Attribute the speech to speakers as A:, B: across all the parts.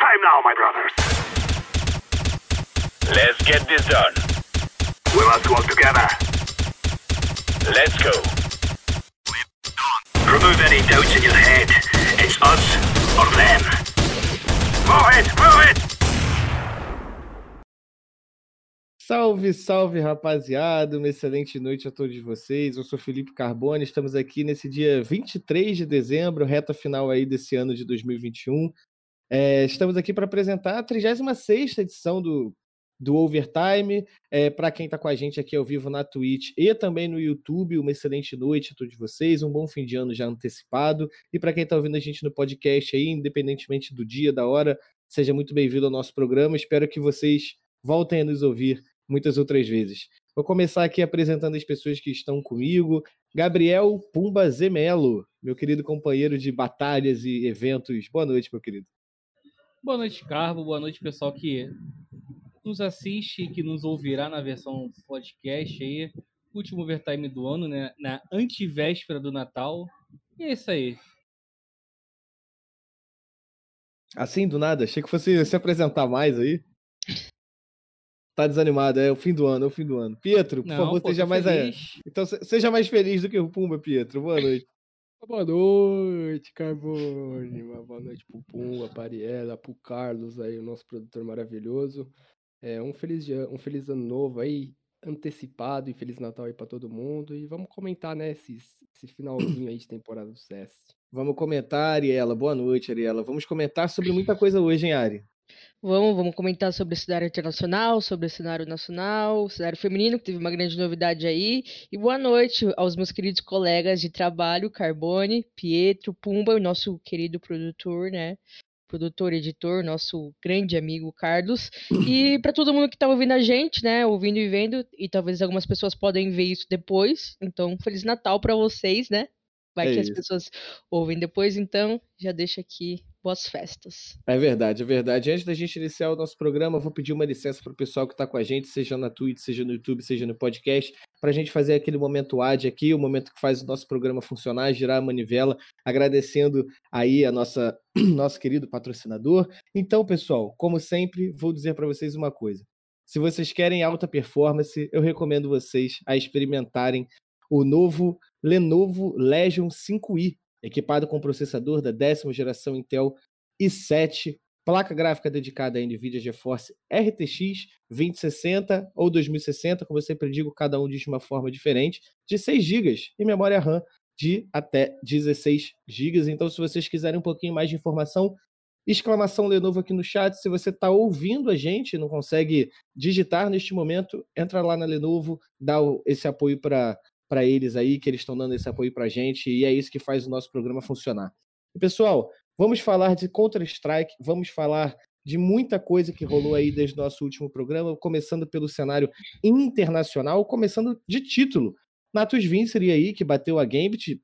A: time now, my brothers.
B: Let's get this done.
A: We must work together.
B: Let's go.
A: Remove any doubts in your head. It's us or them. Move it, move it!
C: Salve, salve, rapaziada! Uma excelente noite a todos vocês. Eu sou Felipe Carbone. Estamos aqui nesse dia 23 de dezembro, reta final aí desse ano de 2021. É, estamos aqui para apresentar a 36 edição do, do Overtime. É, para quem está com a gente aqui ao vivo na Twitch e também no YouTube, uma excelente noite a todos vocês, um bom fim de ano já antecipado. E para quem está ouvindo a gente no podcast aí, independentemente do dia, da hora, seja muito bem-vindo ao nosso programa. Espero que vocês voltem a nos ouvir muitas outras vezes. Vou começar aqui apresentando as pessoas que estão comigo. Gabriel Pumba Zemelo, meu querido companheiro de batalhas e eventos. Boa noite, meu querido.
D: Boa noite, Carbo. Boa noite, pessoal que nos assiste e que nos ouvirá na versão podcast aí. Último overtime do ano, né? Na antivéspera do Natal. E é isso aí.
C: Assim, do nada? Achei que fosse se apresentar mais aí. Tá desanimado, é o fim do ano, é o fim do ano. Pietro, por
D: Não,
C: favor,
D: pô,
C: seja mais. a-
D: feliz.
C: Então, se- seja mais feliz do que o Pumba, Pietro. Boa noite.
E: Boa noite, Carbone. Uma boa noite pro Pumba, pra Ariela, pro Carlos aí, o nosso produtor maravilhoso. É, um, feliz dia, um feliz ano novo aí, antecipado e Feliz Natal aí pra todo mundo. E vamos comentar, né, esse finalzinho aí de temporada do CS.
C: Vamos comentar, Ariela. Boa noite, Ariela. Vamos comentar sobre muita coisa hoje, hein, Ari?
F: Vamos, vamos comentar sobre o cenário internacional, sobre o cenário nacional, o cenário feminino, que teve uma grande novidade aí. E boa noite aos meus queridos colegas de trabalho, Carbone, Pietro, Pumba, o nosso querido produtor, né? Produtor, editor, nosso grande amigo Carlos. E para todo mundo que tá ouvindo a gente, né? Ouvindo e vendo, e talvez algumas pessoas podem ver isso depois. Então, Feliz Natal para vocês, né? Vai
C: É
F: que as
C: isso.
F: pessoas ouvem depois, então já deixa aqui boas festas.
C: É verdade, é verdade. Antes da gente iniciar o nosso programa, vou pedir uma licença para o pessoal que está com a gente, seja na Twitch, seja no YouTube, seja no podcast, para a gente fazer aquele momento ad aqui, o momento que faz o nosso programa funcionar, girar a manivela, agradecendo aí a nossa nosso querido patrocinador. Então, pessoal, como sempre, vou dizer para vocês uma coisa. Se vocês querem alta performance, eu recomendo vocês a experimentarem o novo Lenovo Legion 5i, equipado com processador da décima geração Intel i7, placa gráfica dedicada à NVIDIA GeForce RTX 2060 ou 2060, como eu sempre digo, cada um diz de uma forma diferente, de 6 GB e memória RAM de até 16 GB. Então, se vocês quiserem um pouquinho mais de informação, exclamação Lenovo aqui no chat. Se você está ouvindo a gente não consegue digitar neste momento, entra lá na Lenovo, dá esse apoio para para eles aí, que eles estão dando esse apoio para a gente, e é isso que faz o nosso programa funcionar. E, pessoal, vamos falar de Counter-Strike, vamos falar de muita coisa que rolou aí desde o nosso último programa, começando pelo cenário internacional, começando de título. Natus Vincere aí, que bateu a Gambit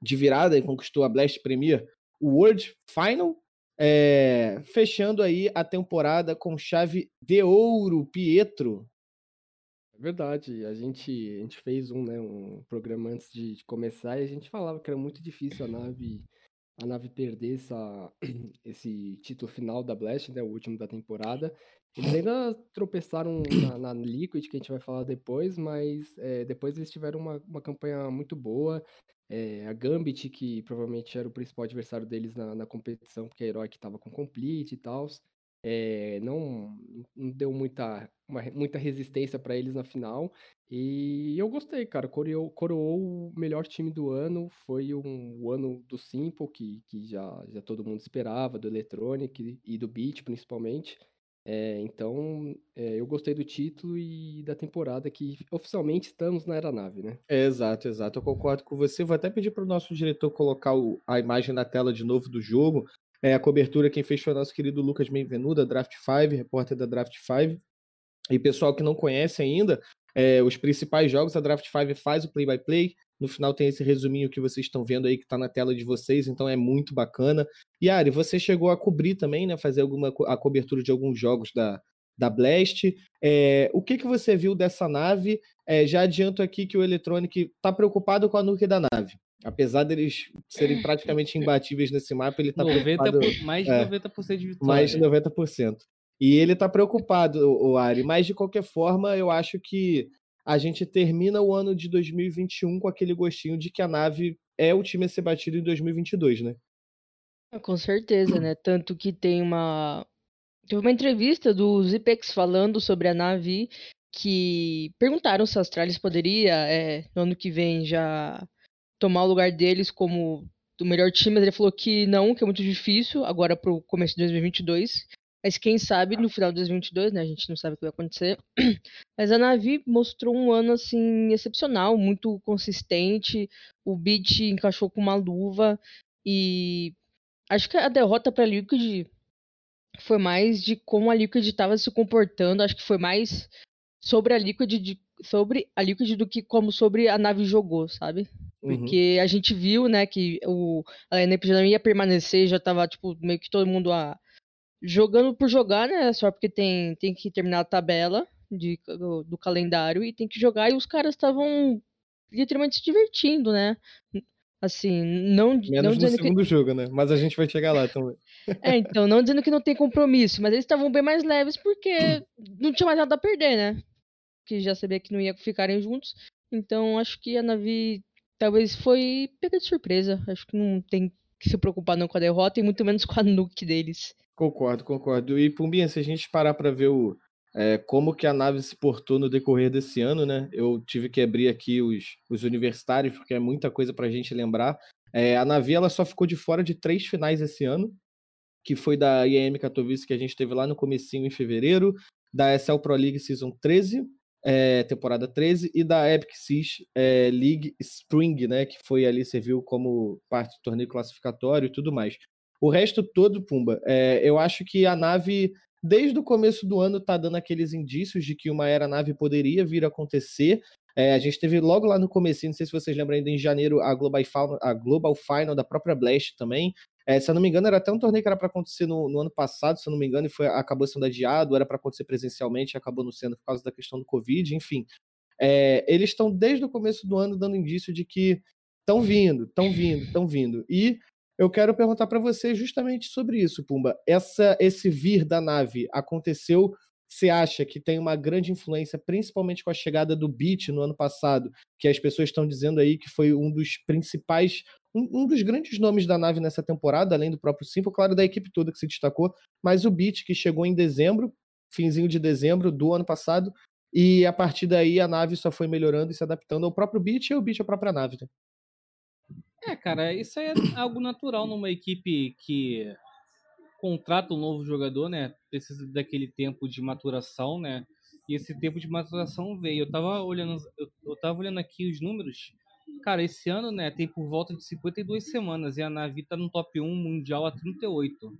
C: de virada e conquistou a Blast Premier World Final, é, fechando aí a temporada com chave de ouro, Pietro.
E: É verdade, a gente, a gente fez um, né, um programa antes de, de começar e a gente falava que era muito difícil a nave a nave perder essa, esse título final da Blast, né, o último da temporada. Eles ainda tropeçaram na, na Liquid, que a gente vai falar depois, mas é, depois eles tiveram uma, uma campanha muito boa. É, a Gambit, que provavelmente era o principal adversário deles na, na competição, porque a Heroic estava com Complete e tal, é, não, não deu muita, uma muita resistência para eles na final. E eu gostei, cara. Coroou, coroou o melhor time do ano. Foi um, o ano do Simple, que, que já, já todo mundo esperava, do Electronic e do Beat, principalmente. É, então, é, eu gostei do título e da temporada, que oficialmente estamos na aeronave, né?
C: É, exato, exato. Eu concordo com você. Vou até pedir para o nosso diretor colocar o- a imagem na tela de novo do jogo. É, a cobertura quem fez foi o nosso querido Lucas Benvenu, da Draft 5, repórter da Draft 5. E pessoal que não conhece ainda, é, os principais jogos, a Draft 5 faz o play-by-play. No final tem esse resuminho que vocês estão vendo aí, que está na tela de vocês, então é muito bacana. E Ari, você chegou a cobrir também, né? Fazer alguma a cobertura de alguns jogos da, da Blast. É, o que, que você viu dessa nave? É, já adianto aqui que o Electronic está preocupado com a nuke da nave. Apesar deles serem praticamente imbatíveis nesse mapa, ele tá
D: 90
C: preocupado.
D: por- mais de
C: é.
D: 90% de vitória.
C: Mais de 90%. E ele tá preocupado, o Ari. Mas, de qualquer forma, eu acho que a gente termina o ano de 2021 com aquele gostinho de que a nave é o time a ser batido em 2022, né?
F: Ah, Com certeza, né? Tanto que tem uma. Teve uma entrevista do Zipex falando sobre a Navi que perguntaram se a Astralis poderia, é, no ano que vem, já tomar o lugar deles como o melhor time, mas ele falou que não, que é muito difícil agora pro começo de 2022. Mas quem sabe no final de 2022, né? A gente não sabe o que vai acontecer. Mas a Navi mostrou um ano assim excepcional, muito consistente. O beat encaixou com uma luva e Acho que a derrota para a Liquid foi mais de como a Liquid estava se comportando. Acho que foi mais sobre a Liquid, de- sobre a Liquid do que como sobre a nave jogou, sabe?
C: Uhum.
F: Porque a gente viu, né, que o, a não ia permanecer, já tava, tipo, meio que todo mundo ah, jogando por jogar, né? Só porque tem, tem que terminar a tabela de, do, do calendário e tem que jogar, e os caras estavam literalmente se divertindo, né? Assim, não, não
C: Menos no
F: dizendo que.
C: segundo jogo, né? Mas a gente vai chegar lá também.
F: É, então, não dizendo que não tem compromisso, mas eles estavam bem mais leves porque não tinha mais nada a perder, né? Que já sabia que não ia ficarem juntos. Então, acho que a Navi talvez foi pega de surpresa. Acho que não tem que se preocupar não com a derrota e muito menos com a nuke deles.
C: Concordo, concordo. E, Pumbinha, se a gente parar para ver o, é, como que a nave se portou no decorrer desse ano, né? Eu tive que abrir aqui os, os universitários, porque é muita coisa para a gente lembrar. É, a Navi ela só ficou de fora de três finais esse ano, que foi da IEM Katowice, que a gente teve lá no comecinho em fevereiro, da SL Pro League Season 13, é, temporada 13, e da Epic Sys é, League Spring, né? Que foi ali, serviu como parte do torneio classificatório e tudo mais. O resto todo, Pumba, é, eu acho que a nave, desde o começo do ano, tá dando aqueles indícios de que uma aeronave poderia vir a acontecer. É, a gente teve logo lá no começo, não sei se vocês lembram ainda, em janeiro, a Global Final, a Global Final da própria Blast também. É, se eu não me engano, era até um torneio que era para acontecer no, no ano passado, se eu não me engano, e foi, acabou sendo adiado, era para acontecer presencialmente, acabou não sendo por causa da questão do Covid, enfim. É, eles estão desde o começo do ano dando indício de que estão vindo, estão vindo, estão vindo. E eu quero perguntar para você justamente sobre isso, Pumba. Essa, esse vir da nave aconteceu? Você acha que tem uma grande influência, principalmente com a chegada do Beat no ano passado, que as pessoas estão dizendo aí que foi um dos principais, um, um dos grandes nomes da nave nessa temporada, além do próprio Simple, claro, da equipe toda que se destacou, mas o Beat que chegou em dezembro, finzinho de dezembro do ano passado, e a partir daí a nave só foi melhorando e se adaptando ao próprio Beat e o Beat à própria nave. Né?
D: É, cara, isso é algo natural numa equipe que contrata um novo jogador, né? Precisa daquele tempo de maturação, né? E esse tempo de maturação veio. Eu tava olhando, eu, eu tava olhando aqui os números. Cara, esse ano, né, tem por volta de 52 semanas e a Navi tá no top 1 mundial a 38.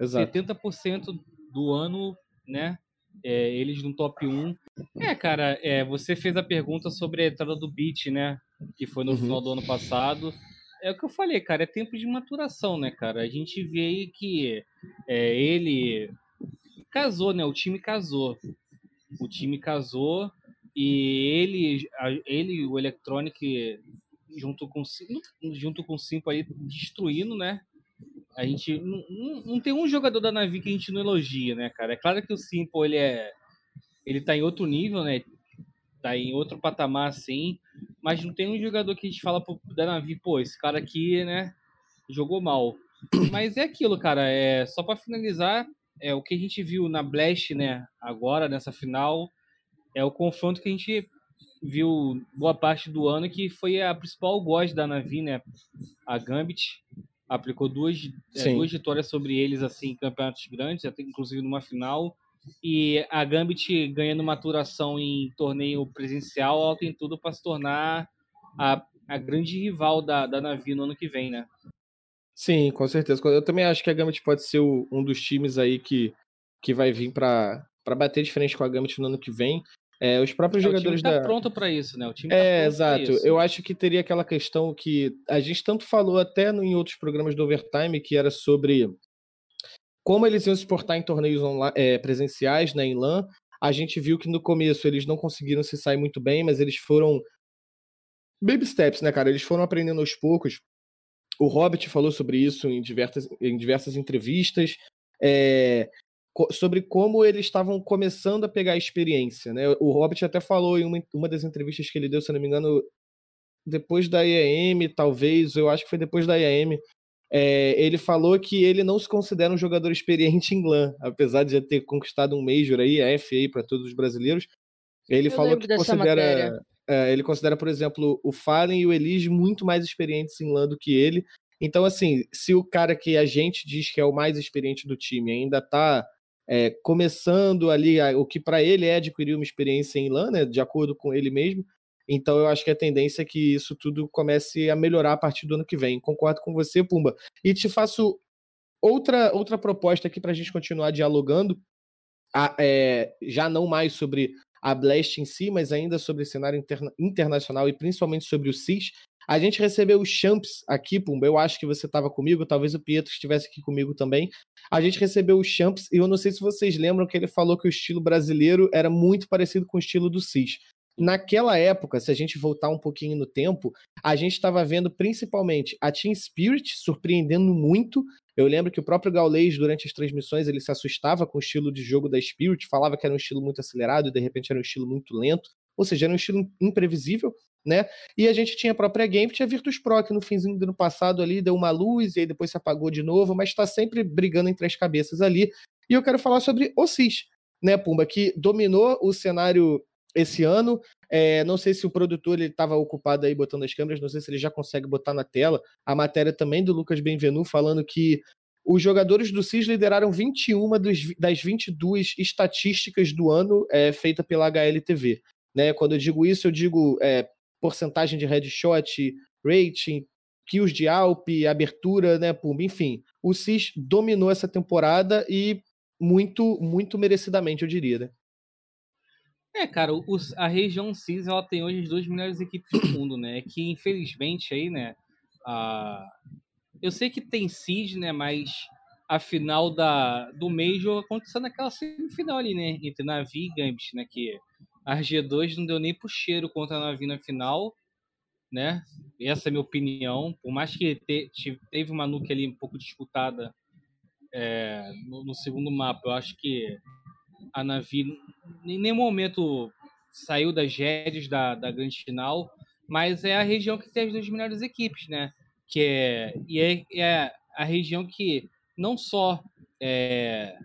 C: Exato.
D: 70% do ano, né? é, eles no top 1. É, cara, é, você fez a pergunta sobre a entrada do Beat, né? Que foi no
C: Uhum.
D: final do ano passado. É o que eu falei, cara, é tempo de maturação, né, cara? A gente vê aí que é, ele casou, né? O time casou. O time casou e ele, ele o Electronic junto com junto com o Simpo aí destruindo, né? A gente não, não, não tem um jogador da Navi que a gente não elogia, né, cara? É claro que o Simple ele é ele tá em outro nível, né? Tá em outro patamar assim, mas não tem um jogador que a gente fala pro- da Navi, pô, esse cara aqui, né, jogou mal. Mas é aquilo, cara, é só para finalizar, é o que a gente viu na Blast, né, agora nessa final, é o confronto que a gente viu boa parte do ano que foi a principal voz da Navi, né? A Gambit aplicou duas, é, duas vitórias sobre eles assim em campeonatos grandes, até inclusive numa final. E a Gambit ganhando maturação em torneio presencial, ela tem tudo para se tornar a, a grande rival da, da Navi no ano que vem, né?
C: Sim, com certeza. Eu também acho que a Gambit pode ser o- um dos times aí que, que vai vir para bater de frente com a Gambit no ano que vem. É, os próprios
D: É, o time
C: jogadores
D: tá
C: da.
D: pronto para isso, né? O time tá
C: É, exato. Eu acho que teria aquela questão que a gente tanto falou até no- em outros programas do Overtime, que era sobre como eles iam se portar em torneios onla- é, presenciais, né, em LAN. A gente viu que no começo eles não conseguiram se sair muito bem, mas eles foram baby steps, né, cara? Eles foram aprendendo aos poucos. O Hobbit falou sobre isso em diversas, em diversas entrevistas, é, sobre como eles estavam começando a pegar a experiência, né? O Hobbit até falou em uma, uma das entrevistas que ele deu, se não me engano, depois da IAM, talvez, eu acho que foi depois da IAM, é, ele falou que ele não se considera um jogador experiente em LAN, apesar de já ter conquistado um Major aí, a FA para todos os brasileiros. Ele
F: Eu
C: falou que considera. é, ele considera, por exemplo, o Fallen e o Elige muito mais experientes em LAN do que ele. Então, assim, se o cara que a gente diz que é o mais experiente do time ainda tá é, começando ali a- o que para ele é adquirir uma experiência em LAN, né, de acordo com ele mesmo, então eu acho que a tendência é que isso tudo comece a melhorar a partir do ano que vem. Concordo com você, Pumba. E te faço outra, outra proposta aqui para a gente continuar dialogando, a- é, já não mais sobre a Blast em si, mas ainda sobre o cenário interna- internacional e principalmente sobre o CIS. A gente recebeu os Champs aqui, Pumba. Eu acho que você estava comigo, talvez o Pietro estivesse aqui comigo também. A gente recebeu os Champs e eu não sei se vocês lembram que ele falou que o estilo brasileiro era muito parecido com o estilo do CIS. Naquela época, se a gente voltar um pouquinho no tempo, a gente estava vendo principalmente a Team Spirit surpreendendo muito. Eu lembro que o próprio Gaulês, durante as transmissões, ele se assustava com o estilo de jogo da Spirit, falava que era um estilo muito acelerado e de repente era um estilo muito lento, ou seja, era um estilo imprevisível, né? E a gente tinha a própria Game, tinha Virtus Pro, que no finzinho do ano passado ali deu uma luz e aí depois se apagou de novo, mas está sempre brigando entre as cabeças ali. E eu quero falar sobre o CIS, né, Pumba, que dominou o cenário esse ano. É, não sei se o produtor estava ocupado aí botando as câmeras, não sei se ele já consegue botar na tela a matéria também do Lucas Benvenu falando que os jogadores do CIS lideraram 21 dos, das 22 estatísticas do ano é, feita pela HLTV. Né? Quando eu digo isso, eu digo é, porcentagem de headshot, rating, kills de Alp, abertura, né, Pumba, enfim. O CIS dominou essa temporada e muito, muito merecidamente, eu diria, né?
D: É, cara, a região CIS ela tem hoje as duas melhores equipes do mundo, né? Que infelizmente aí, né? A... Eu sei que tem CIS, né? Mas a final da, do Major aconteceu naquela semifinal ali, né? Entre Navi e Gambit, né? Que a G2 não deu nem pro cheiro contra a Navi na final, né? Essa é a minha opinião. Por mais que te- te- teve uma nuke ali um pouco disputada é, no, no segundo mapa, eu acho que a Navi em nenhum momento saiu das rédeas da, da grande final, mas é a região que tem as duas melhores equipes, né? Que é, e é, é a região que não só é,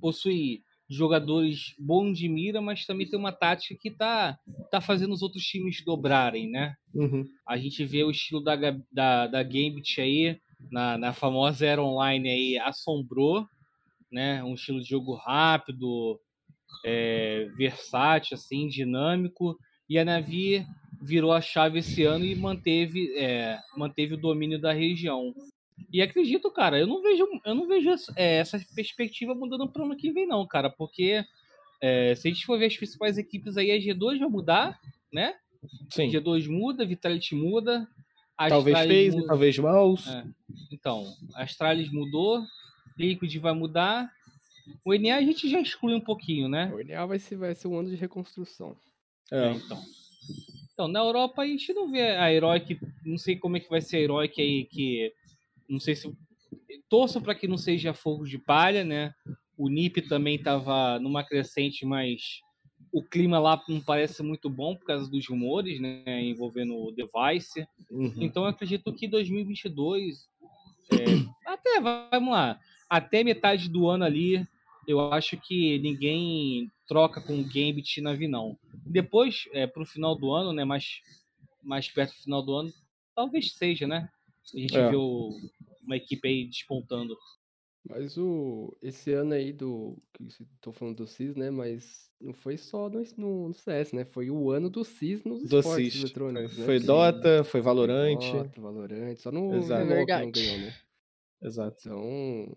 D: possui jogadores bons de mira, mas também tem uma tática que tá, tá fazendo os outros times dobrarem, né?
C: Uhum.
D: A gente vê o estilo da, da, da Gambit aí, na, na famosa Era Online aí, assombrou, né? Um estilo de jogo rápido, é, versátil, assim, dinâmico. E a Navi virou a chave esse ano e manteve, é, manteve o domínio da região. E acredito, cara, eu não vejo, eu não vejo essa, é, essa perspectiva mudando para o ano que vem, não, cara, porque é, se a gente for ver as principais equipes aí, a G2 vai mudar, né?
C: Sim.
D: G2 muda, Vitality muda. a
C: Talvez
D: Astralis
C: fez,
D: muda-
C: talvez mouse.
D: É. Então, a Astralis mudou, Liquid vai mudar. O NA a gente já exclui um pouquinho, né?
E: O NA vai ser, vai ser um ano de reconstrução.
D: É,
C: É.
D: então. Então, na Europa a gente não vê a Heroic, não sei como é que vai ser a Heroic aí, que não sei se. Torço para que não seja fogo de palha, né? O NIP também estava numa crescente, mas o clima lá não parece muito bom por causa dos rumores, né? Envolvendo o device.
C: Uhum.
D: Então eu acredito que 2022, é, até vamos lá, até metade do ano ali, eu acho que ninguém troca com o Gambit na não. Depois, é, pro final do ano, né, mais, mais perto do final do ano, talvez seja, né? A gente
C: É.
D: o- uma equipe aí despontando.
E: Mas o esse ano aí do que tô falando do CIS, né? Mas não foi só no, no, no CS, né? Foi o ano do CIS nos
C: Do
E: esportes
C: CIS.
E: eletrônicos,
C: Foi,
E: né?
C: foi
E: Que-
C: Dota, foi Valorant.
E: Dota, Valorant, só no
C: Exato.
E: LoL que não ganhou, né?
C: Exato.
E: Então,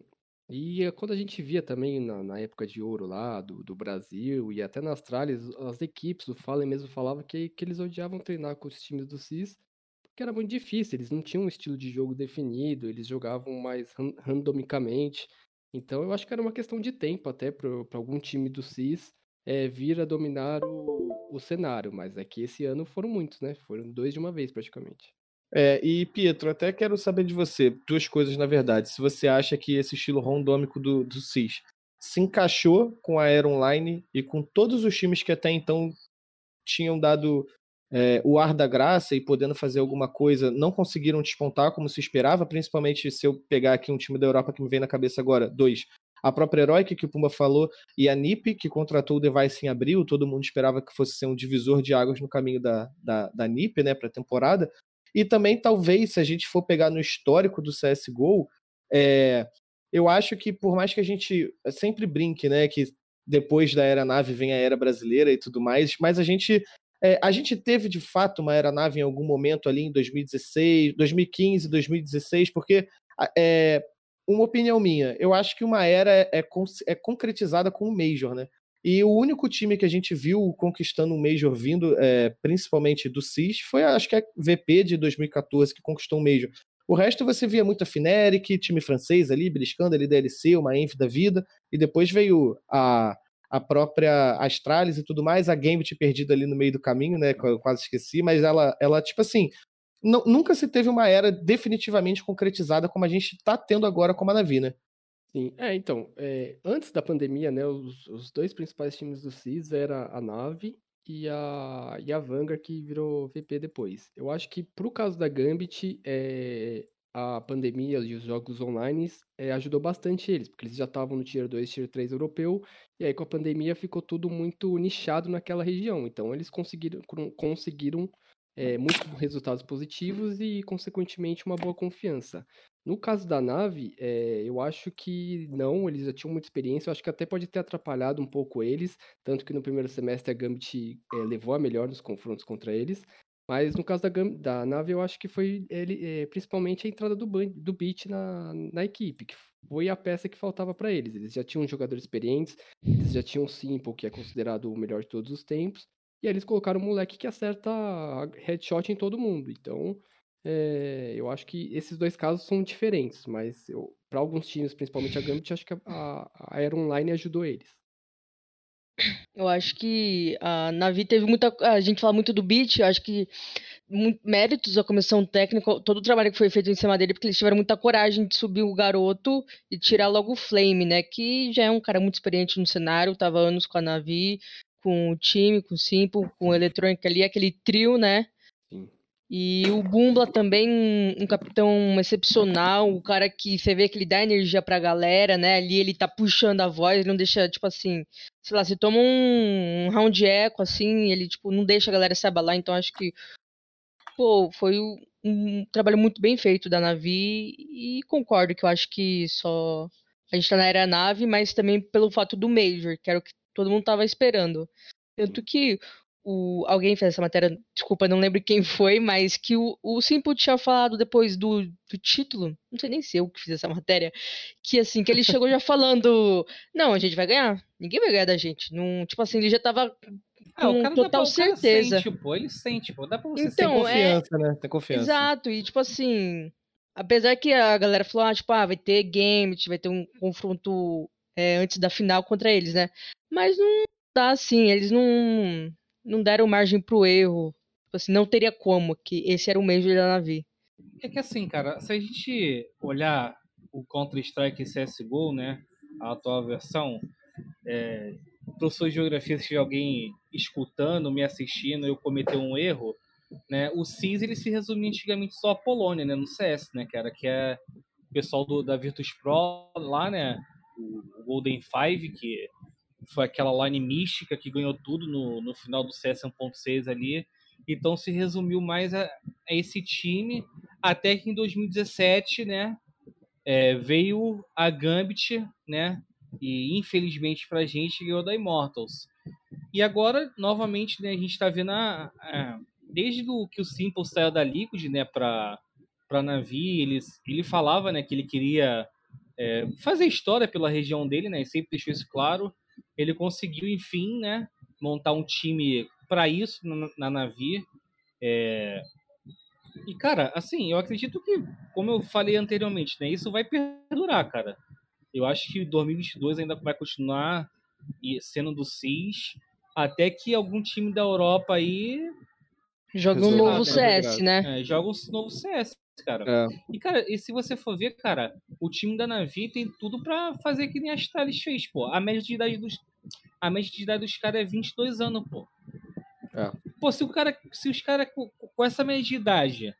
E: e é quando a gente via também na, na época de ouro lá, do, do Brasil, e até na Austrália, as, as equipes, o Fallen mesmo falava que, que eles odiavam treinar com os times do CIS, porque era muito difícil, eles não tinham um estilo de jogo definido, eles jogavam mais ran- randomicamente. Então, eu acho que era uma questão de tempo até para algum time do CIS é, vir a dominar o, o cenário, mas é que esse ano foram muitos, né? Foram dois de uma vez praticamente.
C: É, e Pietro, até quero saber de você, duas coisas na verdade. Se você acha que esse estilo randômico do, do CIS se encaixou com a Air Online e com todos os times que até então tinham dado é, o ar da graça e podendo fazer alguma coisa, não conseguiram despontar como se esperava, principalmente se eu pegar aqui um time da Europa que me vem na cabeça agora, dois. A própria Heroic, que o Pumba falou, e a NIP, que contratou o Device em abril, todo mundo esperava que fosse ser um divisor de águas no caminho da, da, da NIP, né, para a temporada. E também, talvez, se a gente for pegar no histórico do CSGO, é, eu acho que por mais que a gente sempre brinque, né, que depois da era nave vem a era brasileira e tudo mais, mas a gente é, a gente teve de fato uma aeronave em algum momento ali em 2016, 2015, 2016, porque é uma opinião minha, eu acho que uma era é, é, é concretizada com o Major, né? E o único time que a gente viu conquistando um Major vindo, é, principalmente do CIS, foi acho que a VP de 2014 que conquistou um Major. O resto você via muito a Fnatic, time francês ali, beliscando ali DLC, uma Enf da vida, e depois veio a, a própria Astralis e tudo mais, a Gambit perdida ali no meio do caminho, né, eu quase esqueci, mas ela, ela tipo assim, nunca se teve uma era definitivamente concretizada como a gente está tendo agora com a Navi, né?
E: Sim, é, então, é, antes da pandemia, né, os, os dois principais times do CIS era a Nave e a, e a Vanguard, que virou VP depois. Eu acho que pro caso da Gambit, é, a pandemia e os jogos online é, ajudou bastante eles, porque eles já estavam no Tier 2, Tier 3 europeu, e aí com a pandemia ficou tudo muito nichado naquela região. Então eles conseguiram, conseguiram é, muitos resultados positivos e, consequentemente, uma boa confiança. No caso da nave, é, eu acho que não, eles já tinham muita experiência, eu acho que até pode ter atrapalhado um pouco eles, tanto que no primeiro semestre a Gambit levou a melhor nos confrontos contra eles, mas no caso da, da nave, eu acho que foi ele, é, principalmente a entrada do, do Beat na, na equipe, que foi a peça que faltava para eles. Eles já tinham jogadores experientes, eles já tinham o Simple, que é considerado o melhor de todos os tempos, e aí eles colocaram um moleque que acerta headshot em todo mundo. Então, é, eu acho que esses dois casos são diferentes, mas para alguns times, principalmente a Gambit, acho que a, a, a Air Online ajudou eles.
F: Eu acho que a Navi teve muita. A gente fala muito do Beat, eu acho que méritos à comissão técnica, todo o trabalho que foi feito em cima dele, porque eles tiveram muita coragem de subir o garoto e tirar logo o Flame, né? Que já é um cara muito experiente no cenário, tava anos com a Navi, com o time, com o Simple, com o Eletrônica ali, aquele trio, né? Sim. E o Bumbla também, um capitão excepcional, o cara que você vê que ele dá energia pra galera, né? Ali ele tá puxando a voz, ele não deixa, tipo assim, sei lá, se toma um, um round eco, assim, ele, tipo, não deixa a galera se abalar, então acho que, pô, foi um trabalho muito bem feito da Navi e concordo que eu acho que só a gente tá na era nave, mas também pelo fato do Major, que era o que todo mundo tava esperando. Tanto que o, alguém fez essa matéria, desculpa, não lembro quem foi, mas que o, o Simple tinha falado depois do, do título, não sei nem se eu que fiz essa matéria, que assim, que ele chegou já falando, não, a gente vai ganhar, ninguém vai ganhar da gente. Não, tipo assim, ele já tava ah, com total certeza.
D: Sente, pô, ele sente, pô, dá pra
F: você então,
C: ter confiança, é... né? Ter confiança.
F: Exato, e tipo assim, apesar que a galera falou, ah, tipo, ah, vai ter game, vai ter um confronto é, antes da final contra eles, né? Mas não dá assim, eles não não deram margem pro erro. Tipo assim, não teria como, que esse era o Major da Navi.
D: É que assim, cara, se a gente olhar o Counter-Strike CSGO, né, a atual versão, é, professor de geografia, se alguém escutando, me assistindo, eu cometer um erro, né, o CIS ele se resumia antigamente só a Polônia, né, no CS, né, cara, que é o pessoal do, da Virtus Pro lá, né, o Golden Five, que foi aquela line mística que ganhou tudo no, no final do CS 1.6 ali. Então se resumiu mais a, a, esse time, até que em 2017, né, é, veio a Gambit, né, e infelizmente pra gente ganhou da Immortals. E agora, novamente, né, a gente tá vendo a, a desde do, que o Simple saiu da Liquid, né, pra, pra Navi, ele, ele falava, né, que ele queria é, fazer história pela região dele, né, e sempre deixou isso claro ele conseguiu, enfim, né, montar um time para isso na, na Navi. É... E, cara, assim, eu acredito que, como eu falei anteriormente, né, isso vai perdurar, cara. Eu acho que 2022 ainda vai continuar sendo do CIS, até que algum time da Europa aí
F: Joga um novo CS, né?
D: é, joga um novo CS, cara.
C: É.
D: E, cara, e se você for ver, cara, o time da Navi tem tudo pra fazer que nem a Astralis fez, pô. A média de idade dos, a média de idade dos caras é 22 anos, pô.
C: É.
D: Pô, se o cara, se os caras com, com essa média de idade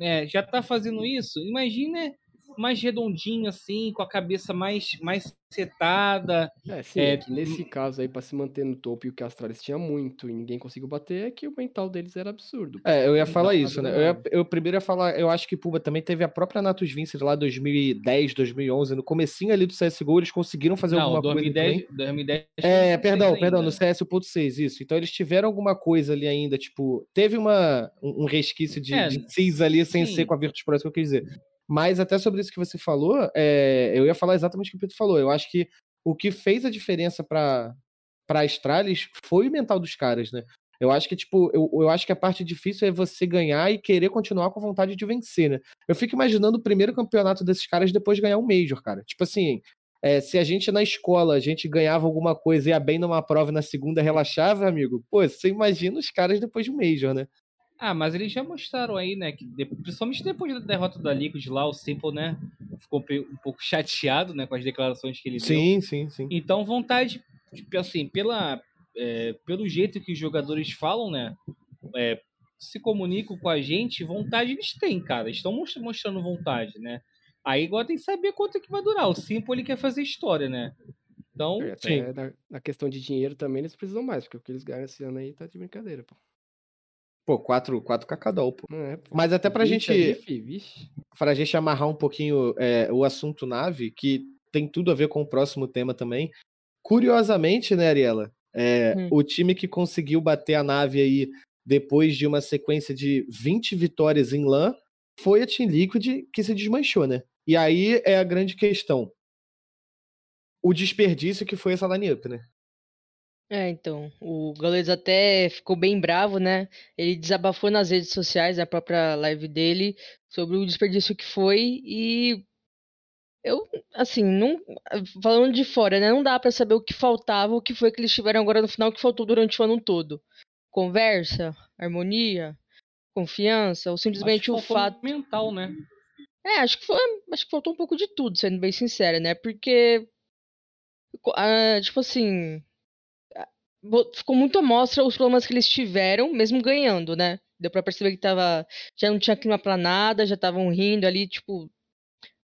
D: é, já tá fazendo isso, imagina mais redondinho assim, com a cabeça mais, mais setada.
E: É, sim,
D: É,
E: é que nesse caso aí, pra se manter no topo e o que a Astralis tinha muito e ninguém conseguiu bater, é que o mental deles era absurdo.
C: É, eu ia falar
E: Não,
C: isso, né? Eu, ia- eu primeiro ia falar, eu acho que Puma também teve a própria Natus Vincent lá 2010, 2011, no comecinho ali do CSGO, eles conseguiram fazer
D: Não,
C: alguma coisa
D: 2010,
C: também.
D: 2010
C: É, perdão, perdão, no CS 1.6, isso. Então eles tiveram alguma coisa ali ainda, tipo, teve uma, um um resquício de,
D: É,
C: de CIS ali sem
D: sim.
C: ser com a Virtus Pro, é isso que eu quis dizer. Mas até sobre isso que você falou, é, eu ia falar exatamente o que o Pedro falou. Eu acho que o que fez a diferença para para Astralis foi o mental dos caras, né? Eu acho que, tipo, eu, eu acho que a parte difícil é você ganhar e querer continuar com vontade de vencer, né? Eu fico imaginando o primeiro campeonato desses caras depois de ganhar um Major, cara. Tipo assim, é, se a gente na escola a gente ganhava alguma coisa e ia bem numa prova e na segunda relaxava, amigo, pô, você imagina os caras depois de um Major, né?
D: Ah, mas eles já mostraram aí, né, que de- principalmente depois da derrota da Liquid lá, o Simple, né, ficou um pouco chateado, né, com as declarações que ele deu.
C: Sim, sim, sim.
D: Então, vontade, tipo, assim, pela, é, pelo jeito que os jogadores falam, né, é, se comunicam com a gente, vontade eles têm, cara. Estão mos- mostrando vontade, né. Aí agora tem que saber quanto é que vai durar. O Simple, ele quer fazer história, né. Então,
E: É,
C: sim.
E: na, na questão de dinheiro também eles precisam mais, porque o que eles ganham esse ano aí tá de brincadeira, pô.
C: Pô, 4, quatro cacadol, pô.
E: É, pô.
C: Mas até pra
E: 20
C: gente,
E: ali, fi, vixe.
C: pra gente amarrar um pouquinho é, o assunto nave, que tem tudo a ver com o próximo tema também. Curiosamente, né, Ariela? É,
F: Hum.
C: O time que conseguiu bater a nave aí depois de uma sequência de 20 vitórias em LAN foi a Team Liquid que se desmanchou, né? E aí é a grande questão. O desperdício que foi essa line-up, né?
F: É, então, o Gaules até ficou bem bravo, né? Ele desabafou nas redes sociais, na própria live dele, sobre o desperdício que foi e eu, assim, não, falando de fora, né? Não dá pra saber o que faltava, o que foi que eles tiveram agora no final, o que faltou durante o ano todo. Conversa, harmonia, confiança, ou simplesmente o fato
D: mental, né.
F: é, acho que foi, acho que faltou um pouco de tudo, sendo bem sincera, né? Porque, ah, tipo assim, ficou muito à mostra os problemas que eles tiveram, mesmo ganhando, né? Deu pra perceber que tava, já não tinha clima pra nada, já estavam rindo ali, tipo,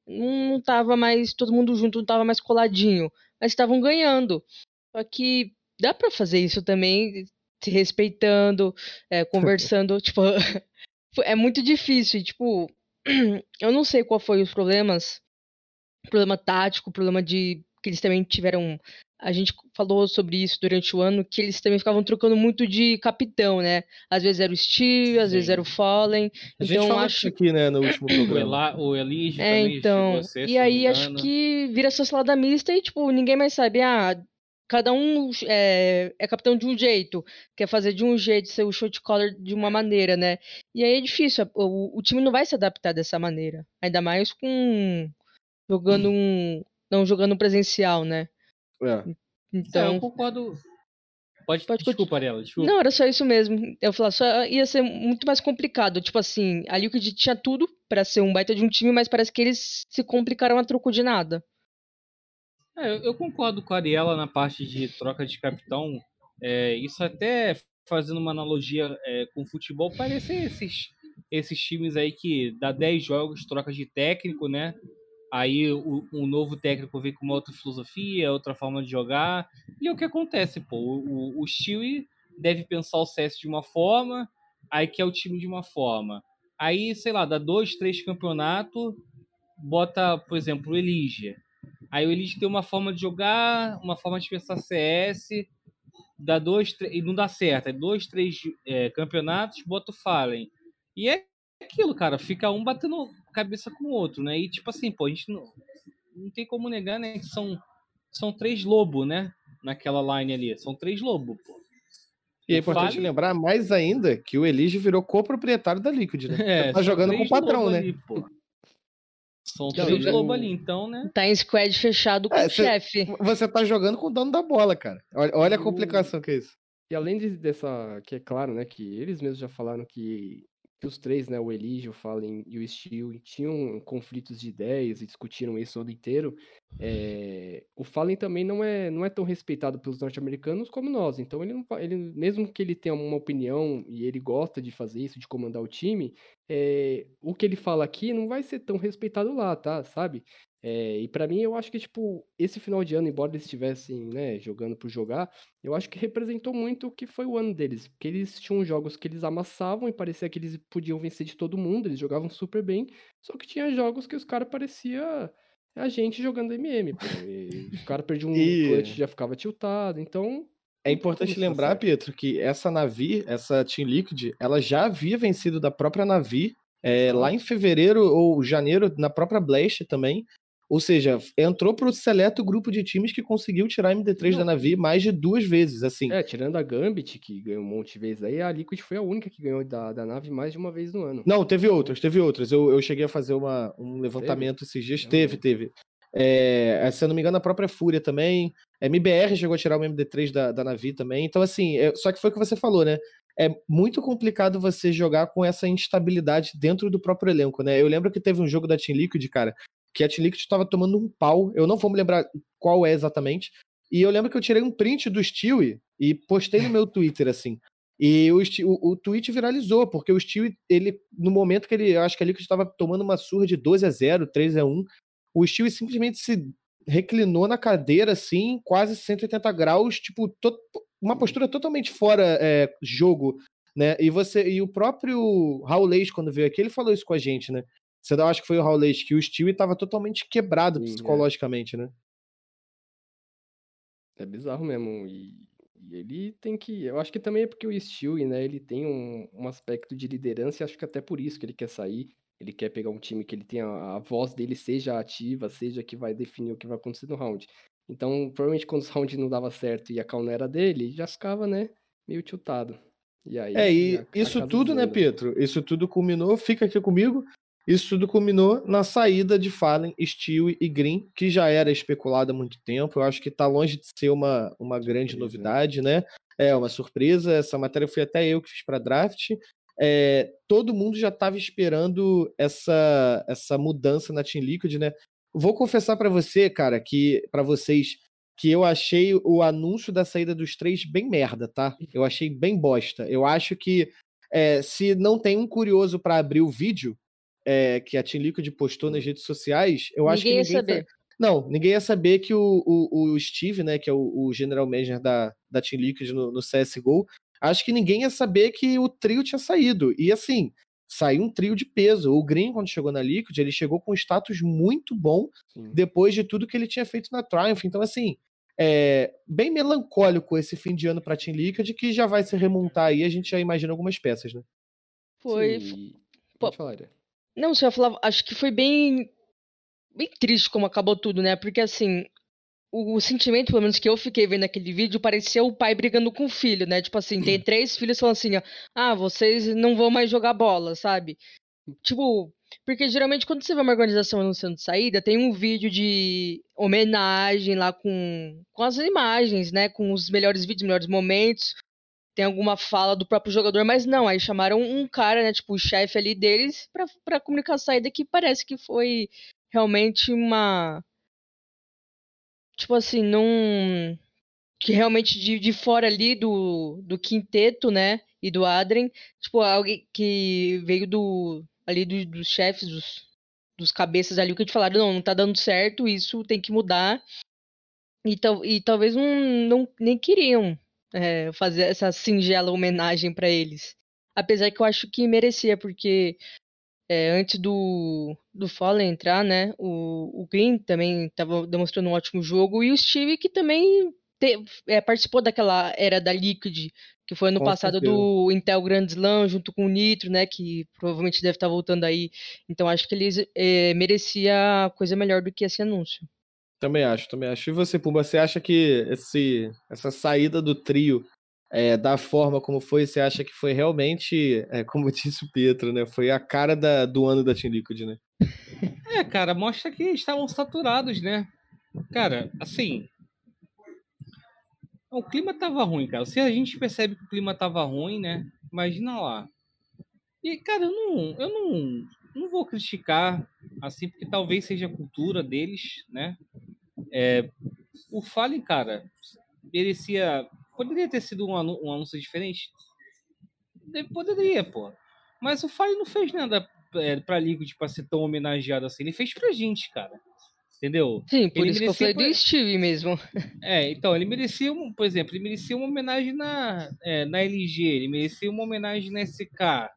F: não, tava mais todo mundo junto, não tava mais coladinho, mas estavam ganhando. Só que dá pra fazer isso também, se respeitando, é, conversando, tipo, é muito difícil, tipo, eu não sei qual foi os problemas, problema tático, problema de que eles também tiveram, a gente falou sobre isso durante o ano, que eles também ficavam trocando muito de capitão, né? Às vezes era o Steve, às vezes
D: Sim.
F: era o Fallen,
C: A gente
F: então
C: falou
F: acho
C: disso aqui, né, no último
D: O,
C: programa.
D: O Elige
F: é,
D: também
F: então.
D: se
F: E aí acho que vira essa salada mista e, tipo, ninguém mais sabe. Ah, cada um é, é capitão de um jeito, quer fazer de um jeito, ser o shot caller de uma maneira, né? E aí é difícil. O, o time não vai se adaptar dessa maneira. Ainda mais com. Jogando um. Não jogando presencial, né?
C: É.
D: É, eu
F: Então.
D: concordo. Pode,
F: Pode
D: desculpa, Ariela, desculpa.
F: Não, era só isso mesmo. Eu falar, só ia ser muito mais complicado. Tipo assim, a Liquid tinha tudo pra ser um baita de um time, mas parece que eles se complicaram a troco de nada.
D: É, eu, eu concordo com a Ariela na parte de troca de capitão. É, isso até fazendo uma analogia é, com o futebol, parece esses, esses times aí que dá 10 jogos, troca de técnico, né? Aí o, novo técnico vem com uma outra filosofia, outra forma de jogar. E é o que acontece, pô. O, o, Stewie deve pensar o CS de uma forma, aí quer o time de uma forma. Aí, sei lá, dá dois, três campeonatos, bota, por exemplo, o Elijah. Aí o Elite tem uma forma de jogar, uma forma de pensar CS, dá dois, e não dá certo. É dois, três é, campeonatos, bota o Fallen. E é aquilo, cara, fica um batendo cabeça com o outro, né? E tipo assim, pô, a gente não, não tem como negar, né? Que são, são três lobos, né? Naquela line ali. São três lobos, pô.
C: E é importante lembrar mais ainda que o Elige virou coproprietário da Liquid, né?
D: É,
C: tá jogando com o patrão,
D: lobos
C: né?
D: ali, pô. São três
E: eu-
D: lobo ali, então, né?
F: Tá em squad fechado com
C: É,
F: o
C: cê-
F: chefe.
C: Você tá jogando com o dono da bola, cara. Olha, olha a
E: O-
C: complicação que é isso.
E: E além de- dessa, que é claro, né, que eles mesmos já falaram que, que os três, né, o Eligio, o Fallen e o Steel, tinham conflitos de ideias e discutiram isso o ano inteiro, é, o Fallen também não é, não é tão respeitado pelos norte-americanos como nós. Então, ele, não, ele, mesmo que ele tenha uma opinião e ele gosta de fazer isso, de comandar o time, é, o que ele fala aqui não vai ser tão respeitado lá, tá? Sabe? É, e pra mim, eu acho que, tipo, esse final de ano, embora eles estivessem, né, jogando por jogar, eu acho que representou muito o que foi o ano deles. Porque eles tinham jogos que eles amassavam e parecia que eles podiam vencer de todo mundo, eles jogavam super bem. Só que tinha jogos que os caras parecia a gente jogando MM. Pô, e os caras perdiam um
C: E-
E: clutch já ficava tiltado. Então,
C: É importante lembrar,
E: certo.
C: Pietro, que essa Navi, essa Team Liquid, ela já havia vencido da própria Navi é, lá em fevereiro ou janeiro, na própria Blast também. Ou seja, entrou pro seleto grupo de times que conseguiu tirar a MD3 da
E: Não.
C: Navi mais de duas vezes, assim.
E: é, tirando a Gambit, que ganhou um monte de vezes aí, a Liquid foi a única que ganhou da, da nave mais de uma vez no ano.
C: Não, teve outras, teve outras. Eu, eu cheguei a fazer uma, um levantamento esses dias.
E: Eu
C: Teve,
E: não-
C: teve. É, se eu não me engano, a própria Fúria também. A MBR chegou a tirar o MD3 da, da Navi também. Então, assim, é- só que foi o que você falou, né? É muito complicado você jogar com essa instabilidade dentro do próprio elenco, né? Eu lembro que teve um jogo da Team Liquid, cara, que a estava tomando um pau. Eu não vou me lembrar qual é exatamente. E eu lembro que eu tirei um print do Stewie e postei no meu Twitter, assim. E o, o, o tweet viralizou, porque o Stewie, ele, no momento que ele, eu acho que a Liquid estava tomando uma surra de 12 a 0, 3 a 1, o Stewie simplesmente se reclinou na cadeira, assim, quase 180 graus, tipo, to- uma postura totalmente fora é, jogo, né? E você, e o próprio Raul Leite, quando veio aqui, ele falou isso com a gente, né? Você não acha que foi o Raul Leite, que o Stewie estava totalmente quebrado
E: Sim, é.
C: psicologicamente, né?
E: É bizarro mesmo. E, e ele tem que. Eu acho que também é porque o Stewie, né? Ele tem um, um aspecto de liderança e acho que até por isso que ele quer sair. Ele quer pegar um time que ele tenha a, a voz dele seja ativa, seja que vai definir o que vai acontecer no round. Então, provavelmente quando os rounds não dava certo e a cal não era dele, já ficava, né? Meio tiltado. E aí.
C: É, e
E: a- a
C: isso
E: casa
C: tudo, né. Pietro? Isso tudo culminou, fica aqui comigo. Isso tudo culminou na saída de Fallen, Stewie e Green, que já era especulado há muito tempo. Eu acho que tá longe de ser uma, uma grande
E: né?
C: novidade, né? É uma surpresa. Essa matéria foi até eu que fiz para draft. É, todo mundo já estava esperando essa, essa mudança na Team Liquid, né? Vou confessar para você, cara, que para vocês que eu achei o anúncio da saída dos três bem merda, tá? Eu achei bem bosta. Eu acho que é, se não tem um curioso para abrir o vídeo é, que a Team Liquid postou nas redes sociais, eu acho que
F: Ninguém ia
C: ninguém
F: saber.
C: sa- Não, ninguém ia saber que o, o, o Steve, né, que é o, o general manager da, da Team Liquid no, no CSGO, acho que ninguém ia saber que o trio tinha saído. E assim, saiu um trio de peso. O Green, quando chegou na Liquid, ele chegou com um status muito bom
E: Sim.
C: depois de tudo que ele tinha feito na Triumph. Então, assim, é bem melancólico esse fim de ano para Team Liquid, que já vai se remontar aí, a gente já imagina algumas peças, né?
F: Foi.
E: Sim,
F: Pô,
E: Pode falar.
F: Não, você ia falar, acho que foi bem bem triste como acabou tudo, né? Porque assim, o, o sentimento, pelo menos que eu fiquei vendo naquele vídeo, parecia o pai brigando com o filho, né? Tipo assim, tem três filhos falando assim, ó, ah, vocês não vão mais jogar bola, sabe? Tipo, porque geralmente quando você vê uma organização anunciando saída, tem um vídeo de homenagem lá com, com as imagens, né? Com os melhores vídeos, melhores momentos. Tem alguma fala do próprio jogador, mas não, aí chamaram um cara, né, tipo, o chefe ali deles, pra, pra comunicar a saída que parece que foi realmente uma. Tipo assim, não. Que realmente de, de fora ali do, do quinteto, né, e do Adrien, tipo, alguém que veio do. ali do- dos chefes, dos, dos cabeças ali, que eles falaram, não, não tá dando certo, isso tem que mudar. E, tal, e talvez não, não nem queriam é, fazer essa singela homenagem pra eles. Apesar que eu acho que merecia, porque é, antes do, do Fallen entrar, né, o, o Green também estava demonstrando um ótimo jogo, e o Steve que também te- é, participou daquela era da Liquid, que foi ano
C: Com
F: passado
C: certeza.
F: do Intel Grand Slam, junto com o Nitro, né, que provavelmente deve estar voltando aí. Então acho que eles é, merecia coisa melhor do que esse anúncio.
C: Também acho, também acho. E você, Pumba, você acha que esse, essa saída do trio, é, da forma como foi, você acha que foi realmente, é, como disse o Pietro, né? Foi a cara da- do ano da Team Liquid, né?
D: É, cara, mostra que estavam saturados, né? Cara, assim. O clima tava ruim, cara. Se a gente percebe que o clima tava ruim, né? Imagina lá. E, cara, eu não, eu não, não vou criticar, assim, porque talvez seja a cultura deles, né? É, o Fallen, cara, merecia. Poderia ter sido um, um anúncio diferente? De- Poderia, pô. Mas o Fallen não fez nada é, pra Liquid pra ser tão homenageado assim. Ele fez pra gente, cara. Entendeu?
F: Sim, por
D: Ele
F: isso que eu falei
D: merecia-
F: do Steve mesmo.
D: É, então, ele merecia, um, por exemplo, ele merecia uma homenagem na, é, na LG, ele merecia uma homenagem na SK.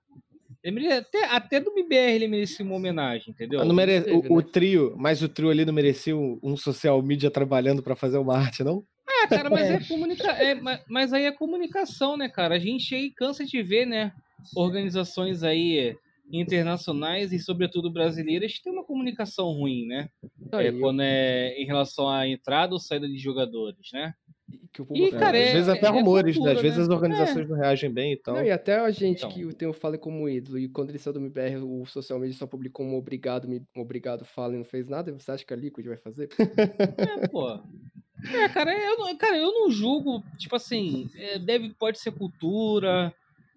D: Ele merecia, até, até do BBR ele merecia uma homenagem, entendeu?
C: Não mere-
E: teve,
C: o, o
E: né?
C: trio, mas o trio ali não merecia um, social media trabalhando pra fazer uma arte, não?
D: Ah, cara, mas
F: É.
D: é, comunica... é, ma- mas aí é comunicação, né, cara? A gente aí cansa de ver, né, organizações aí internacionais e sobretudo brasileiras que têm uma comunicação ruim, né? É, quando é em relação à entrada ou saída de jogadores, né?
E: E que o
D: E,
E: Puma
D: cara,
C: Às
D: é-
C: vezes até
D: é
C: rumores, né?
D: cultura,
C: Às vezes
D: né?
C: as organizações não reagem bem então.
E: Não, e até a gente
D: Então.
E: que tem o Fallen como ídolo, e quando ele saiu do MBR, o social media só publicou um obrigado, um obrigado Fallen não fez nada, você acha que a Liquid vai fazer?
D: É, pô. É, cara, eu não, cara, eu não julgo, tipo assim, é, deve, pode ser cultura,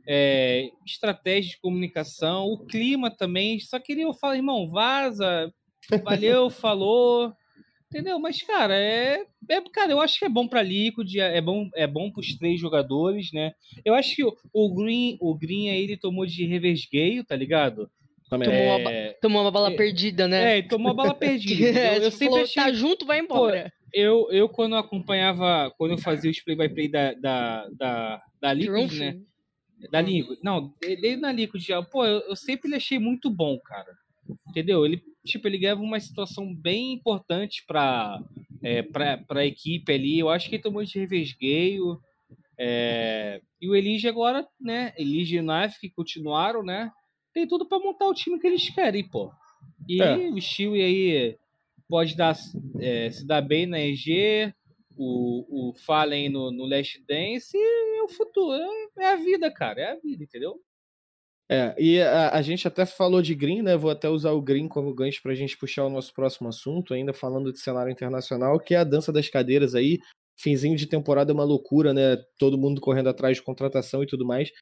D: é, estratégia de comunicação, o clima também. Só queria eu falar, irmão, vaza, valeu, falou. Entendeu? Mas, cara, é, é. Cara, eu acho que é bom pra Liquid, é é bom, é bom pros três jogadores, né? Eu acho que o, o Green, o Green aí, ele tomou de revesgueio, tá ligado?
C: Também.
F: Tomou uma
D: É,
F: Tomou uma bala
D: É,
F: perdida, né?
D: é, ele tomou a bala perdida.
F: É,
D: Eu, eu
F: você
D: sempre
F: falou,
D: achei
F: tá junto, vai embora.
D: eu, eu quando eu acompanhava, quando eu fazia os play-by-play da, da, da, da Liquid, né? Da Liquid. Não, de- desde na Liquid já. Pô, eu, eu sempre achei muito bom, cara. Entendeu? Ele, tipo, ele ganhava uma situação bem importante pra, é, pra, pra equipe ali. Eu acho que ele tomou de revesgueio. É, e o Elige agora, né? Elige e Knife que continuaram, né? Tem tudo pra montar o time que eles querem, pô. E
C: É.
D: o Stewie aí pode dar, é, se dar bem na EG, o, o Fallen no, no Last Dance e é o futuro. É, é a vida, cara. É a vida, entendeu?
C: É, e a, a gente até falou de Green, né? Vou até usar o Green como gancho pra gente puxar o nosso próximo assunto, ainda falando de cenário internacional, que é a dança das cadeiras aí. Finzinho de temporada é uma loucura, né? Todo mundo correndo atrás de contratação e tudo mais.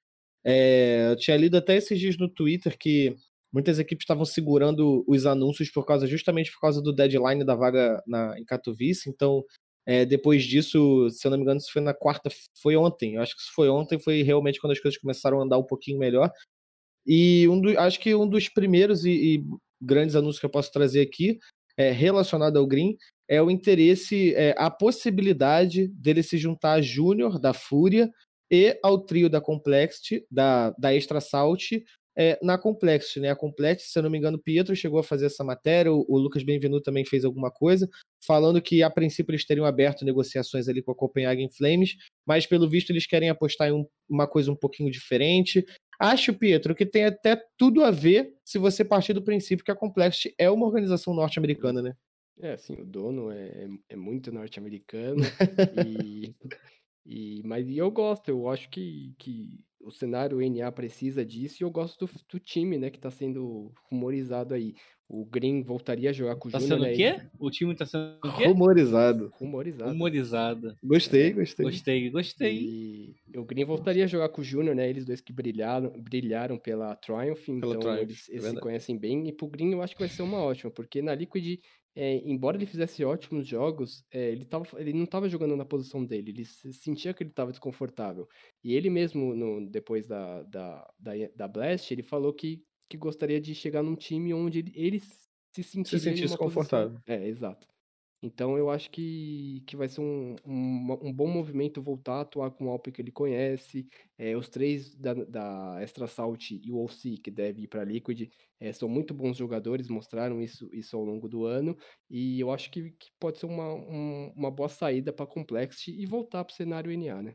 C: É, eu tinha lido até esses dias no Twitter que muitas equipes estavam segurando os anúncios por causa justamente por causa do deadline da vaga na, em Katowice. Então, é, depois disso, se eu não me engano, isso foi na quarta, foi ontem. Eu acho que isso foi ontem, foi realmente quando as coisas começaram a andar um pouquinho melhor. E um do, acho que um dos primeiros e, e grandes anúncios que eu posso trazer aqui, é, relacionado ao Green, é o interesse, é, a possibilidade dele se juntar a Júnior, da Fúria, e ao trio da Complexity, da, da Extra Salt, é, na Complexity, né? A Complexity, se eu não me engano, Pietro chegou a fazer essa matéria, o, o Lucas Benvenu também fez alguma coisa, falando que a princípio eles teriam aberto negociações ali com a Copenhagen Flames, mas pelo visto eles querem apostar em um- uma coisa um pouquinho diferente. Acho, Pietro, que tem até tudo a ver se você partir do princípio que a Complexity é uma organização norte-americana, né?
E: É, assim, o dono é, é muito norte-americano e, e mas e eu gosto, eu acho que, que o cenário NA precisa disso e eu gosto do, do time, né, que tá sendo rumorizado aí. O Green voltaria a jogar com o
D: Tá
E: Júnior,
D: sendo
E: né?
D: o quê? O time tá sendo o quê?
C: Rumorizado.
E: Rumorizado.
D: Humorizado.
C: Gostei, gostei.
D: Gostei, gostei.
E: E o Green voltaria a jogar com o Júnior, né? Eles dois que brilharam, brilharam pela Triumph, então
C: Triumph,
E: eles,
C: é
E: eles se
C: verdade.
E: conhecem bem. E pro Green eu acho que vai ser uma ótima, porque na Liquid, é, embora ele fizesse ótimos jogos, é, ele, tava, ele não estava jogando na posição dele, ele se- sentia que ele estava desconfortável. E ele mesmo, no- depois da, da, da, da Blast, ele falou que, que gostaria de chegar num time onde ele, ele se sentiria
C: sentisse
E: numa posição-
C: confortável.
E: É, exato. Então eu acho que, que vai ser um, um, um bom movimento voltar a atuar com o Alpe que ele conhece. É, os três da, da Extra Salt e o OC, que deve ir para Liquid, é, são muito bons jogadores, mostraram isso, isso ao longo do ano. E eu acho que, que pode ser uma, um- uma boa saída para Complexity e voltar para o cenário NA, né?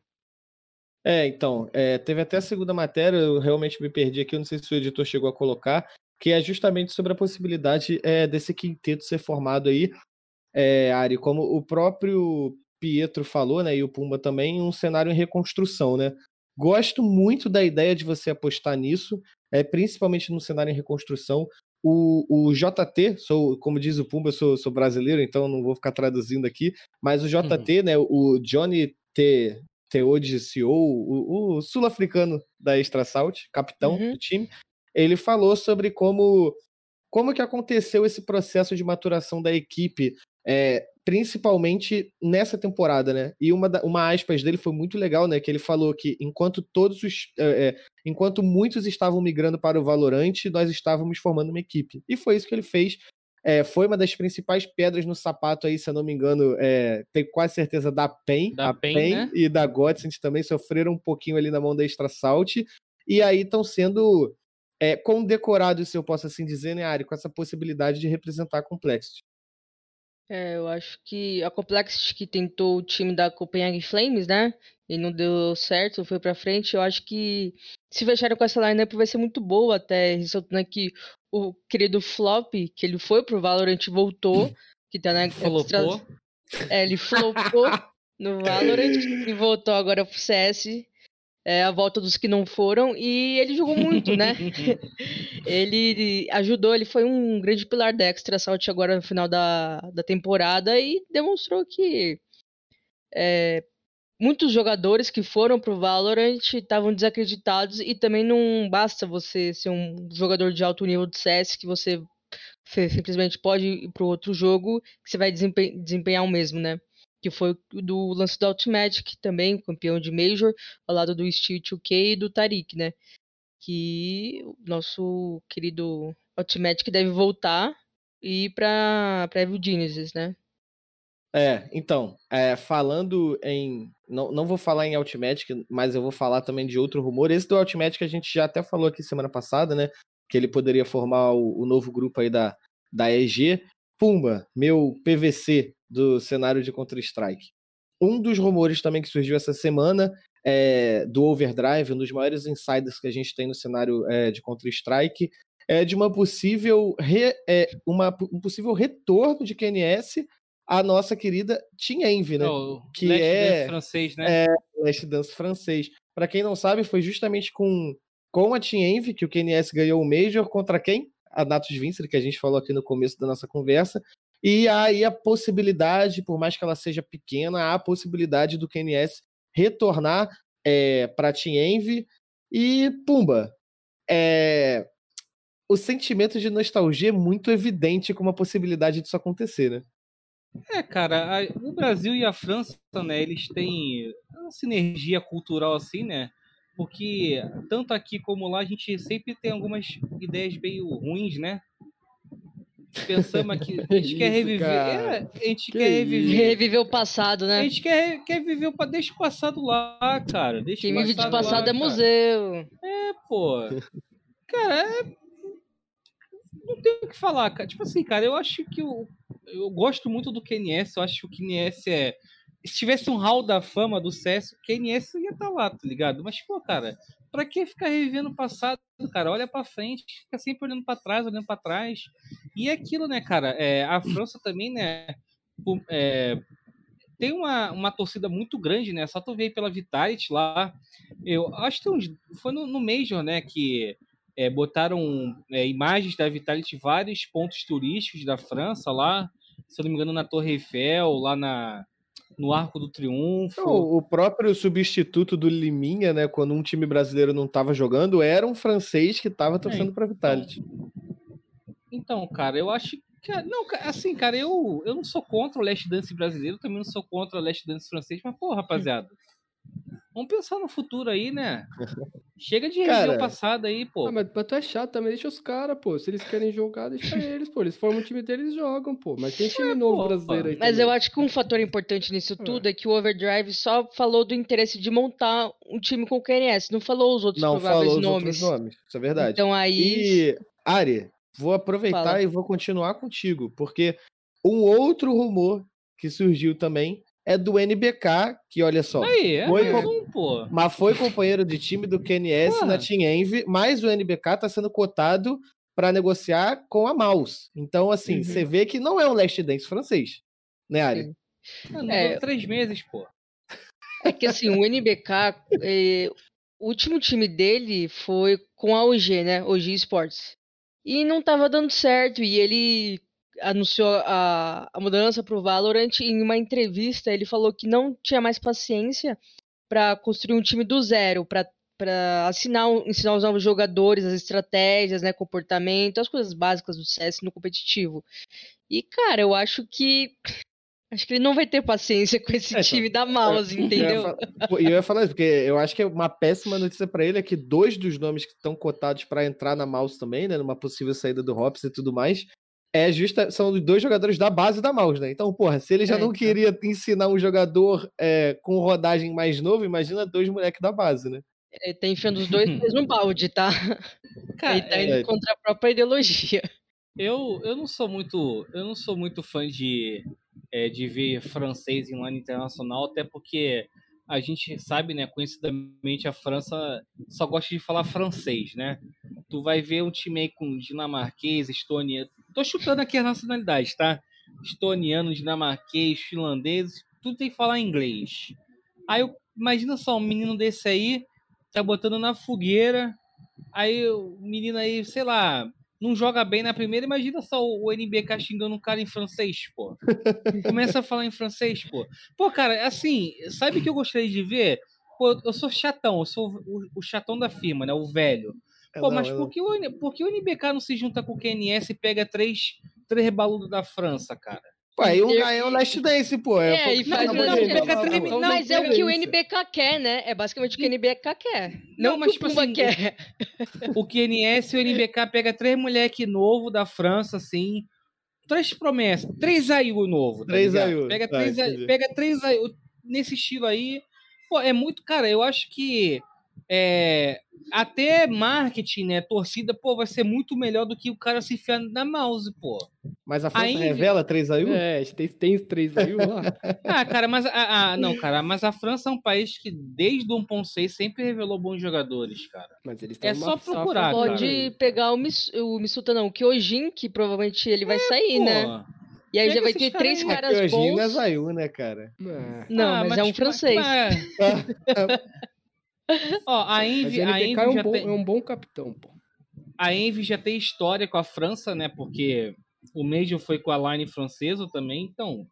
C: É, então, é, teve até a segunda matéria, eu realmente me perdi aqui, eu não sei se o editor chegou a colocar, que é justamente sobre a possibilidade é, desse quinteto ser formado aí, é, Ari, como o próprio Pietro falou, né, e o Pumba também, um cenário em reconstrução, né? Gosto muito da ideia de você apostar nisso, é, principalmente no cenário em reconstrução, o, o JT, sou, como diz o Pumba, eu sou, sou brasileiro, então não vou ficar traduzindo aqui, mas o JT, uhum. né, o Johnny T. Teodiceo, o, o sul-africano da Extra Salt, capitão uhum. do time, ele falou sobre como como que aconteceu esse processo de maturação da equipe, é, principalmente nessa temporada, né? E uma, uma aspas dele foi muito legal, né? Que ele falou que enquanto todos os. É, é, enquanto muitos estavam migrando para o Valorante, nós estávamos formando uma equipe. E foi isso que ele fez. É, foi uma das principais pedras no sapato aí, se eu não me engano, é, tenho quase certeza da PEN,
D: da
C: a
D: PEN, PEN né?
C: e da Godsend também sofreram um pouquinho ali na mão da Extra Salt, e aí estão sendo é, condecorados, se eu posso assim dizer, né, Ari, com essa possibilidade de representar a Complexity.
F: É, eu acho que a Complexity que tentou o time da Copenhagen Flames, né? E não deu certo, foi pra frente. Eu acho que se fecharem com essa lineup vai ser muito boa, até ressaltando aqui o querido Flop, que ele foi pro Valorant e voltou, que tá na
D: Flopou.
F: É, ele flopou no Valorant e voltou agora pro CS é, a volta dos que não foram e ele jogou muito, né? ele ajudou, ele foi um grande pilar da Extra Salt agora no final da, da temporada e demonstrou que é, muitos jogadores que foram pro Valorant estavam desacreditados e também não basta você ser um jogador de alto nível de CS que você simplesmente pode ir pro outro jogo que você vai desempenhar o mesmo, né? Que foi do lance do Ultimatic também, campeão de Major, ao lado do Steel 2K e do Tarik, né? Que o nosso querido Ultimatic deve voltar e ir para Evil Genesis, né?
C: É, então, é, falando em. Não, não vou falar em Ultimatic, mas eu vou falar também de outro rumor. Esse do Ultimatic a gente já até falou aqui semana passada, né? Que ele poderia formar o, o novo grupo aí da, da EG. Pumba, meu PVC do cenário de Counter-Strike. Um dos rumores também que surgiu essa semana é, do Overdrive, um dos maiores insiders que a gente tem no cenário é, de Counter-Strike, é de uma possível re, é, uma, um possível retorno de QNS à nossa querida Team Envy, né?
D: Oh, que Last é Dance francês, né?
C: É, Last Dance francês. Para quem não sabe, foi justamente com, com a Team Envy que o QNS ganhou o Major contra quem? A Natus Vincere, que a gente falou aqui no começo da nossa conversa. E aí a possibilidade, por mais que ela seja pequena, há a possibilidade do QNS retornar é, para Team Envy. E, pumba, é, o sentimento de nostalgia é muito evidente com a possibilidade disso acontecer, né?
D: É, cara, a, o Brasil e a França, né, eles têm uma sinergia cultural assim, né? Porque tanto aqui como lá a gente sempre tem algumas ideias meio ruins, né? Pensamos que a gente quer reviver. É, a gente que quer reviver.
F: Reviver o passado, né?
D: A gente quer, quer viver o Deixa o passado lá, cara. Deixa
F: Quem
D: vive
F: de passado
D: lá,
F: é museu.
D: É, pô. Cara, é... não tem o que falar, cara. Tipo assim, cara, eu acho que eu, eu gosto muito do KNS. Eu acho que o KNS é. Se tivesse um hall da fama do CS, o KNS ia estar tá lá, tá ligado? Mas, pô, cara, Pra que ficar revivendo o passado, cara? Olha para frente, fica sempre olhando para trás, olhando para trás. E é aquilo, né, cara? É, a França também, né? É, tem uma, uma torcida muito grande, né? Só tu ver pela Vitality lá. Eu acho que foi no, no Major, né? Que é, botaram é, imagens da Vitality vários pontos turísticos da França lá. Se eu não me engano, na Torre Eiffel, lá na, no Arco do Triunfo.
C: o próprio substituto do Liminha, né, quando um time brasileiro não estava jogando, era um francês que estava torcendo é, para Vitality.
D: Então, então, cara, eu acho que não, assim, cara, eu, eu não sou contra o Last Dance brasileiro, também não sou contra o Last Dance francês, mas pô, rapaziada, Vamos pensar no futuro aí, né? Chega de rever o passado aí, pô.
E: Ah, mas, mas tu é chato também, deixa os caras, pô. Se eles querem jogar, deixa eles, pô. Eles formam o time deles jogam, pô. Mas tem time é, novo pô, brasileiro aí.
F: Mas
E: também.
F: eu acho que um fator importante nisso é. tudo é. é que o Overdrive só falou do interesse de montar um time com o KNS, não falou os outros
C: não
F: prováveis
C: falou
F: nomes.
C: Os outros nomes. Isso é verdade.
F: Então aí.
C: E, Ari, vou aproveitar Fala. e vou continuar contigo, porque um outro rumor que surgiu também é do NBK, que olha só.
D: Aí, é
C: foi
D: mesmo, pô.
C: Mas foi companheiro de time do KNS Porra. na Team Envy, mas o NBK tá sendo cotado para negociar com a Mouse. Então, assim, uhum. você vê que não é um Last Dance francês, né, Ari?
D: Mano, é, três meses, pô.
F: É que assim, o NBK, é, o último time dele foi com a OG, né? OG Sports. e não tava dando certo. E ele anunciou a, a mudança pro Valorant. Em uma entrevista, ele falou que não tinha mais paciência para construir um time do zero, para para assinar, ensinar os novos jogadores as estratégias, né, comportamento, as coisas básicas do CS no competitivo. E cara, eu acho que acho que ele não vai ter paciência com esse
C: É,
F: time da Mouse,
C: Eu
F: entendeu?
C: E eu ia falar isso, porque eu acho que é uma péssima notícia pra ele é que dois dos nomes que estão cotados pra entrar na Mouse também, né, numa possível saída do Hops e tudo mais, é justa, são os dois jogadores da base da Mouse, né? Então, porra, se ele já
F: É,
C: não
F: então.
C: queria ensinar um jogador é, com rodagem mais novo, imagina dois moleques da base, né?
F: Ele tá enfiando os dois pés no balde, tá?
D: Cara,
F: ele tá
D: é,
F: indo
C: é.
F: contra a própria ideologia.
D: eu, eu não sou muito. Eu não sou muito fã de, é, de ver francês em line internacional, até porque a gente sabe, né, conhecidamente, a França só gosta de falar francês, né? Tu vai ver um time aí com dinamarquês, estoniano. Tô chutando aqui as nacionalidades, tá? Estoniano, dinamarquês, finlandês, tudo tem que falar inglês. Aí eu, imagina só, um menino desse aí tá botando na fogueira. Aí o menino aí, sei lá, não joga bem na primeira, imagina só o, NBK xingando um cara em francês, pô. Começa a falar em francês, pô. Pô, cara, assim, sabe o que eu gostaria de ver? Pô, eu sou chatão, eu sou o, o chatão da firma, né? O velho.
C: É,
D: Pô, mas
C: eu-
D: por que, o, por que o NBK não se junta com o QNS e pega três, três baludos da França, cara?
C: Pô, aí, o,
F: E-
C: aí é o Last Dance, pô.
F: É,
C: foi-
F: e faz
C: Não,
F: o
C: mas
D: não,
C: não, não,
D: não,
F: Mas é o que o. NBK quer, né? É basicamente o que o NBK quer.
D: Não,
F: Não,
D: mas,
F: o
D: tipo assim,
F: quer.
D: O QNS e o NBK pega três moleque novo da França, assim. Três promessas. Três AIU novo. Tá
C: Três
D: ligado?
C: AIU,
D: Pega
C: tá,
D: três, pega três AIU nesse estilo aí. Pô, é muito. Cara, eu acho que. É, até marketing, né? Torcida, pô, vai ser muito melhor do que o cara se enfiar na mouse, pô.
C: Mas a França
D: Aí-
C: revela 3 a 1
E: É, tem, tem os três aí lá.
D: Ah, cara, mas a, a- não, cara, mas a França é um país que desde o 1.6 sempre revelou bons jogadores, cara.
E: Mas eles
D: É só
E: safra
D: procurar,
E: boa,
F: Pode
E: né?
F: pegar o, Miss, o Missuta, não, o Kyojin, que provavelmente ele vai sair, né?
D: Pô,
F: E aí
D: pega
F: já vai ter
D: caras
F: três
D: aí.
F: caras
C: Hoje não é
F: bons.
C: Zayu, né, cara?
E: É.
F: Não,
D: ah,
F: mas, é um
D: tipo,
F: francês.
D: mas- Ó, a Envy,
E: o
D: a Envy
E: é um,
D: já
E: bom,
D: tem,
E: é um bom capitão, pô.
D: a Envy já tem história com a França, né? Porque o Major foi com a Line francesa também, então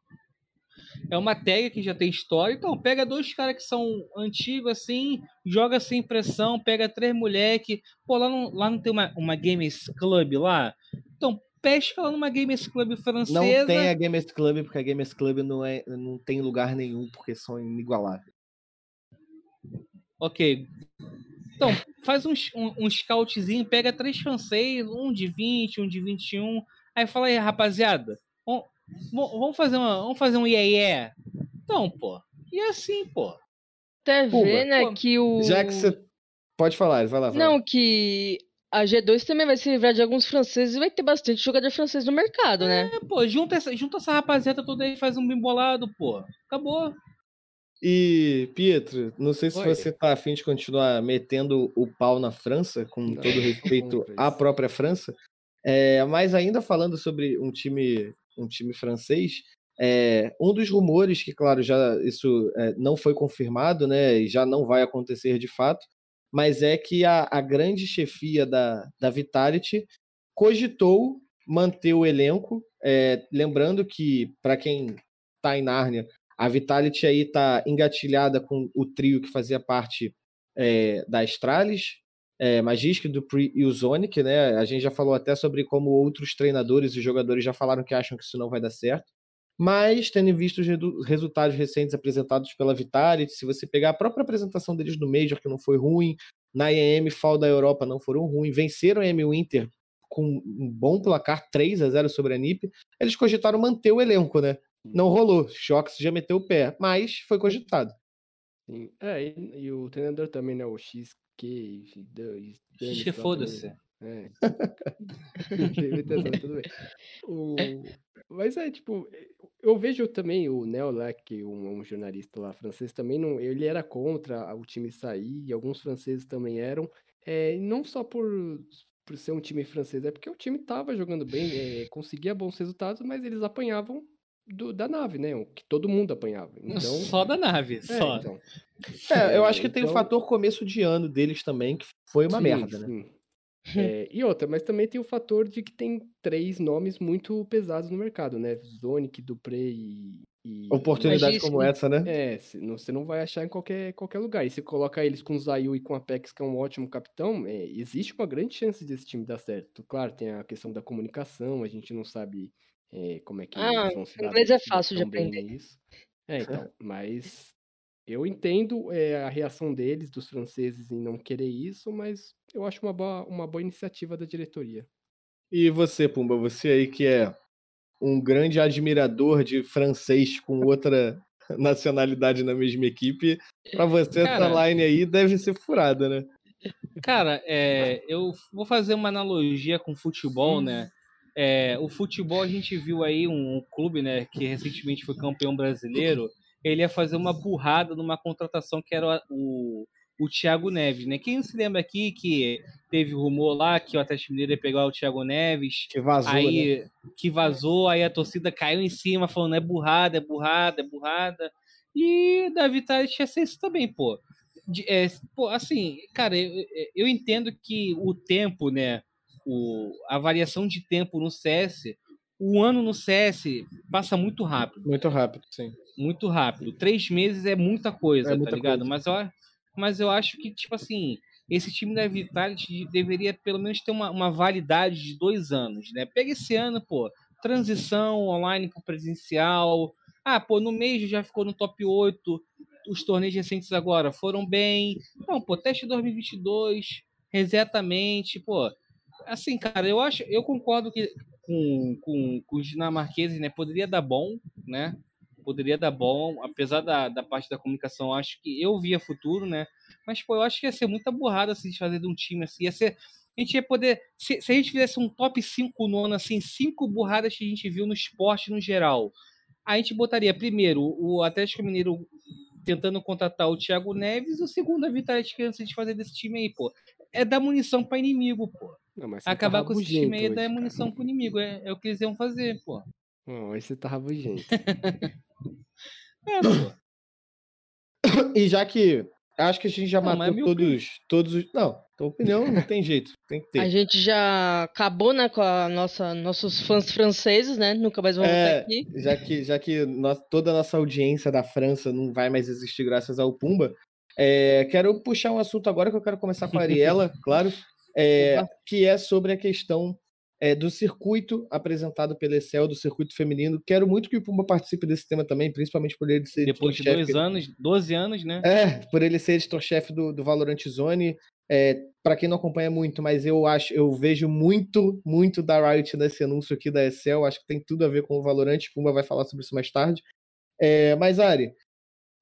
D: é uma tag que já tem história. Então pega dois caras que são antigos assim, joga sem pressão, pega três moleque. Pô, lá não, lá não tem uma, uma Gamers Club lá? Então pesca lá numa Gamers Club francesa.
C: Não tem a Gamers Club, porque a Gamers Club não, é, não tem lugar nenhum, porque são inigualáveis.
D: Ok. Então, faz um, um, um scoutzinho, pega três francês, um de 20, um de 21. Aí fala aí, rapaziada, vamos, vamos fazer uma, vamos fazer um iê iê. Então, pô. E é assim, pô.
F: Até ver, né,
D: pô,
F: que o...
C: Já que você. Pode falar, vai lá. vai lá.
F: Não, que a G2 também vai se livrar de alguns franceses e vai ter bastante jogador francês no mercado, né?
D: É, pô, junta essa, junta essa rapaziada toda aí e faz um bem bolado, pô. Acabou.
C: E, Pietro, não sei se
E: Oi.
C: você tá afim de continuar metendo o pau na França, com
E: Não,
C: todo respeito à própria França. É, mas ainda falando sobre um time, um time francês, é, um dos rumores que, claro, já isso é, não foi confirmado, né, e já não vai acontecer de fato, mas é que a, a grande chefia da, da Vitality cogitou manter o elenco, lembrando que, para quem está em Nárnia, a Vitality aí está engatilhada com o trio que fazia parte é, da Astralis, é, Magisk, Dupree e o Zonic, né? A gente já falou até sobre como outros treinadores e jogadores já falaram que acham que isso não vai dar certo. Mas, tendo em vista os resultados recentes apresentados pela Vitality, se você pegar a própria apresentação deles no Major, que não foi ruim, na EM Fall da Europa não foram ruins, venceram a EM Winter com um bom placar, 3 a 0 sobre a NiP, eles cogitaram manter o elenco, né? Não rolou, Shox já meteu o pé, mas foi cogitado.
E: Sim. É, e, e o treinador também, né? O XQ. lá
D: foda-se.
E: É. Tudo bem. O... Mas é, tipo, eu vejo também o Neo lá, que um, um jornalista lá francês também, não, ele era contra o time sair, e alguns franceses também eram, é, e não só por, por ser um time francês, é porque o time tava jogando bem, é, conseguia bons resultados, mas eles apanhavam do- da nave, né? O que todo mundo apanhava. Então,
D: Só da nave,
E: é,
D: só.
E: então.
C: É, eu acho que tem o
E: Então-
C: fator começo de ano deles também, que foi uma
E: Sim,
C: merda, né?
E: sim. É, e outra, mas também tem o fator de que tem três nomes muito pesados no mercado, né? Zonic, Dupré e. e
C: Oportunidade como essa, né?
E: É, você não vai achar em qualquer, qualquer lugar. E se coloca eles com o Zayu e com a Apex, que é um ótimo capitão, é, existe uma grande chance desse time dar certo. Claro, tem a questão da comunicação, a gente não sabe é, como é que
F: Ah,
E: dar,
F: inglês é fácil de aprender.
E: nisso. É, então, mas eu entendo é, a reação deles, dos franceses, em não querer isso, mas eu acho uma boa, uma boa iniciativa da diretoria.
C: E você, Pumba, você aí que é um grande admirador de francês com outra nacionalidade na mesma equipe, pra você
D: Cara-
C: essa line aí deve ser furada, né?
D: Cara, é, eu vou fazer uma analogia com futebol, né? É, o futebol a gente viu aí um, um clube, né, que recentemente foi campeão brasileiro. Ele ia fazer uma burrada numa contratação que era o, o Thiago Neves, né? Quem se lembra aqui que teve rumor lá que o Atlético Mineiro ia pegar o Thiago Neves,
C: Que vazou, né?
D: aí que vazou, aí a torcida caiu em cima falando é burrada, é burrada, é burrada. E Davi Tales ser isso também, pô. De- é, pô, assim, cara, eu, eu entendo que o tempo, né? O, a variação de tempo no CS, o ano no CS passa muito rápido,
C: Muito rápido, sim.
D: muito rápido. Três meses é muita coisa,
C: É muita
D: tá ligado?
C: coisa.
D: Mas eu, mas eu acho que, tipo assim, esse time da Vitality deveria pelo menos ter uma, uma validade de dois anos, né? Pega esse ano, pô, transição online pro presencial. Ah, pô, no mês já ficou no top 8. Os torneios recentes agora foram bem. Não, pô, teste 2022, exatamente, pô. Assim, cara, eu acho, eu concordo que com, com, com os dinamarqueses, né, poderia dar bom, né? Poderia dar bom, apesar da, da parte da comunicação, acho que eu via futuro, né? Mas, pô, eu acho que ia ser muita burrada se fazer de um time assim. Ia ser. A gente ia poder. Se, se a gente fizesse um top 5 no ano, assim, cinco burradas que a gente viu no esporte no geral. A gente botaria primeiro o Atlético Mineiro tentando contratar o Thiago Neves, o segundo a Vitality antes de fazer desse time aí, pô. É dar munição para inimigo, pô.
E: Não, tá
D: Acabar com esse time aí é dar munição
E: cara.
D: pro inimigo. É, é o que eles iam fazer, pô.
E: Não, aí você tá rabugento.
D: É, pô.
C: E já que acho que a gente já
D: Não,
C: matou
D: é minha
C: todos, todos os. Não, tua opinião não tem jeito, tem que
F: A
C: ter.
F: gente já acabou, né, com a nossa, nossos fãs franceses, né? Nunca mais vão
C: É.
F: voltar aqui.
C: Já que, já que nós- toda a nossa audiência da França não vai mais existir graças ao Pumba, é, quero puxar um assunto agora que eu quero começar com a Ariela, claro, é, que é sobre a questão é, do circuito apresentado pela Excel, do circuito feminino. Quero muito que o Pumba participe desse tema também, principalmente por ele ser
D: Depois de dois anos, 12 anos, né?
C: É, por ele ser editor-chefe do, do Valorant Zone. É, para quem não acompanha muito, mas eu acho, eu vejo muito, muito da Riot nesse anúncio aqui da Excel. Acho que tem tudo a ver com o Valorant. Pumba vai falar sobre isso mais tarde. É, mas, Ari,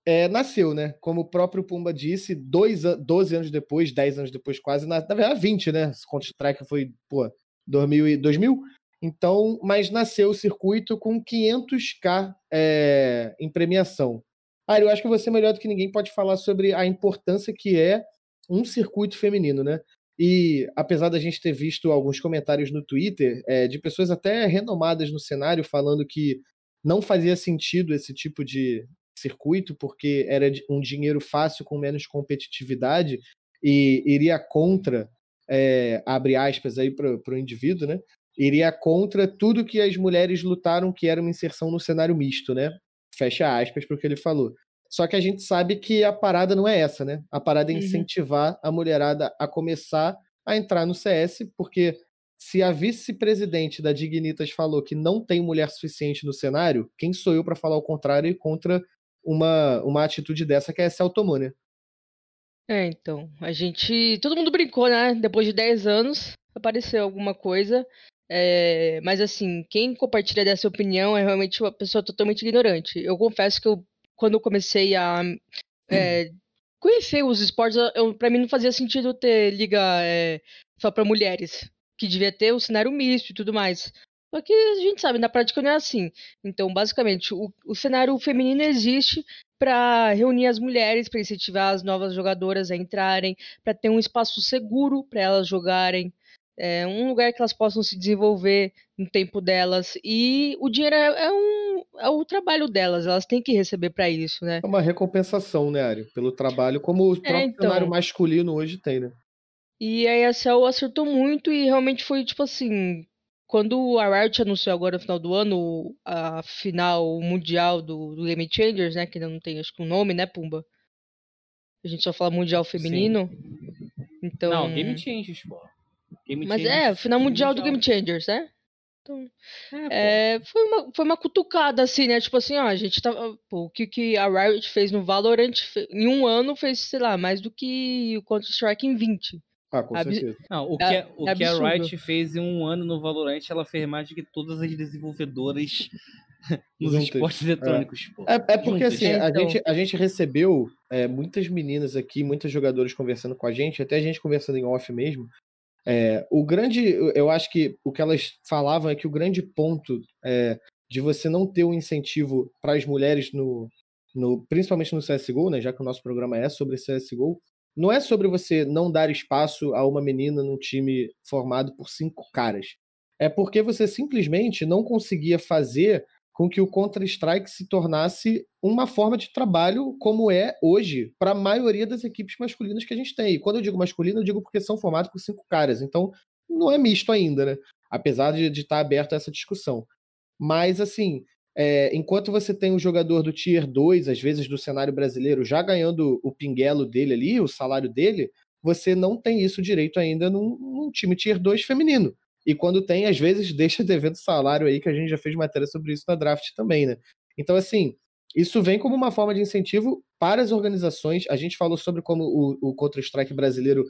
C: é, nasceu, né? Como o próprio Pumba disse, dois, an- 12 anos depois, 10 anos depois, quase, na, na verdade, 20, né? Counter-Strike foi, pô, 2000, e- 2000. Então, mas nasceu o circuito com 500k é, em premiação. Ari, eu acho que você, melhor do que ninguém, pode falar sobre a importância que é um circuito feminino, né? E apesar da gente ter visto alguns comentários no Twitter é, de pessoas até renomadas no cenário falando que não fazia sentido esse tipo de circuito porque era um dinheiro fácil com menos competitividade e iria contra, é, abre aspas aí para o indivíduo, né? Iria contra tudo que as mulheres lutaram que era uma inserção no cenário misto, né? Fecha aspas para o que ele falou. Só que a gente sabe que a parada não é essa, né? A parada é
F: Uhum.
C: incentivar a mulherada a começar a entrar no CS, porque se a vice-presidente da Dignitas falou que não tem mulher suficiente no cenário, quem sou eu para falar o contrário e contra uma, uma atitude dessa que a Excel tomou, né?
F: É, então, a gente. Todo mundo brincou, né? Depois de 10 anos, apareceu alguma coisa. É, mas assim, quem compartilha dessa opinião é realmente uma pessoa totalmente ignorante. Eu confesso que eu, quando eu comecei a é, conhecer os esportes, eu, pra mim não fazia sentido ter liga é, só pra mulheres. Que devia ter o cenário misto e tudo mais. Só que a gente sabe, na prática não é assim. Então, basicamente, o, o cenário feminino existe para reunir as mulheres, para incentivar as novas jogadoras a entrarem, para ter um espaço seguro para elas jogarem, é, um lugar que elas possam se desenvolver no tempo delas. E o dinheiro é, é um, é o trabalho delas, elas têm que receber para isso, né?
C: É uma recompensação, né, Ari? Pelo trabalho, como o próprio
F: então.
C: cenário masculino hoje tem, né?
F: E a ESL acertou muito e realmente foi tipo assim. Quando a Riot anunciou agora no final do ano a final mundial do, do Game Changers, né? Que ainda não tem acho que um nome, né, Pumba? A gente só fala mundial feminino. Então.
D: Não, Game Changers, pô. Game
F: Mas
D: Changers,
F: é, final mundial do
D: mundial.
F: Game Changers, né? Então,
D: É,
F: é, foi, uma, foi uma cutucada, assim, né? Tipo assim, ó, a gente tava. Pô, o que, que a Riot fez no Valorant em um ano fez, sei lá, mais do que o Counter-Strike em 20.
C: Ah, com certeza.
D: Não, o que,
F: É-
D: a- o
F: é
D: que a. Riot fez em um ano no Valorant, ela fez mais do que todas as desenvolvedoras nos
C: Juntas.
D: esportes eletrônicos, pô.
C: É, é porque
D: Juntas.
C: assim,
F: É,
C: a,
F: então.
C: gente, a gente recebeu é, muitas meninas aqui, muitos jogadores conversando com a gente, até a gente conversando em off mesmo. É, o grande, eu- eu acho que o que elas falavam é que o grande ponto é, de você não ter um incentivo para as mulheres no, no, principalmente no CSGO, né, já que o nosso programa é sobre CSGO, não é sobre você não dar espaço a uma menina num time formado por cinco caras. É porque você simplesmente não conseguia fazer com que o Counter-Strike se tornasse uma forma de trabalho como é hoje para a maioria das equipes masculinas que a gente tem. E quando eu digo masculino, eu digo porque são formados por cinco caras. Então, não é misto ainda, né? Apesar de de estar aberto a essa discussão. Mas, assim, é, enquanto você tem um jogador do Tier 2, às vezes do cenário brasileiro, já ganhando o pinguelo dele ali, o salário dele, você não tem isso direito ainda num, num time Tier 2 feminino. E quando tem, às vezes deixa devendo salário aí, que a gente já fez matéria sobre isso na draft também, né? Então, assim, isso vem como uma forma de incentivo para as organizações. A gente falou sobre como o, o Counter-Strike brasileiro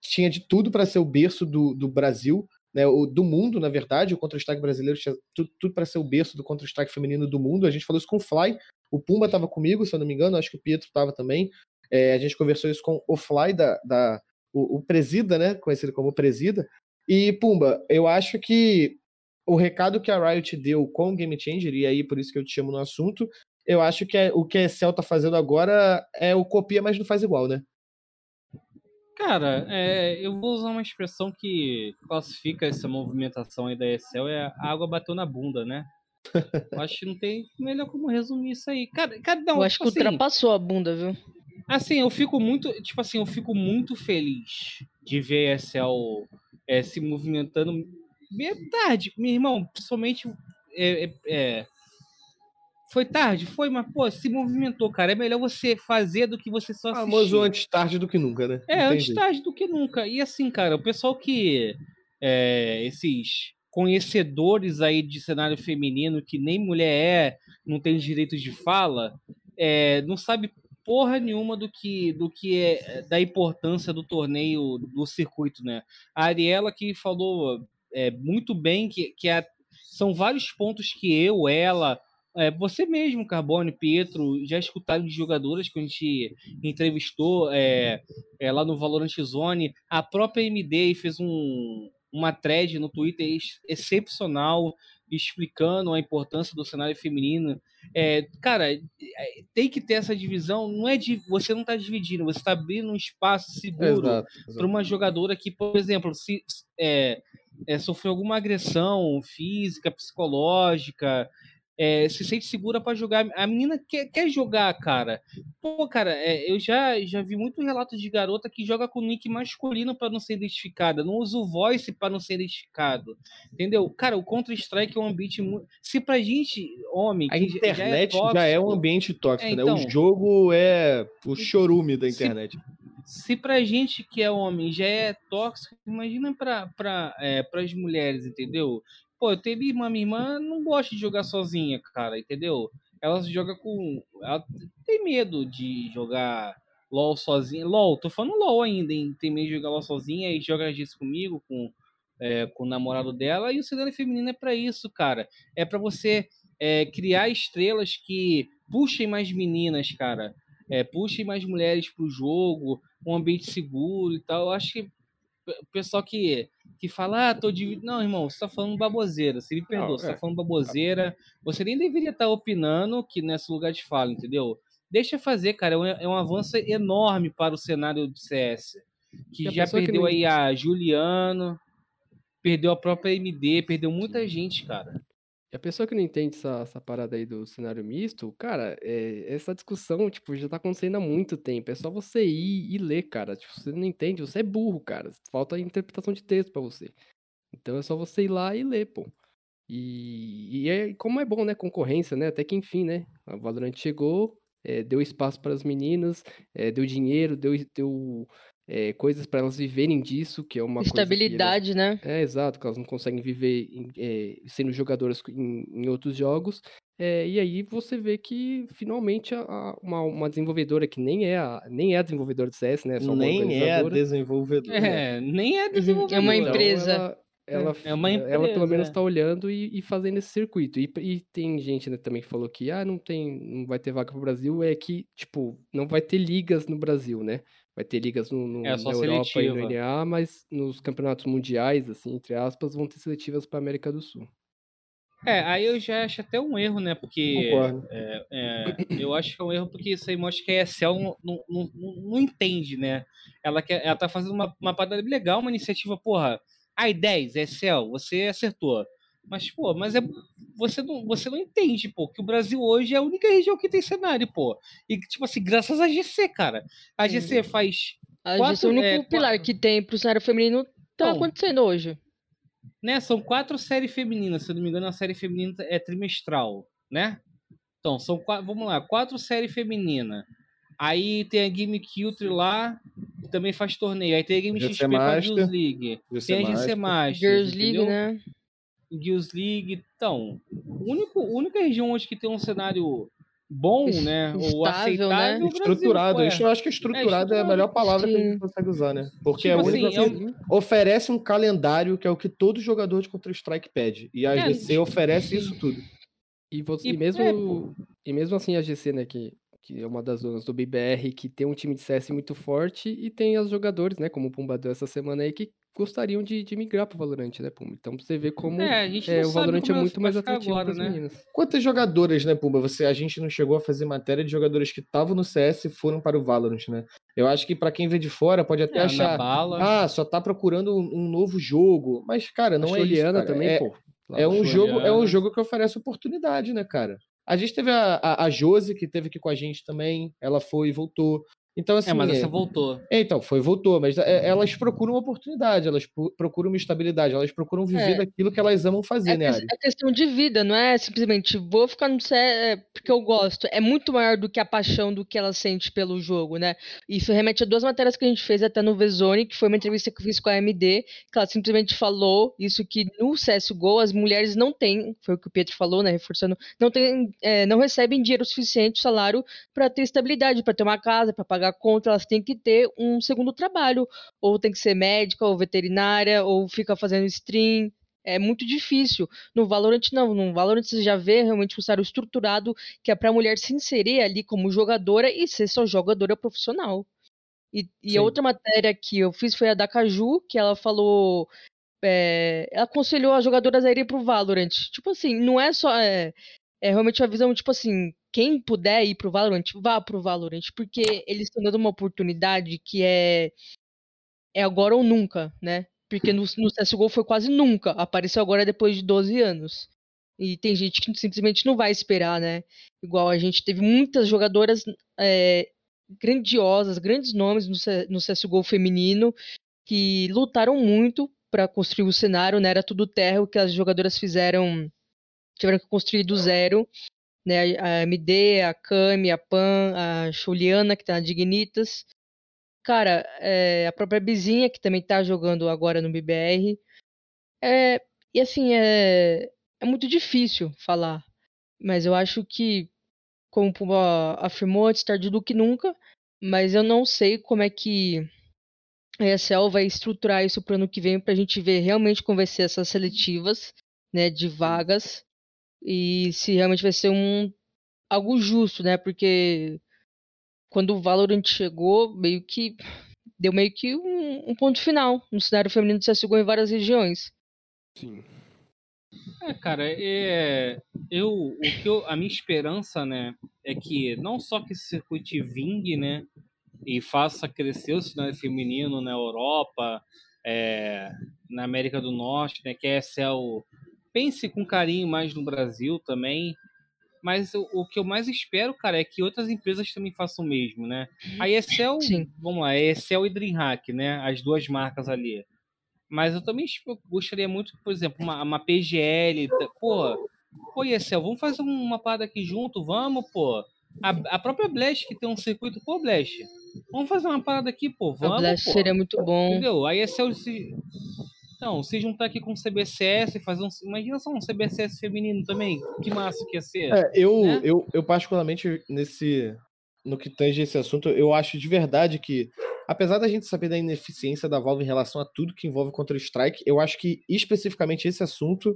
C: tinha de tudo para ser o berço do, do Brasil, né, do mundo, na verdade. O Counter-Strike brasileiro tinha tudo, tudo para ser o berço do Counter-Strike feminino do mundo. A gente falou isso com o Fly, o Pumba estava comigo, se eu não me engano, acho que o Pietro estava também. É, a gente conversou isso com o Fly, da, da, o, o Presida, né, conhecido como Presida. E, Pumba, eu acho que o recado que a Riot deu com o Game Changer, e aí por isso que eu te chamo no assunto, eu acho que é- o que a Excel tá fazendo agora é o copia, mas não faz igual, né?
D: Cara, é, eu vou usar uma expressão que classifica essa movimentação aí da Excel, é a água bateu na bunda, né? Eu acho que não tem melhor como resumir isso aí. Cara, cara não,
F: eu acho que
D: tipo assim,
F: ultrapassou a bunda, viu?
D: Assim, eu fico muito, tipo assim, eu fico muito feliz de ver a Excel é, se movimentando meio tarde, meu irmão, principalmente é, é, é, foi tarde, foi, mas pô, se movimentou, cara. É melhor você fazer do que você só assistir.
C: Famoso antes tarde do que nunca, né?
D: É,
C: tem
D: antes tarde do que nunca. E assim, cara, o pessoal que. é, esses conhecedores aí de cenário feminino que nem mulher é, não tem direito de fala, é, não sabe porra nenhuma do que do que é da importância do torneio do circuito, né? A Ariela que falou é, muito bem que, que a- são vários pontos que eu, ela, é, você mesmo, Carbone, Pietro, já escutaram de jogadoras que a gente entrevistou é, é, lá no Valorant Zone. A própria MD fez um, uma thread no Twitter ex- excepcional explicando a importância do cenário feminino. É, cara, é, tem que ter essa divisão. Não é de você não está dividindo, você está abrindo um espaço seguro para uma jogadora que, por exemplo, se é, é, sofreu alguma agressão física, psicológica, é, se sente segura para jogar. A menina quer, quer jogar, cara. Pô, cara, é, eu já, já vi muito relato de garota que joga com nick masculino para não ser identificada, não usa o voice para não ser identificado. Entendeu? Cara, o Counter-Strike é um ambiente muito. Se pra gente, homem,
C: A
D: que
C: internet já é,
D: tóxico,
C: um ambiente tóxico,
D: É,
C: né?
D: então.
C: O jogo é o chorume da
D: Se-
C: internet.
D: se pra gente que é homem já é tóxico, imagina pra, pra, é, pras mulheres, entendeu? Pô, eu tenho minha irmã, minha irmã não gosta de jogar sozinha, cara, entendeu? Ela joga com. Ela tem medo de jogar LOL sozinha. LOL, tô falando LOL ainda, hein? Tem medo de jogar LOL sozinha e joga disso comigo, com, é, com o namorado dela. E o cenário feminino é pra isso, cara. É pra você é, criar estrelas que puxem mais meninas, cara. É, puxem mais mulheres pro jogo, um ambiente seguro e tal. Eu acho que o pessoal que, que fala, ah, tô dividindo. Não, irmão, você tá falando baboseira. Você me perdoa,
C: Não,
D: você
C: é.
D: tá falando baboseira. Você nem deveria estar opinando que nesse lugar de fala, entendeu? Deixa fazer, cara. É um, é um avanço enorme para o cenário do CS. Que já
E: pessoa que
D: perdeu
E: não-
D: aí a Juliano, perdeu a própria MD, perdeu muita gente, cara.
E: E a pessoa que não entende essa, essa parada aí do cenário misto, cara, é, essa discussão, tipo, já tá acontecendo há muito tempo. É só você ir e ler, cara. Tipo, você não entende, você é burro, cara. Falta interpretação de texto pra você. Então é só você ir lá e ler, pô. E, e é, como é bom, né? Concorrência, né? Até que enfim, né? A Valorant chegou, é, deu espaço para as meninas, é, deu dinheiro, deu, deu é, coisas para elas viverem disso, que é uma
F: Estabilidade,
E: coisa
F: né?
E: É, exato, que elas não conseguem viver em, é, sendo jogadoras em, em outros jogos. É, e aí você vê que finalmente a, a, uma, uma desenvolvedora que nem é a, nem é a desenvolvedora de CS, né? Só
C: nem é a desenvolvedora.
D: É, nem é desenvolvedora.
F: É uma empresa.
E: Então, ela, ela,
D: É uma
E: ela pelo menos
D: empresa.
E: está olhando e, e fazendo esse circuito. E, e tem gente né, também que falou que ah, não tem, não vai ter vaga pro Brasil, é que, tipo, não vai ter ligas no Brasil, né? Vai ter ligas no, no-
D: É,
E: na Europa e no
D: seletiva.
E: NA, mas nos campeonatos mundiais, assim, entre aspas, vão ter seletivas para América do Sul.
D: É, aí eu já acho até um erro, né? Porque
C: Concordo.
D: é, eu acho que é um erro porque isso aí mostra que a ESL não, não, não, não entende, né? Ela, quer, ela tá fazendo uma, uma parada legal, uma iniciativa, porra. Ai, 10, ESL, você acertou. Mas, pô, mas é, você, não, você não entende, pô, que o Brasil hoje é a única região que tem cenário, pô. E, tipo assim, graças à GC, cara. A GC faz
F: A
D: Quatro-
F: gestão, o único
D: é,
F: pilar
D: quatro-
F: que tem pro cenário feminino tá
D: Então.
F: acontecendo hoje.
D: né? São quatro séries femininas, se eu não me engano, a série feminina é trimestral, né? Então, são quatro, vamos lá, quatro séries femininas. Aí tem a Game Culture lá, que também faz torneio. Aí tem a Game
C: GC
D: XP com a
C: Master.
D: Girls League. Tem a GC Masters,
F: Girls League,
D: entendeu?
F: né?
D: Girls League. Então, único, a única região hoje que tem um cenário bom, né? Ou
F: estável,
D: aceitável.
F: né?
D: é o Brasil,
C: Estruturado,
D: é.
C: eu acho que estruturado é, a
D: estruturado.
C: melhor palavra que a gente consegue usar, né? Porque
D: Tipo
C: é a
D: assim,
C: única
D: é
C: que oferece um calendário que é o que todo jogador de Counter-Strike pede. E a
D: É,
C: GC oferece isso tudo.
E: E, você,
D: E,
E: e mesmo,
D: é,
E: e mesmo assim a GC, né, que, que é uma das zonas do BBR, que tem um time de CS muito forte e tem os jogadores, né, como o Pumba deu essa semana aí, que gostariam de, de migrar pro Valorant, né, Pumba? Então pra você ver como
D: É, a gente
E: é, o Valorant é
D: como
E: muito mais atrativo
D: agora,
E: pras
D: né?
E: meninas.
C: Quantas jogadoras, né, Pumba? Você, a gente não chegou a fazer matéria de jogadores que estavam no CS e foram para o Valorant, né? Eu acho que pra quem vê de fora pode até
D: É,
C: achar,
D: bala.
C: ah, só tá procurando um, um novo jogo. Mas, cara, não
E: a
C: é isso.
E: Juliana
C: cara.
E: também,
C: é,
E: pô.
C: É um, jogo, é um jogo que oferece oportunidade, né, cara? A gente teve a, a, a Josi, que teve aqui com a gente também. Ela foi e voltou. Então, assim.
D: é, mas
C: é-
D: essa voltou.
C: é, então, foi, voltou, mas é, elas procuram uma oportunidade, elas pro- procuram uma estabilidade, elas procuram viver
F: É.
C: daquilo que elas amam fazer,
F: É,
C: né, Ari?
F: é questão de vida, não é simplesmente vou ficar no CS porque eu gosto. É muito maior do que a paixão do que ela sente pelo jogo, né? Isso remete a duas matérias que a gente fez até no Vezone, que foi uma entrevista que eu fiz com a AMD, que ela simplesmente falou isso que no CSGO as mulheres não têm, foi o que o Pietro falou, né? Reforçando, não tem, é, não recebem dinheiro suficiente, salário, para ter estabilidade, para ter uma casa, para pagar conta, elas têm que ter um segundo trabalho, ou tem que ser médica, ou veterinária, ou fica fazendo stream. É muito difícil. No Valorant, não. No Valorant você já vê realmente um cenário estruturado que é para a mulher se inserir ali como jogadora e ser só jogadora profissional. E, e a outra matéria que eu fiz foi a da Caju, que ela falou. é, ela aconselhou as jogadoras a irem pro Valorant. Tipo assim, não é só. É, é realmente uma visão, tipo assim, quem puder ir pro Valorant, vá pro Valorant, porque eles estão dando uma oportunidade que é. É agora ou nunca, né? Porque no, no CSGO foi quase nunca. Apareceu agora depois de 12 anos. E tem gente que simplesmente não vai esperar, né? Igual a gente teve muitas jogadoras é, grandiosas, grandes nomes no, no CSGO feminino, que lutaram muito para construir o cenário, né? Era tudo terra, o que as jogadoras fizeram, tiveram que construir do zero. Né? A MD, a Kami, a Pan, a Juliana, que tá na Dignitas. Cara, é, a própria Bizinha, que também tá jogando agora no BBR. É, e assim, é, é muito difícil falar. Mas eu acho que, como o Pumba afirmou, antes tarde do que nunca. Mas eu não sei como é que a ESL vai estruturar isso pro ano que vem pra gente ver realmente como vai ser essas seletivas, né, de vagas. E se realmente vai ser um algo justo, né? Porque quando o Valorant chegou, meio que deu meio que um, um ponto final no cenário feminino do CSGO em várias regiões.
E: Sim.
D: É, cara, é, eu, o que eu, a minha esperança, né, é que não só que esse circuito vingue, né, e faça crescer o cenário feminino na Europa, é, na América do Norte, né, que a ESL pense com carinho mais no Brasil também. Mas o, o, que eu mais espero, cara, é que outras empresas também façam o mesmo, né? A Excel,
F: Sim.
D: vamos lá, é Excel e DreamHack, né? As duas marcas ali. Mas eu também gostaria muito, por exemplo, uma, uma PGL, pô, pô, Excel, vamos fazer uma parada aqui junto, vamos, pô. A, a própria Blast que tem um circuito, pô, Blast, vamos fazer uma parada aqui, pô, vamos,
F: A Blast
D: pô.
F: seria muito bom.
D: Entendeu? Aí Excel se... Não, se juntar aqui com o CBCS e fazer um. Imagina só um CBCS feminino também. Que massa que ia ser.
C: É, eu,
D: né?
C: eu, eu, particularmente, nesse. No que tange esse assunto, eu acho de verdade que, apesar da gente saber da ineficiência da Valve em relação a tudo que envolve Counter-Strike, eu acho que especificamente esse assunto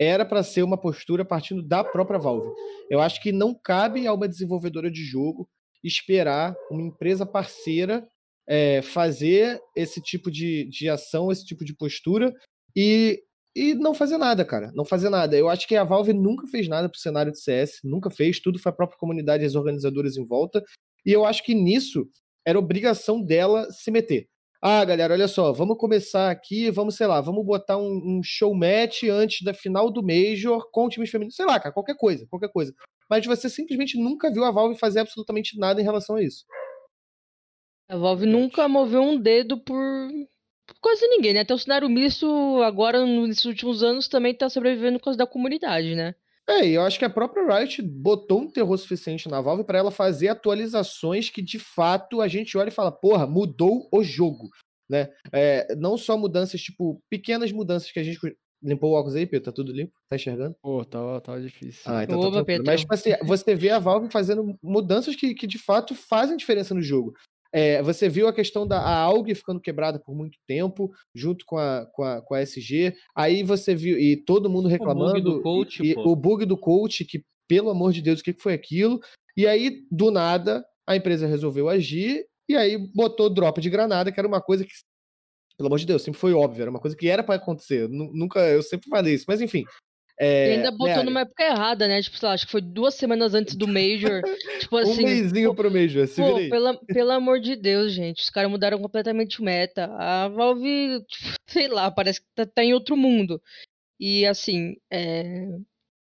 C: era para ser uma postura partindo da própria Valve. Eu acho que não cabe a uma desenvolvedora de jogo esperar uma empresa parceira é, fazer esse tipo de, de ação, esse tipo de postura e, e não fazer nada, cara. Não fazer nada. Eu acho que a Valve nunca fez nada pro cenário de CS, nunca fez, tudo foi a própria comunidade e as organizadoras em volta. E eu acho que nisso era obrigação dela se meter. Ah, galera, olha só, vamos começar aqui, vamos, sei lá, vamos botar um, um show match antes da final do Major com times femininos, sei lá, cara, qualquer coisa, qualquer coisa. Mas você simplesmente nunca viu a Valve fazer absolutamente nada em relação a isso.
F: A Valve nunca moveu um dedo por, por quase ninguém, né? Até o cenário misto, agora, nesses últimos anos, também tá sobrevivendo por causa da comunidade, né?
C: É, e eu acho que a própria Riot botou um terror suficiente na Valve para ela fazer atualizações que de fato a gente olha e fala, porra, mudou o jogo, né? É, não só mudanças, tipo, pequenas mudanças que a gente limpou o óculos aí, Pedro, tá tudo limpo? Tá enxergando?
E: Pô, tava, tava difícil.
C: Ah, então
F: Oba,
C: tá. Mas tipo assim, você vê a Valve fazendo mudanças que, que de fato fazem diferença no jogo. É, você viu a questão da a AUG ficando quebrada por muito tempo, junto com a, com a, com a SG. Aí você viu, e todo mundo reclamando.
D: do coach,
C: e, o bug do coach, que, pelo amor de Deus, o que foi aquilo? E aí, do nada, a empresa resolveu agir e aí botou drop de granada, que era uma coisa que, pelo amor de Deus, sempre foi óbvio, era uma coisa que era para acontecer. Nu- Nunca, eu sempre falei isso, mas enfim. É,
F: e ainda botou
C: né,
F: numa época errada, né? Tipo, sei lá, acho que foi duas semanas antes do Major. tipo
C: um
F: assim.
C: mêsinho pro Major, se
F: Pô, pela, pelo amor de Deus, gente. Os caras mudaram completamente o meta. A Valve, tipo, sei lá, parece que tá, tá em outro mundo. E assim, é,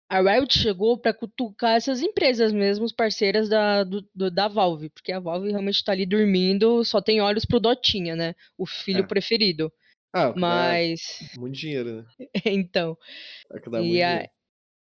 F: a Riot chegou pra cutucar essas empresas mesmo, os parceiras da, do- do- da Valve. Porque a Valve realmente tá ali dormindo, só tem olhos pro Dotinha, né? O filho
C: É.
F: preferido.
C: Ah,
F: Mas,
C: muito dinheiro, né?
F: então.
C: É que dá muito
F: a-
C: dinheiro.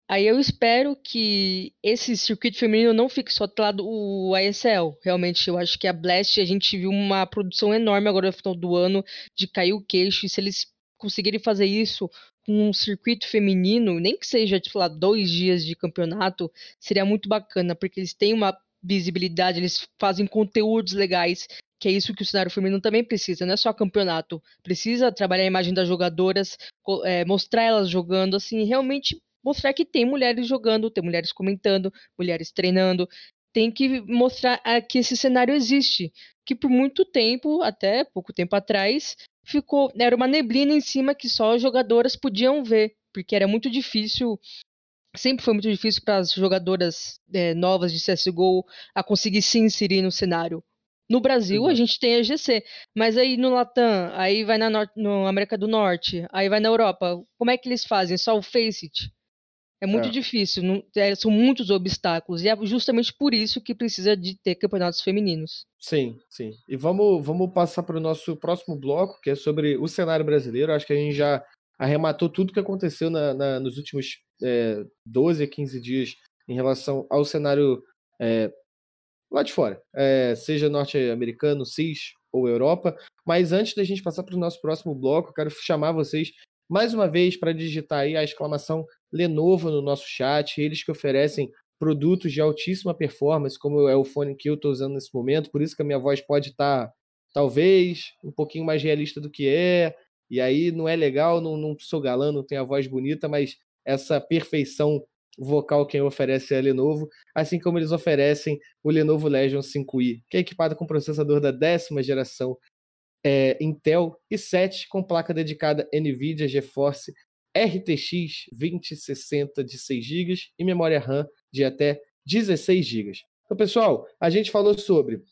F: Aí eu espero que esse circuito feminino não fique só atrelado o ASL. Realmente, eu acho que a Blast, a gente viu uma produção enorme agora no final do ano de cair o queixo. E se eles conseguirem fazer isso com um circuito feminino, nem que seja, tipo lá, dois dias de campeonato, seria muito bacana, porque eles têm uma visibilidade, eles fazem conteúdos legais, que é isso que o cenário feminino também precisa, não é só campeonato. Precisa trabalhar a imagem das jogadoras, é, mostrar elas jogando, assim, realmente mostrar que tem mulheres jogando, tem mulheres comentando, mulheres treinando. Tem que mostrar ah, que esse cenário existe. Que por muito tempo, até pouco tempo atrás, ficou. Era uma neblina em cima que só as jogadoras podiam ver. Porque era muito difícil. Sempre foi muito difícil para as jogadoras eh, novas de CSGO a conseguir se inserir no cenário. No Brasil, a
C: Exato.
F: gente tem a GC, mas aí no Latam, aí vai na Nor- no América do Norte, aí vai na Europa. Como é que eles fazem? Só o Faceit? É muito
C: É.
F: difícil, não- é, são muitos obstáculos, e é justamente por isso que precisa de ter campeonatos femininos.
C: Sim, sim. E vamos, vamos passar para o nosso próximo bloco, que é sobre o cenário brasileiro. Acho que a gente já arrematou tudo que aconteceu na- na- nos últimos é, 12 a 15 dias em relação ao cenário é, lá de fora, é, seja norte-americano, CIS ou Europa. Mas antes da gente passar para o nosso próximo bloco, eu quero chamar vocês mais uma vez para digitar aí a exclamação Lenovo no nosso chat, eles que oferecem produtos de altíssima performance, como é o fone que eu estou usando nesse momento, por isso que a minha voz pode estar, talvez, um pouquinho mais realista do que é, e aí não é legal, não, não sou galã, não tenho a voz bonita, mas essa perfeição vocal quem oferece a Lenovo, assim como eles oferecem o Lenovo Legion 5i, que é equipado com processador da décima geração é, Intel i7 com placa dedicada NVIDIA GeForce RTX 2060 de 6 GB e memória RAM de até 16 GB. Então, pessoal, a gente falou sobre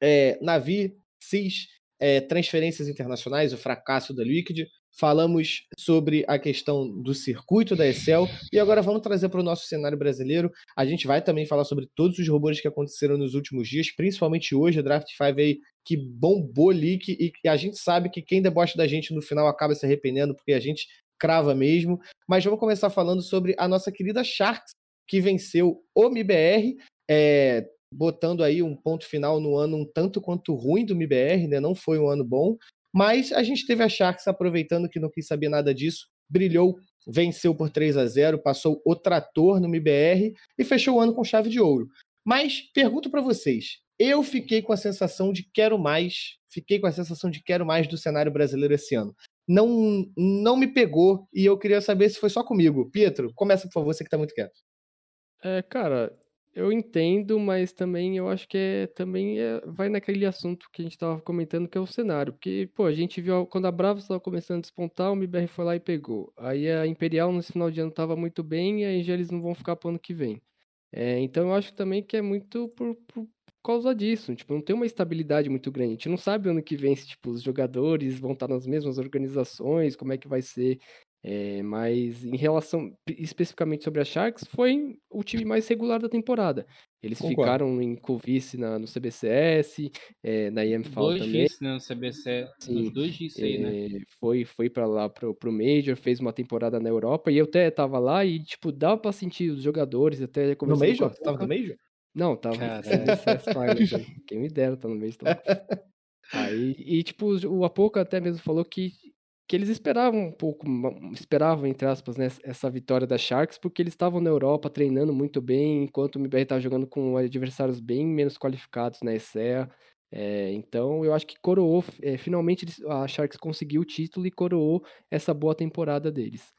C: é, Navi, CIS, é, transferências internacionais, o fracasso da Liquid. Falamos sobre a questão do circuito da Excel e agora vamos trazer para o nosso cenário brasileiro. A gente vai também falar sobre todos os robôs que aconteceram nos últimos dias, principalmente hoje, a Draft 5 aí que bombou leak e a gente sabe que quem debocha da gente no final acaba se arrependendo porque a gente crava mesmo. Mas vamos começar falando sobre a nossa querida Sharks, que venceu o MIBR, é, botando aí um ponto final no ano um tanto quanto ruim do MIBR, né? Não foi um ano bom, mas a gente teve a Sharks aproveitando que não quis saber nada disso, brilhou, venceu por 3 a 0, passou o trator no MBR e fechou o ano com chave de ouro. Mas pergunto para vocês, eu fiquei com a sensação de quero mais, fiquei com a sensação de quero mais do cenário brasileiro esse ano. Não, não me pegou e eu queria saber se foi só comigo. Pietro, começa por favor, você que está muito quieto.
E: É, cara, eu entendo, mas também eu acho que é, também é, vai naquele assunto que a gente estava comentando, que é o cenário. Porque, pô, a gente viu quando a Brava estava começando a despontar, o MBR foi lá e pegou. Aí a Imperial nesse final de ano estava muito bem, e aí já eles não vão ficar pro ano que vem. É, então eu acho também que é muito por, por causa disso. Tipo, não tem uma estabilidade muito grande. A gente não sabe ano que vem se tipo, os jogadores vão estar nas mesmas organizações, como é que vai ser é, mas em relação especificamente sobre a Sharks, foi o time mais regular da temporada. Eles Concordo. ficaram em co-vice no CBCS, é, na IMFAL
D: dois
E: também.
D: Vice, né, no CBC, Sim, os dois vice aí, né?
E: É, foi, foi para lá pro, pro Major, fez uma temporada na Europa, e eu até tava lá e, tipo, dava pra sentir os jogadores, até
C: No Major? Você tava no Major?
E: Não, tava no CS Finals. Quem me dera tá no Major. Aí, e, tipo, o Apoca até mesmo falou que que eles esperavam um pouco, esperavam, entre aspas, né, essa vitória da Sharks, porque eles estavam na Europa treinando muito bem, enquanto o MBR estava jogando com adversários bem menos qualificados na ESEA. É, então, eu acho que coroou, é, finalmente a Sharks conseguiu o título e coroou essa boa temporada deles.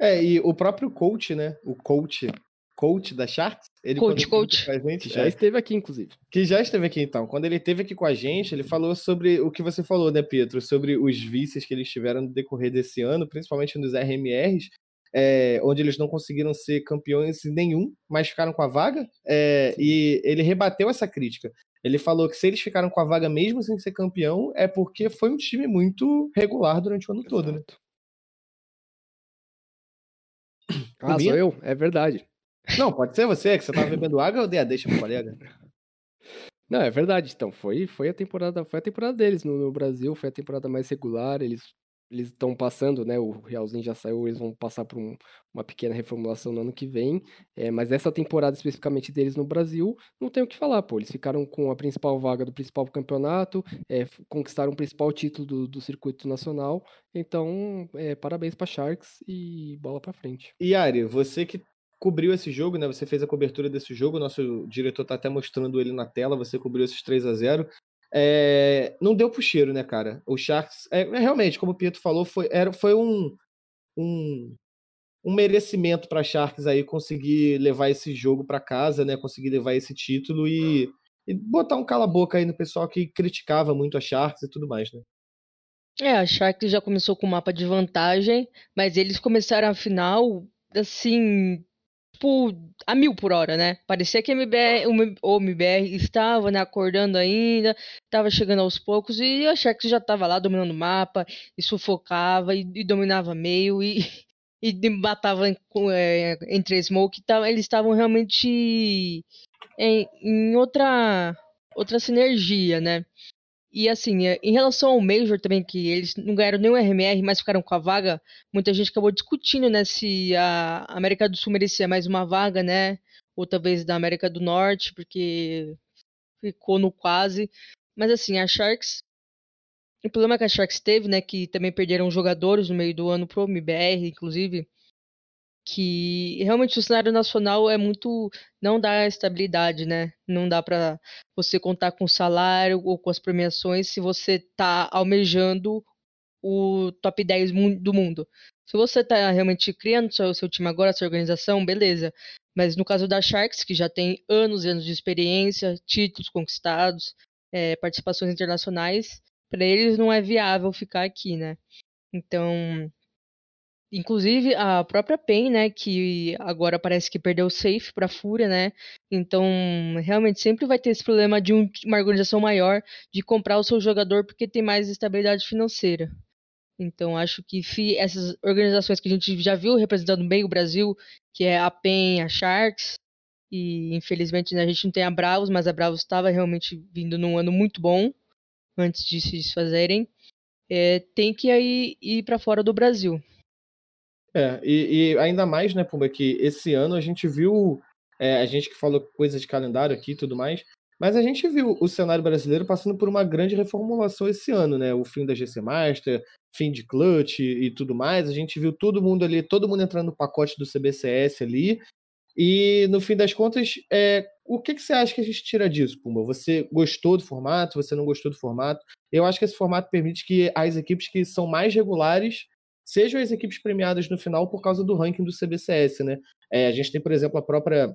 C: É, e o próprio coach, né? O coach coach da Sharks.
F: Ele, coach, coach.
E: Gente, já é, esteve aqui, inclusive.
C: Que já esteve aqui, então. Quando ele esteve aqui com a gente, ele falou sobre o que você falou, né, Pietro? Sobre os vícios que eles tiveram no decorrer desse ano, principalmente nos RMRs, é, onde eles não conseguiram ser campeões nenhum, mas ficaram com a vaga. É, e ele rebateu essa crítica. Ele falou que se eles ficaram com a vaga mesmo sem ser campeão, é porque foi um time muito regular durante o ano Exato. todo, né?
E: Ah, sou eu? É verdade.
C: Não, pode ser você, que você tava bebendo água ou deixa pro colega.
E: Não, é verdade. Então, foi, foi a temporada, foi a temporada deles no, no Brasil, foi a temporada mais regular. Eles eles estão passando, né? O Realzinho já saiu, eles vão passar por um, uma pequena reformulação no ano que vem. É, mas essa temporada especificamente deles no Brasil, não tem o que falar, pô. Eles ficaram com a principal vaga do principal campeonato, é, conquistaram o principal título do, do circuito nacional. Então, é, parabéns para Sharks e bola para frente.
C: E Ari, você que cobriu esse jogo, né? Você fez a cobertura desse jogo, nosso diretor tá até mostrando ele na tela, você cobriu esses 3 a 0 é, não deu pro cheiro, né, cara? O Sharks, é, é, realmente, como o Pietro falou, foi, era, foi um, um, um merecimento para Sharks aí conseguir levar esse jogo para casa, né? Conseguir levar esse título e, e botar um cala-boca aí no pessoal que criticava muito a Sharks e tudo mais, né?
F: É, a Sharks já começou com o mapa de vantagem, mas eles começaram a final, assim, tipo, a mil por hora, né? Parecia que MBR, o MBR estava né, acordando ainda, estava chegando aos poucos, e a Sharks já estava lá dominando o mapa, e sufocava, e, e dominava meio, e, e matava é, entre smoke. Tava, eles estavam realmente em, em outra, outra sinergia, né? E assim, é, em relação ao Major também, que eles não ganharam nenhum RMR, mas ficaram com a vaga, muita gente acabou discutindo, né, se a América do Sul merecia mais uma vaga, né? Ou talvez da América do Norte, porque ficou no quase. Mas assim, a Sharks. O problema que a Sharks teve, né, que também perderam jogadores no meio do ano pro MBR, inclusive que realmente o cenário nacional é muito não dá estabilidade, né? Não dá para você contar com o salário ou com as premiações se você tá almejando o top 10 do mundo. Se você tá realmente criando seu, seu time agora, sua organização, beleza. Mas no caso da Sharks, que já tem anos e anos de experiência, títulos conquistados, é, participações internacionais, para eles não é viável ficar aqui, né? Então, Inclusive, a própria PEN, né, que agora parece que perdeu o safe para Fúria, né? Então, realmente sempre vai ter esse problema de um, uma organização maior de comprar o seu jogador porque tem mais estabilidade financeira. Então acho que se essas organizações que a gente já viu representando bem o Brasil, que é a PEN, a Sharks, e infelizmente né, a gente não tem a Bravos, mas a Bravos estava realmente vindo num ano muito bom antes de se desfazerem, é, tem que aí ir para fora do Brasil.
C: É, e, e, ainda mais, né, Pumba, que esse ano a gente viu, é, a gente que falou coisa de calendário aqui e tudo mais, mas a gente viu o cenário brasileiro passando por uma grande reformulação esse ano, né? O fim da GC Master, fim de clutch e tudo mais. A gente viu todo mundo ali, todo mundo entrando no pacote do CBCS ali. E no fim das contas, é, o que, que você acha que a gente tira disso, Pumba? Você gostou do formato? Você não gostou do formato? Eu acho que esse formato permite que as equipes que são mais regulares sejam as equipes premiadas no final por causa do ranking do CBCS, né? É, a gente tem, por exemplo, a própria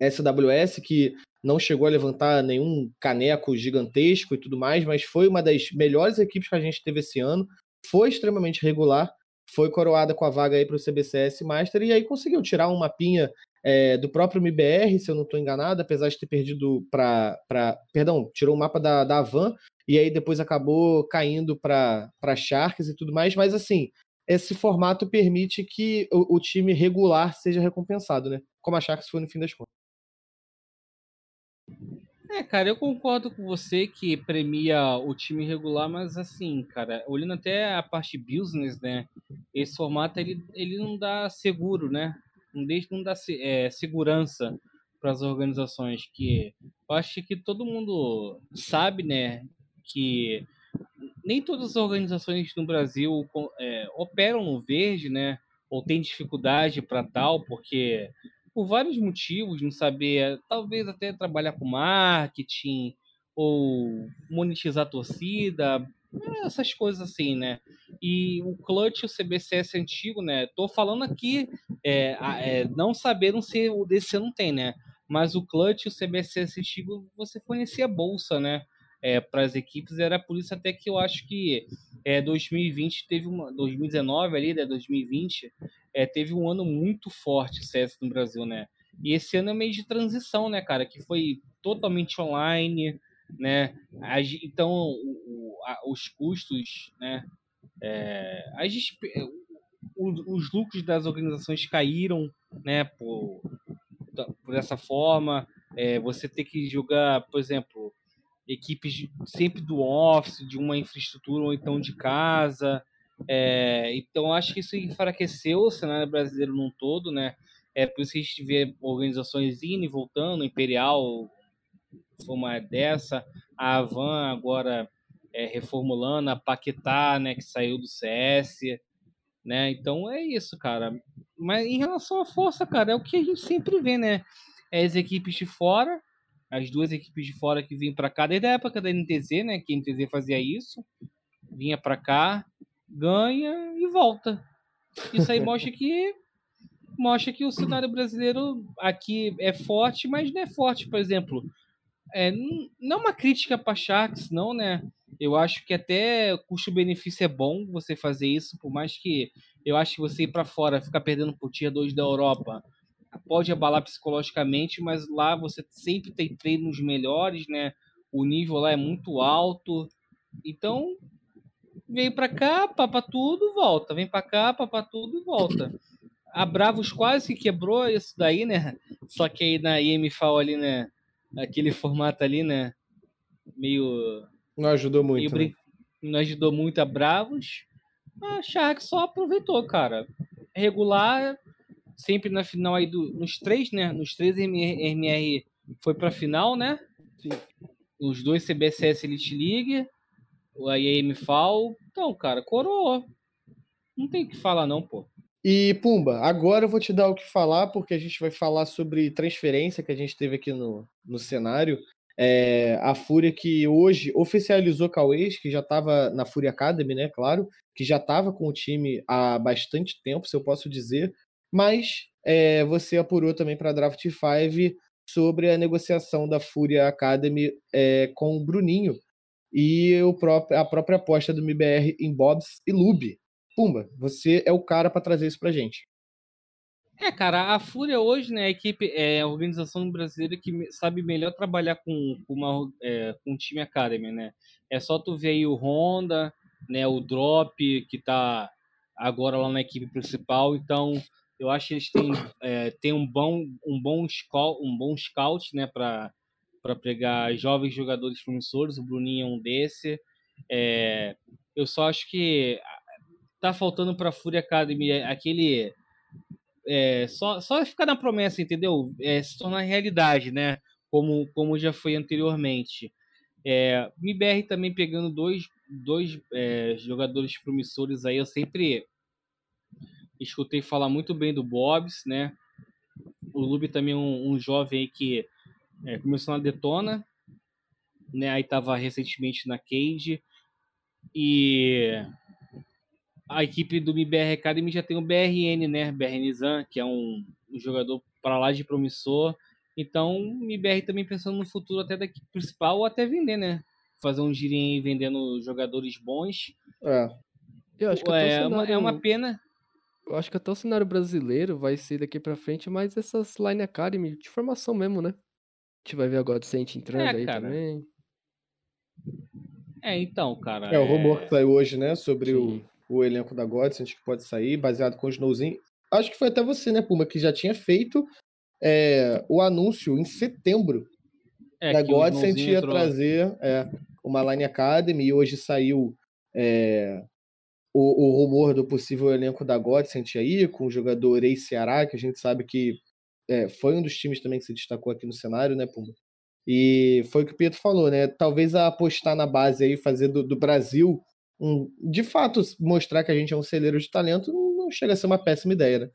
C: SWS, que não chegou a levantar nenhum caneco gigantesco e tudo mais, mas foi uma das melhores equipes que a gente teve esse ano, foi extremamente regular, foi coroada com a vaga aí para o CBCS Master e aí conseguiu tirar um mapinha é, do próprio MBR, se eu não estou enganado, apesar de ter perdido para. Perdão, tirou o mapa da, da e aí depois acabou caindo para Sharks e tudo mais, mas assim, esse formato permite que o, o, time regular seja recompensado, né? Como a Sharks foi no fim das contas.
D: É, cara, eu concordo com você que premia o time regular, mas assim, cara, olhando até a parte business, né? Esse formato ele, ele não dá seguro, né? Não deixa, não dá é, segurança para as organizações. Que eu acho que todo mundo sabe, né? Que nem todas as organizações no Brasil é, operam no verde, né? Ou tem dificuldade para tal, porque por vários motivos, não saber, talvez até trabalhar com marketing ou monetizar a torcida, essas coisas assim, né? E o Clutch, o CBCS antigo, né? Tô falando aqui, é, é, não sabendo se o DC não tem, né? Mas o Clutch, o CBCS antigo, você fornecia bolsa, né? É, para as equipes. Era por isso até que eu acho que é, 2020 teve uma. 2019 ali, né, 2020, é, teve um ano muito forte o CS no Brasil, né? E esse ano é meio de transição, né, cara? Que foi totalmente online, né? Então, o, a, os custos, né? É, as, os lucros das organizações caíram, né? Por, por essa forma. É, você ter que jogar, por exemplo, equipes sempre do office, de uma infraestrutura ou então de casa. É, então acho que isso enfraqueceu o cenário brasileiro num todo, né? É por isso que a gente vê organizações indo e voltando, Imperial foi uma dessa, a Avan agora é, reformulando, a Paquetá, né, que saiu do CS, né? Então é isso, cara. Mas em relação à força, cara, é o que a gente sempre vê, né? É as equipes de fora as duas equipes de fora que vinham para cá, desde a época da NTZ, né? Que a NTZ fazia isso, vinha para cá, ganha e volta. Isso aí mostra que mostra que o cenário brasileiro aqui é forte, mas não é forte, por exemplo. É, não é uma crítica para Sharks, não, né? Eu acho que até custo-benefício é bom você fazer isso, por mais que eu acho que você ir para fora, ficar perdendo por Tier 2 da Europa, pode abalar psicologicamente, mas lá você sempre tem treinos melhores, né? O nível lá é muito alto. Então, vem para cá, papa tudo, volta. Vem para cá, papa tudo e volta. A Bravos quase quebrou isso daí, né? Só que aí na IMFAL ali, né? Aquele formato ali, né? Meio.
C: Não ajudou muito. Brin... Né?
D: Não ajudou muito a Bravos. A Shark só aproveitou, cara. Regular, sempre na final aí do, nos três, né? Nos três MR, MR foi pra final, né? Sim. Os dois CBCS Elite League, o IAM FAL. Então, cara, coroou. Não tem o que falar, não, pô.
C: E, Pumba, agora eu vou te dar o que falar, porque a gente vai falar sobre transferência que a gente teve aqui no, no cenário. É, a Fúria que hoje oficializou Cauês, que já estava na Fúria Academy, né? Claro, que já estava com o time há bastante tempo, se eu posso dizer mas é, você apurou também para a Draft 5 sobre a negociação da Fúria Academy é, com o Bruninho e o próprio, a própria aposta do MBR em Bobs e Lube. Pumba, você é o cara para trazer isso para gente.
D: É, cara, a Fúria hoje, né, a equipe, é a organização brasileira que sabe melhor trabalhar com, com, uma, é, com um time Academy, né? É só tu ver aí o Honda, né? O Drop, que tá agora lá na equipe principal. Então, eu acho que eles têm, é, têm um bom um bom scout, um bom scout, né, para pegar jovens jogadores promissores. O Bruninho é um desse. É, eu só acho que tá faltando para a Fury Academy aquele é, só, só ficar na promessa, entendeu? É, se tornar realidade, né? Como, como já foi anteriormente. É, MBR também pegando dois, dois é, jogadores promissores aí, eu sempre escutei falar muito bem do Bobs, né? O Lube também é um, um jovem aí que é, começou na Detona, né? Aí tava recentemente na Cage. E a equipe do MBR Academy já tem o BRN, né? BRN Zan, que é um, um jogador para lá de promissor. Então, o MBR também pensando no futuro até da equipe principal ou até vender, né? Fazer um girinho aí vendendo jogadores bons.
C: É.
E: Eu acho que
D: É, uma, é uma pena.
E: Eu acho que até o cenário brasileiro vai ser daqui pra frente mais essas Line Academy de formação mesmo, né? A gente vai ver agora o Saint entrando
D: É,
E: aí
D: cara.
E: também.
D: É, então, cara.
C: É, o rumor que saiu hoje, né, sobre o,
E: Sim.
C: o elenco da Godsend que pode sair, baseado com o Snowzinho. Acho que foi até você, né, Puma, que já tinha feito é, o anúncio em setembro
D: é,
C: da
D: Joãozinho
C: ia
D: entrou-
C: trazer é, uma Line Academy e hoje saiu é, o, o rumor do possível elenco da Godsend aí, com o jogador Ei Ceará, que a gente sabe que é, foi um dos times também que se destacou aqui no cenário, né, Puma? E foi o que o Pietro falou, né? Talvez apostar na base aí, fazer do, do Brasil, um, de fato, mostrar que a gente é um celeiro de talento, não chega a ser uma péssima ideia, né?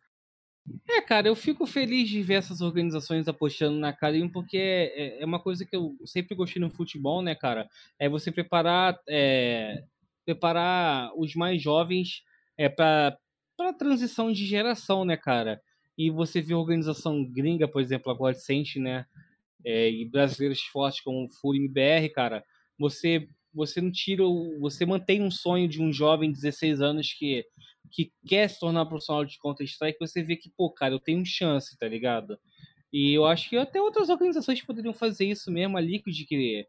D: É, cara, eu fico feliz de ver essas organizações apostando na Academy, porque é, é uma coisa que eu sempre gostei no futebol, né, cara? É você preparar, é, preparar os mais jovens é, para a transição de geração, né, cara? E você vê organização gringa, por exemplo, a Godsent, né? É, e brasileiros fortes como o Fury MBR, cara, você você não tira, você mantém um sonho de um jovem de 16 anos que que quer se tornar profissional de Counter-Strike, você vê que, pô, cara, eu tenho chance, tá ligado? E eu acho que até outras organizações poderiam fazer isso mesmo, a Liquid, que,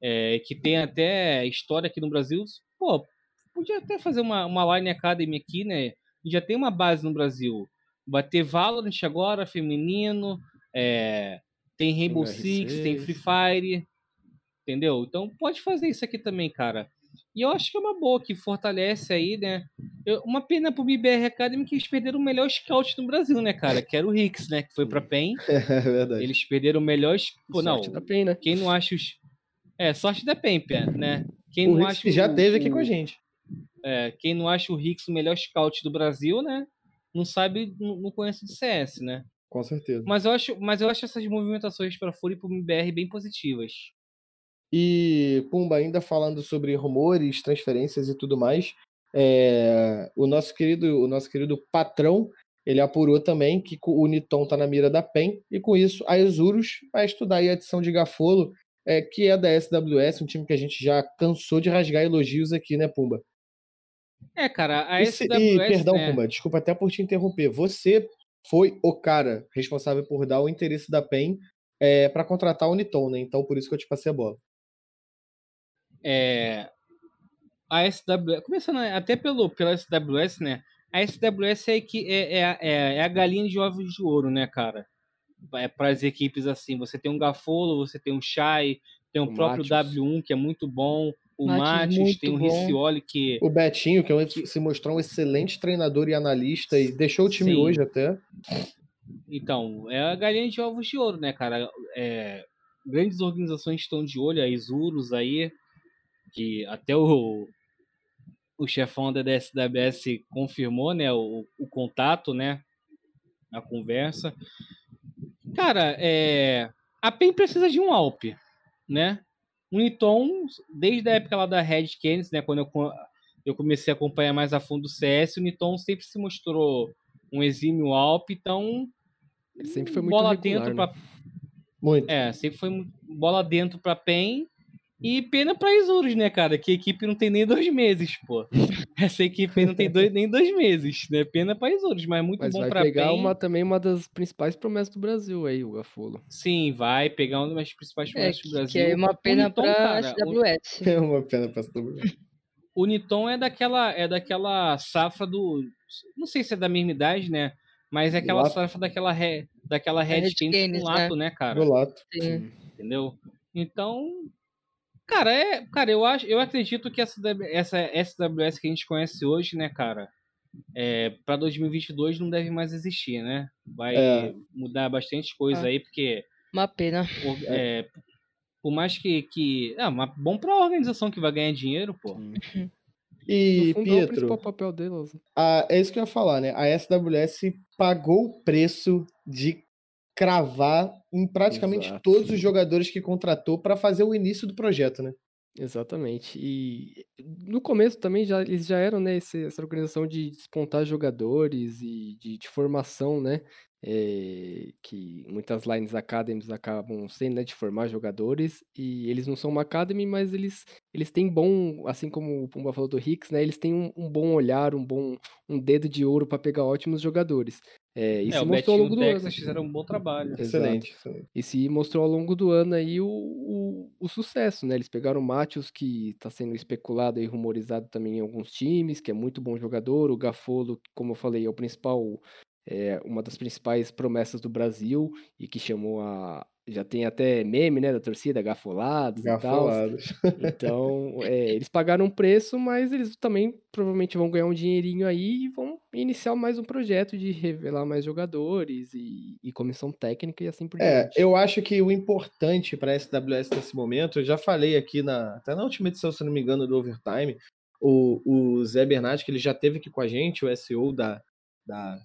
D: é, que tem até história aqui no Brasil, pô, podia até fazer uma, uma Line Academy aqui, né? Já tem uma base no Brasil. Vai ter Valorant agora, feminino, é, tem Rainbow
E: Tem
D: Six, tem
E: R6.
D: Free Fire, entendeu? Então pode fazer isso aqui também, cara. E eu acho que é uma boa, que fortalece aí, né? Eu- uma pena pro BBR Academy que eles perderam o melhor scout no Brasil, né, cara? Que era o Rix, né? Que foi pra PEN.
C: É verdade.
D: Eles perderam o melhor. Pô, não.
E: Sorte da PEN, né?
D: Quem não acha os. É, sorte da PEN, né? Quem
C: O
D: não acha.
C: que já
D: o-
C: teve aqui
D: o-
C: com a gente.
D: é, quem não acha o Rix o melhor scout do Brasil, né? Não sabe, não, conhece de CS, né?
C: Com certeza.
D: Mas eu acho, mas eu acho essas movimentações para Fúria e pro MBR bem positivas.
C: E, Pumba, ainda falando sobre rumores, transferências e tudo mais, é, o, nosso querido, o nosso querido patrão, ele apurou também que o Niton tá na mira da PEN, e com isso a Exurus vai estudar aí a adição de Gafolo, é, que é da SWS, um time que a gente já cansou de rasgar elogios aqui, né, Pumba?
D: É, cara, a
C: E
D: SWS.
C: e, perdão,
D: né?
C: Pumba, desculpa até por te interromper. Você foi o cara responsável por dar o interesse da PEN é, para contratar o Niton, né? Então por isso que eu te passei a bola.
D: é, a SWS, começando até pelo, pela SWS, né? A SWS é, que é, é, é, é a galinha de ovos de ouro, né, cara? É para as equipes assim. Você tem um Gafolo, você tem um Shai, tem o,
E: O
D: próprio
E: Matius.
D: W1, que é muito bom. O
F: muito
D: tem o
F: bom.
D: Riccioli, que.
C: O Betinho, que é um- se mostrou um excelente treinador e analista e deixou o time
D: Sim.
C: hoje até.
D: Então, é a galinha de ovos de ouro, né, cara? É, grandes organizações estão de olho, a Isurus aí, que até o, o chefão da DSWS confirmou, né, o, o contato, né, a conversa. Cara, é, a PEN precisa de um Alp, né? O Niton, desde a época lá da Red Canids, né, quando eu, eu comecei a acompanhar mais a fundo o CS, o Niton sempre se mostrou um exímio Alp, então
E: sempre foi muito
D: bola
E: regular,
D: dentro
E: né?
D: pra,
C: Muito.
D: é, sempre foi bola dentro pra PEN e pena pra Isurus, né, cara? Que a equipe não tem nem dois meses, pô. Essa equipe não tem dois, nem dois meses, né? Pena pra Isurus, mas muito
E: Mas
D: bom
E: vai
D: pra
E: pegar
D: PEN.
E: uma, também uma das principais promessas do Brasil aí, o Gafolo.
D: Sim, vai pegar uma das principais
F: É,
D: promessas do
F: que,
D: Brasil.
F: que é uma pena
D: Niton,
F: pra
D: cara,
F: SWS.
C: É uma pena pra SWS.
D: o Niton é daquela, é daquela safra do. Não sei se é da mesma idade, né? Mas é aquela
C: Lato.
D: safra daquela, re, daquela Red
F: Red
D: Canids, com lato, né, cara?
C: Golato.
F: Sim.
D: Entendeu? Então. Cara, é, cara, eu acho, eu acredito que essa, essa SWS que a gente conhece hoje, né, cara, é, para 2022 não deve mais existir, né? Vai
C: É.
D: mudar bastante coisa
F: Ah.
D: aí, porque
F: Uma pena.
D: o- é, por mais que, que é uma, bom para a organização que vai ganhar dinheiro, pô.
C: E,
E: no fundo, é o
C: Pietro,
E: principal papel delas.
C: a- é isso que eu ia falar, né? A SWS pagou o preço de cravar em praticamente
E: Exato.
C: todos os jogadores que contratou para fazer o início do projeto, né?
E: Exatamente. E no começo também já, eles já eram, né, essa organização de despontar jogadores e de, de formação, né? Eh, que muitas Lines Academies acabam sendo, né, de formar jogadores, e eles não são uma academy, mas eles, eles têm bom, assim como o Pumba falou do Hicks, né? Eles têm um, um bom olhar, um bom um dedo de ouro para pegar ótimos jogadores. Eh,
D: É,
E: se
D: o
E: mostrou ao longo do
D: o
E: ano.
D: Texas fizeram um bom trabalho.
C: Excelente.
E: E se mostrou ao longo do ano aí o, o, o sucesso, né? Eles pegaram o Matheus, que está sendo especulado e rumorizado também em alguns times, que é muito bom jogador. O Gafolo, como eu falei, é o principal, é uma das principais promessas do Brasil e que chamou a. Já tem até meme, né, da torcida, gafolados e tal.
C: Gafolados.
E: Então, é, eles pagaram um preço, mas eles também provavelmente vão ganhar um dinheirinho aí e vão iniciar mais um projeto de revelar mais jogadores e, e comissão técnica e assim por
C: É,
E: diante.
C: eu acho que o importante para a SWS nesse momento, eu já falei aqui na, até na última edição, se não me engano, do Overtime, o, o Zé Bernardi, que ele já teve aqui com a gente, o SEO da, da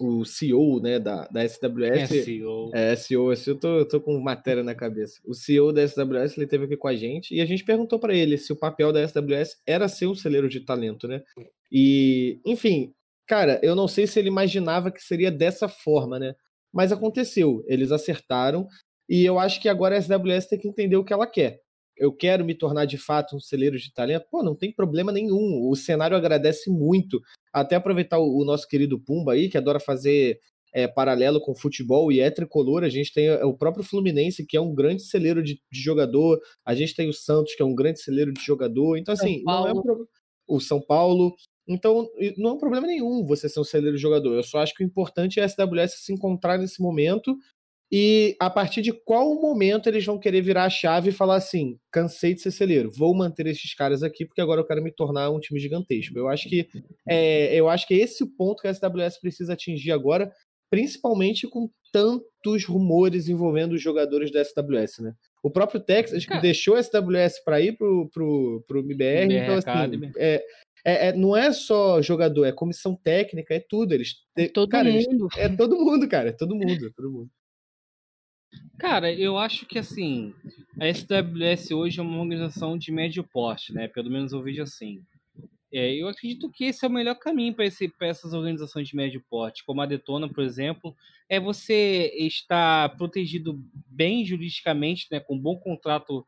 C: o CEO, né, da, da SWS.
D: É, CEO.
C: É, SEO, eu tô, eu tô com matéria na cabeça. O CEO da SWS, ele teve aqui com a gente e a gente perguntou para ele se o papel da SWS era ser um celeiro de talento, né? E, enfim, cara, eu não sei se ele imaginava que seria dessa forma, né? Mas aconteceu, eles acertaram e eu acho que agora a SWS tem que entender o que ela quer. Eu quero me tornar de fato um celeiro de talento? Pô, não tem problema nenhum. O cenário agradece muito. Até aproveitar o, o nosso querido Pumba aí, que adora fazer é, paralelo com futebol e é tricolor. A gente tem o próprio Fluminense, que é um grande celeiro de, de jogador. A gente tem o Santos, que é um grande celeiro de jogador. Então, assim, não é um pro- o São Paulo. Então, não é um problema nenhum você ser um celeiro de jogador. Eu só acho que o importante é a SWS se encontrar nesse momento e a partir de qual momento eles vão querer virar a chave e falar assim: cansei de ser celeiro, vou manter esses caras aqui porque agora eu quero me tornar um time gigantesco. Eu acho que é, eu acho que é esse o ponto que a SWS precisa atingir agora, principalmente com tantos rumores envolvendo os jogadores da SWS, né? O próprio Texas que deixou a SWS para ir pro, pro, pro MBR,
D: MBR
C: então assim, é, é- é- não é só jogador, é comissão técnica, é tudo. Eles, te-
F: Todo
C: cara, eles-
F: mundo.
C: é todo mundo, cara, é todo mundo, é todo mundo.
D: Cara, eu acho que assim, a SWS hoje é uma organização de médio porte, né? Pelo menos eu vejo assim. É, eu acredito que esse é o melhor caminho para essas organizações de médio porte, como a Detona, por exemplo, é você estar protegido bem juridicamente, né, com bom contrato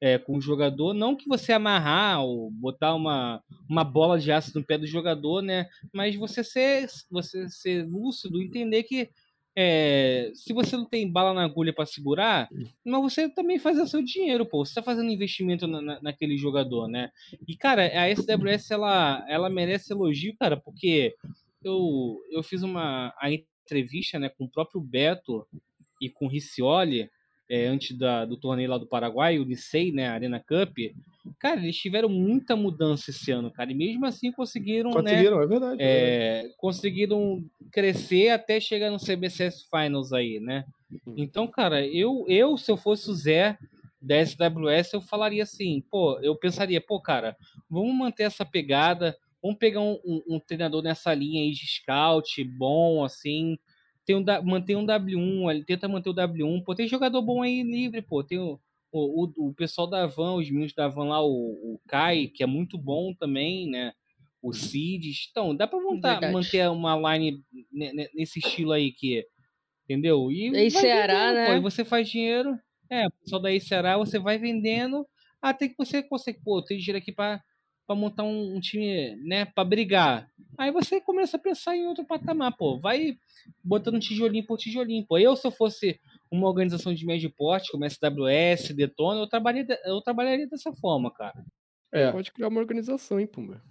D: é, com o jogador, não que você amarrar ou botar uma, uma bola de aço no pé do jogador, né, mas você ser, você ser lúcido, entender que é, se você não tem bala na agulha para segurar, mas você também faz o seu dinheiro, pô. Você está fazendo investimento na, na- naquele jogador, né? E, cara, a SWS, ela, ela merece elogio, cara, porque eu, eu fiz uma a entrevista né, com o próprio Beto e com o Riccioli, é, antes da, do torneio lá do Paraguai, o Licey, né, Arena Cup. Cara, eles tiveram muita mudança esse ano, cara, e mesmo assim conseguiram, né,
C: Conseguiram, é verdade. é verdade.
D: é, conseguiram crescer até chegar no CBCS Finals aí, né? Então, cara, eu, eu se eu fosse o Zé da SWS, eu falaria assim, pô, eu pensaria, pô, cara, vamos manter essa pegada, vamos pegar um, um- um treinador nessa linha aí de scout bom, assim, tem um, manter um W1, ali, tenta manter o W1, pô, tem jogador bom aí livre, pô, tem o, o, o, o pessoal da Van, os meninos da Van lá, o, o Kai, que é muito bom também, né? O Cids. Então, dá pra montar,
F: Verdade.
D: manter uma line ne- ne- nesse estilo aí que. Entendeu? E
F: E Ceará,
D: vendendo,
F: né?
D: pô, e você faz dinheiro. É, o pessoal daí Ceará, você vai vendendo até que você consegue, pô, tem dinheiro aqui pra, pra montar um, um time, né, pra brigar. Aí você começa a pensar em outro patamar, pô. Vai botando tijolinho por tijolinho, pô. Eu, se eu fosse uma organização de médio porte, como SWS, Detona, eu trabalharia, eu trabalharia dessa forma, cara.
C: É.
E: Pode criar uma organização, hein, Pumba?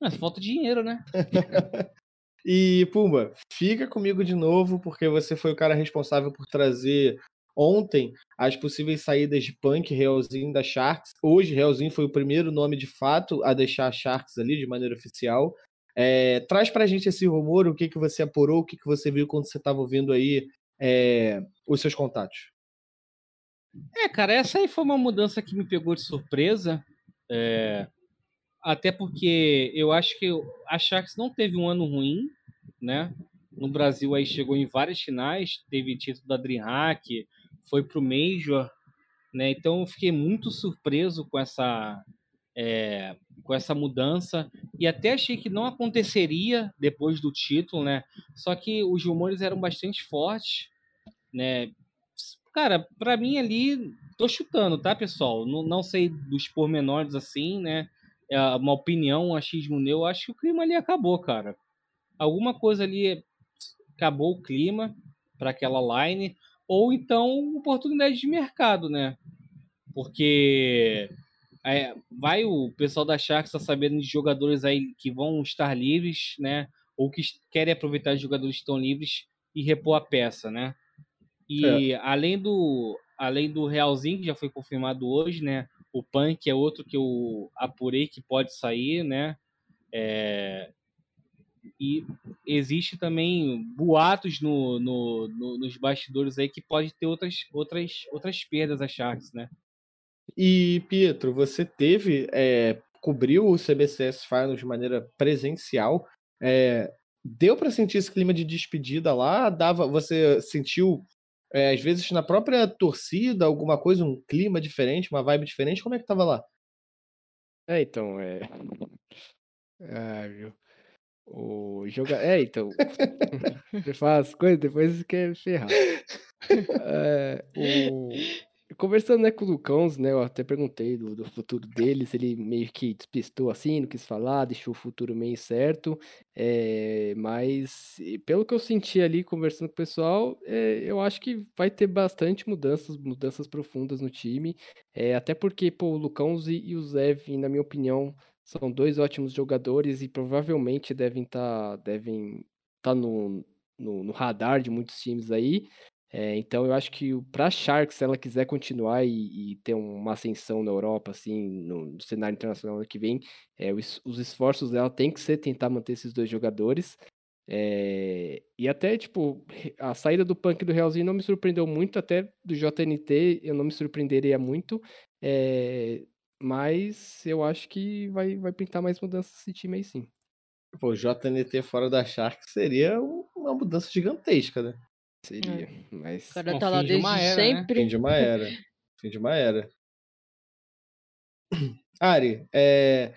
D: Mas falta dinheiro, né?
C: E, Pumba, fica comigo de novo, porque você foi o cara responsável por trazer ontem as possíveis saídas de Punk Realzinho da Sharks. Hoje, Realzinho foi o primeiro nome de fato a deixar a Sharks ali de maneira oficial. É, traz pra gente esse rumor, o que, que você apurou, o que, que você viu quando você estava ouvindo aí é, os seus contatos.
D: É, cara, essa aí foi uma mudança que me pegou de surpresa. É, até porque eu acho que a Sharks não teve um ano ruim, né? No Brasil aí chegou em várias finais, teve título da DreamHack, foi pro Major, né? Então eu fiquei muito surpreso com essa é, com essa mudança e até achei que não aconteceria depois do título, né? Só que os rumores eram bastante fortes, né? Cara, para mim ali, tô chutando, tá, pessoal? Não, não sei dos pormenores assim, né? É uma opinião, um achismo meu, acho que o clima ali acabou, cara. Alguma coisa ali acabou o clima para aquela line, ou então oportunidade de mercado, né? Porque é, vai o pessoal da Sharks tá sabendo de jogadores aí que vão estar livres, né? Ou que querem aproveitar os jogadores que estão livres e repor a peça, né? E é. além do além do Realzinho, que já foi confirmado hoje, né? O Punk é outro que eu apurei que pode sair, né? É... E existe também boatos no, no, no, nos bastidores aí que pode ter outras, outras, outras perdas a Sharks, né?
C: E, Pietro, você teve, é, cobriu o CBCS Finals de maneira presencial. É, deu para sentir esse clima de despedida lá? Dava, você sentiu é, às vezes na própria torcida, alguma coisa, um clima diferente, uma vibe diferente? Como é que tava lá?
E: É, então, é. Ah, viu? O joga... É, então. Você faz as coisas, depois quer ferrar. É, o conversando, né, com o Lucãos, né, eu até perguntei do, do futuro deles, ele meio que despistou assim, não quis falar, deixou o futuro meio certo, é, mas pelo que eu senti ali conversando com o pessoal, é, eu acho que vai ter bastante mudanças, mudanças profundas no time, é, até porque, pô, o Lucãos e, e o Zev, na minha opinião, são dois ótimos jogadores e provavelmente devem estar tá, devem tá no, no, no radar de muitos times aí, é, então eu acho que para a Sharks, se ela quiser continuar e, e, ter uma ascensão na Europa, assim, no, no cenário internacional ano que vem, é, os, os, esforços dela tem que ser tentar manter esses dois jogadores. É, e até, tipo, a saída do Punk do Realzinho não me surpreendeu muito, até do JNT eu não me surpreenderia muito, é, mas eu acho que vai, vai pintar mais mudanças esse time aí sim.
C: Pô, JNT fora da Sharks seria uma mudança gigantesca, né?
E: Seria, é. mas...
F: O cara tá lá desde de era,
C: né?
F: sempre.
C: Né? Fim de uma era. Fim de uma era. Ari, é...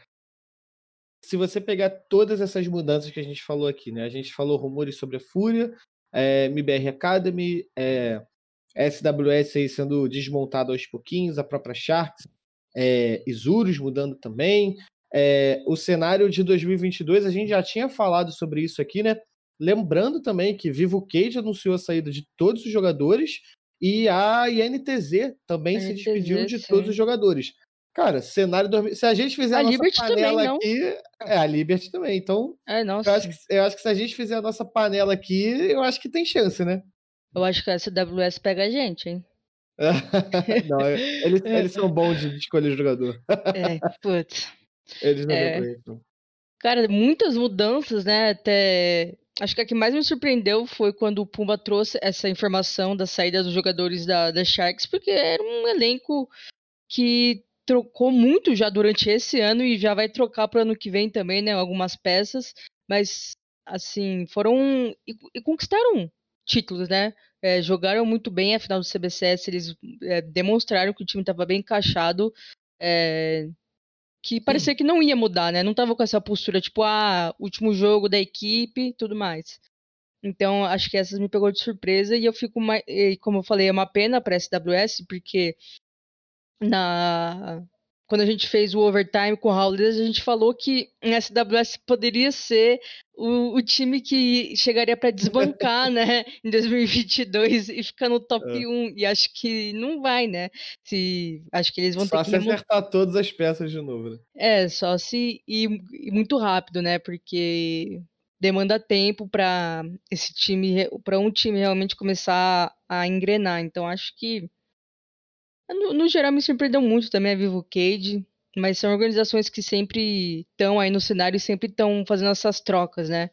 C: se você pegar todas essas mudanças que a gente falou aqui, né? A gente falou rumores sobre a Fúria, é, MBR Academy, é, SWS aí sendo desmontado aos pouquinhos, a própria Sharks, é, Isurus mudando também. É, o cenário de 2022, a gente já tinha falado sobre isso aqui, né? Lembrando também que Vivo Cage anunciou a saída de todos os jogadores e a INTZ também INTZ, se despediu de sim. todos os jogadores. Cara, cenário. Do... Se a gente fizer a, a nossa Liberty panela também, aqui. É, a Liberty também. Então.
F: É,
C: nossa. Eu acho, que, eu acho que se a gente fizer a nossa panela aqui, eu acho que tem chance, né?
F: Eu acho que a SWS pega a gente, hein?
C: não, eles, eles são bons de escolher jogador.
F: é, putz.
C: Eles não
F: é... Cara, muitas mudanças, né? Até Acho que a que mais me surpreendeu foi quando o Pumba trouxe essa informação da saída dos jogadores da, da Sharks, porque era um elenco que trocou muito já durante esse ano e já vai trocar para o ano que vem também, né? Algumas peças, mas assim foram e, e conquistaram títulos, né? É, jogaram muito bem a final do CBCS, eles é, demonstraram que o time estava bem encaixado. É, que parecia que não ia mudar, né? Não tava com essa postura, tipo, ah, último jogo da equipe tudo mais. Então, acho que essas me pegou de surpresa e eu fico mais. Como eu falei, é uma pena para SWS, porque na quando a gente fez o overtime com o Howlers, a gente falou que o SWS poderia ser o, o time que chegaria para desbancar, né, em 2022 e ficar no top
C: É.
F: 1. E acho que não vai, né? Se, acho que eles vão
C: Só
F: ter
C: se
F: que remo-
C: acertar todas as peças de novo, né?
F: É, só se ir, ir muito rápido, né? Porque demanda tempo para esse time, para um time realmente começar a engrenar. Então acho que no, no geral me surpreendeu muito também a Vivo Cage, mas são organizações que sempre estão aí no cenário e sempre estão fazendo essas trocas, né?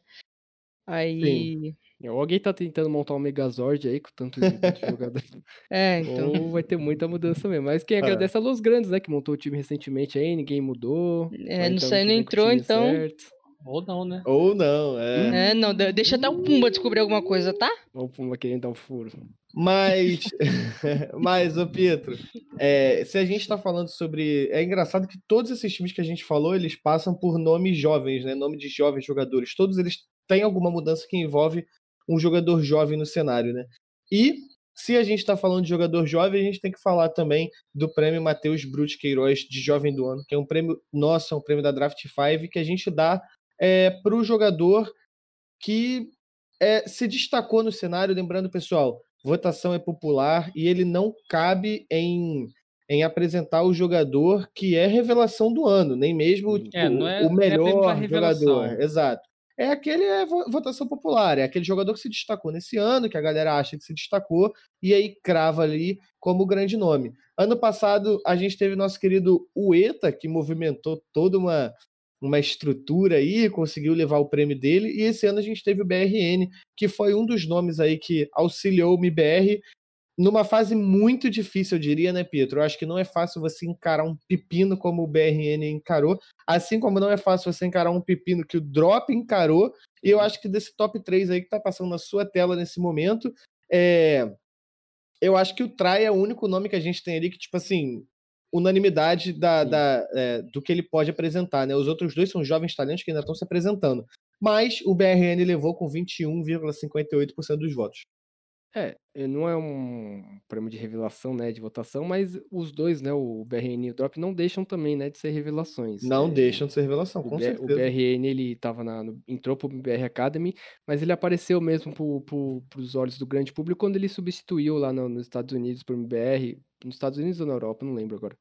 F: Aí,
E: Ou alguém tá tentando montar um Megazord aí com tanto de jogador.
F: é, então,
E: Ou vai ter muita mudança mesmo. Mas quem agradece é a Los Grandes, né? Que montou o time recentemente aí, ninguém mudou.
F: é, não saiu, não entrou, então,
E: certo.
D: Ou não, né?
C: Ou não, é.
F: é, não, de- deixa até o Pumba descobrir alguma coisa, tá?
E: Ou o Pumba querendo dar um furo.
C: Mas, mas, ô Pietro, é, se a gente está falando sobre. É engraçado que todos esses times que a gente falou, eles passam por nomes jovens, né? Nome de jovens jogadores. Todos eles têm alguma mudança que envolve um jogador jovem no cenário, né? E se a gente está falando de jogador jovem, a gente tem que falar também do prêmio Matheus Brute Queiroz de Jovem do Ano, que é um prêmio nosso, é um prêmio da Draft 5 que a gente dá é, para o jogador que é, se destacou no cenário. Lembrando, pessoal, votação é popular e ele não cabe em, em apresentar o jogador que é revelação do ano, nem mesmo tipo,
D: É, é-
C: o
D: é da
C: melhor
D: revelação.
C: jogador. Exato. É aquele é vo- votação popular, é aquele jogador que se destacou nesse ano, que a galera acha que se destacou, e aí crava ali como grande nome. Ano passado, a gente teve nosso querido Ueta, que movimentou toda uma, uma estrutura aí, conseguiu levar o prêmio dele, e esse ano a gente teve o BRN, que foi um dos nomes aí que auxiliou o MBR numa fase muito difícil, eu diria, né, Pietro? Eu acho que não é fácil você encarar um pepino como o BRN encarou, assim como não é fácil você encarar um pepino que o Drop encarou, e eu acho que desse top 3 aí que tá passando na sua tela nesse momento, é... eu acho que o Trai é o único nome que a gente tem ali que, tipo assim, unanimidade da, da, é, do que ele pode apresentar, né? Os outros dois são jovens talentos que ainda estão se apresentando. Mas o BRN levou com 21,58% dos votos.
E: É, não é um prêmio de revelação, né, de votação, mas os dois, né, o BRN e o Drop, não deixam também, né, de ser revelações.
C: Não
E: É,
C: deixam de ser revelação,
E: O,
C: com
E: o
C: certeza.
E: BRN, ele tava na, no- entrou pro BR Academy, mas ele apareceu mesmo pro, pro, pros olhos do grande público quando ele substituiu lá no- nos Estados Unidos pro MBR, nos Estados Unidos ou na Europa, não lembro agora.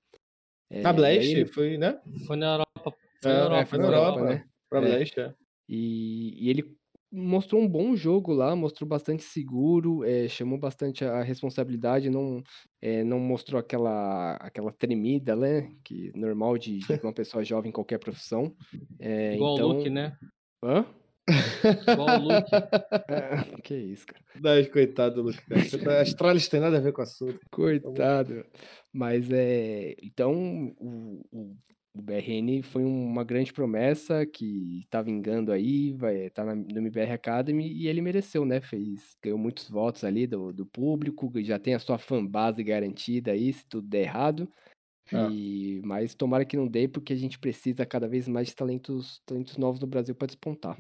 E: É,
C: Na
E: e aí
C: Blast,
E: ele-
C: foi, né?
D: Foi na Europa. Foi
C: É,
D: na
C: é,
D: Europa.
C: foi na Europa,
E: né?
C: Pra
E: É.
C: Blast, é.
E: E, e ele mostrou um bom jogo lá, mostrou bastante seguro, eh, chamou bastante a responsabilidade, não, eh, não mostrou aquela, aquela tremida, né? Que normal de, de uma pessoa jovem em qualquer profissão. Eh,
D: Igual
E: então...
D: o Luke, né?
E: Hã?
D: Igual o Luke.
E: Ah, que isso, cara.
C: Mas, coitado do Lucas. cara. Você tá- A Astralis tem nada a ver com o assunto.
E: Coitado. Mas é. Então, o, o, o BRN foi uma grande promessa que tá vingando aí, vai tá na, no MBR Academy e ele mereceu, né? Fez, ganhou muitos votos ali do, do público, já tem a sua fanbase garantida aí, se tudo der errado.
C: Ah.
E: E, mas tomara que não dê, porque a gente precisa cada vez mais de talentos, talentos novos no Brasil para despontar.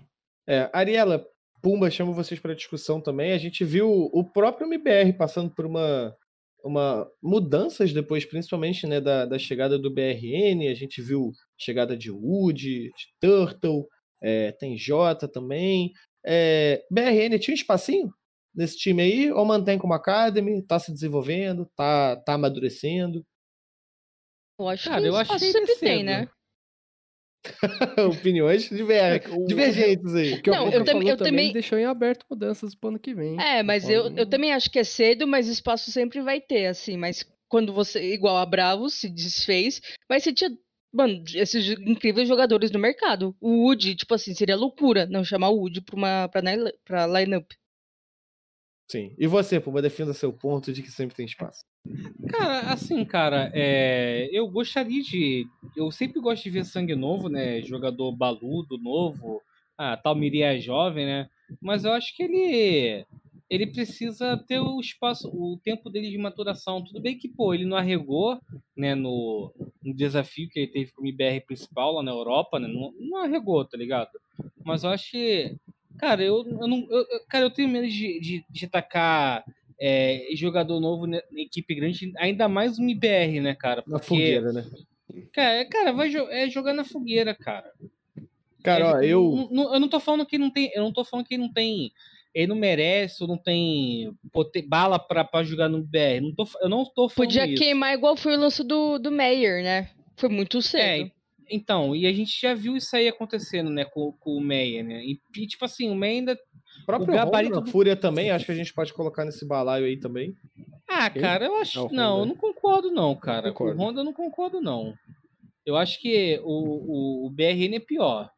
C: É, Ariela, Pumba, chamo vocês para discussão também. A gente viu o próprio MBR passando por uma, uma mudanças depois, principalmente né, da, da chegada do BRN. A gente viu chegada de Wood, de Turtle, é, tem Jota também. É, BRN tinha um espacinho nesse time aí, ou mantém como Academy, tá se desenvolvendo, tá, tá amadurecendo?
F: Eu acho
D: Cara,
F: que
D: eu achei
F: sempre tem,
D: cedo.
F: né?
C: Opiniões diver-
E: É, o-
C: divergentes aí.
E: Que
F: Não, eu tam- eu
E: também, deixou em aberto mudanças pro ano que vem.
F: É, mas eu, eu também acho que é cedo, mas espaço sempre vai ter, assim. Mas quando você, igual a Bravo, se desfez, mas você tinha, mano, esses incríveis jogadores no mercado. O Wood, tipo assim, seria loucura não chamar o Wood pra, uma, pra, pra lineup.
C: Sim. E você, Pumba, defenda seu ponto de que sempre tem espaço.
D: Cara, assim, cara, é, eu gostaria de. Eu sempre gosto de ver sangue novo, né? Jogador baludo, novo. Ah, tal Miria é jovem, né? Mas eu acho que ele. Ele precisa ter o espaço, o tempo dele de maturação. Tudo bem que, pô, ele não arregou, né, no, no desafio que ele teve com o IBR principal lá na Europa, né? Não, não arregou, tá ligado? Mas eu acho que. Cara, eu, eu não. eu- cara, eu tenho medo de, de, de tacar é, jogador novo na na equipe grande, ainda mais um IBR, né, cara?
C: Na
D: Porque,
C: fogueira, né?
D: Cara, cara vai jo é jogar na fogueira, cara.
C: Cara,
D: É,
C: ó, eu.
D: não- não- eu não tô falando que não tem. Eu não tô falando que não tem. Ele não merece, ou não tem pote- bala pra, pra jogar no BR. Não tô, eu não tô falando
F: Podia
D: isso.
F: queimar igual foi o lance do, do Meyer, né? Foi muito cedo.
D: É, então, e a gente já viu isso aí acontecendo, né, com, com o Meia, né? E, e, tipo assim, o Meia ainda.
C: O próprio
D: o gabarito
C: Honda,
D: do-
C: Fúria também, acho que a gente pode colocar nesse balaio aí também.
D: Ah,
C: Quem?
D: cara, eu acho.
C: Ah, o
D: não, eu não concordo, não, cara.
C: Concordo.
D: O Honda eu não concordo, não. Eu acho que o, o, o BRN é pior.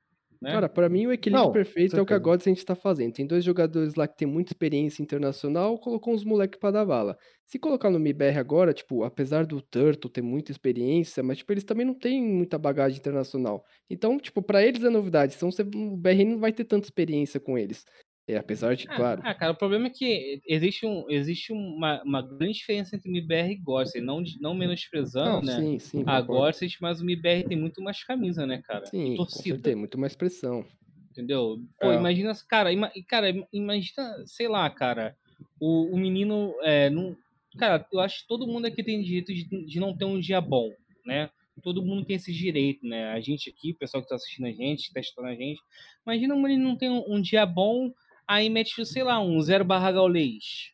D: Né?
E: Cara, pra mim o equilíbrio
C: Não,
E: perfeito é o que a. Godsend tá fazendo. Tem dois jogadores lá que tem muita experiência internacional, colocou uns moleques pra dar bala. Se colocar no MIBR agora, tipo, apesar do Turtle ter muita experiência, mas tipo, eles também não têm muita bagagem internacional. Então, tipo, pra eles é novidade. Então o BR não vai ter tanta experiência com eles. É, apesar de,
D: Ah,
E: claro.
D: Ah, cara, o problema é que existe, um, existe uma, uma grande diferença entre MIBR e Godsend. Não, não menosprezando,
E: Não,
D: né?
E: sim, sim.
D: A. Godsend, mas o MIBR tem muito mais camisa, né, cara?
E: Sim,
D: torcida.
E: certeza, muito mais pressão.
D: Entendeu? Pô,
C: É.
D: imagina, cara, ima- cara, imagina, sei lá, cara, o, o menino, é, não, cara, eu acho que todo mundo aqui tem direito de, de não ter um dia bom, né? Todo mundo tem esse direito, né? A gente aqui, o pessoal que tá assistindo a gente, que tá estudando a gente, imagina um menino não tem um, um dia bom, aí mete, sei lá, um zero barra gaulês.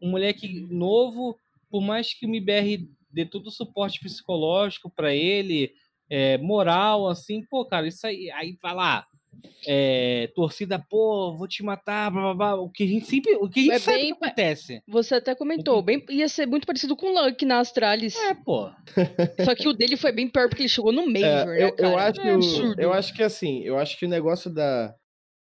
D: Um moleque novo, por mais que o MBR dê todo o suporte psicológico pra ele, é, moral, assim, pô, cara, isso aí, aí vai lá, é, torcida, pô, vou te matar, blá, blá, blá, o que a gente sempre, o que a gente
F: É
D: sabe
F: bem
D: que acontece.
F: Você até comentou, bem, ia ser muito parecido com o Luck na Astralis.
D: É, pô.
F: Só que o dele foi bem pior porque ele chegou no
C: É,
F: Major, né,
C: eu, eu acho,
F: É absurdo.
C: eu acho que assim, eu acho que o negócio da,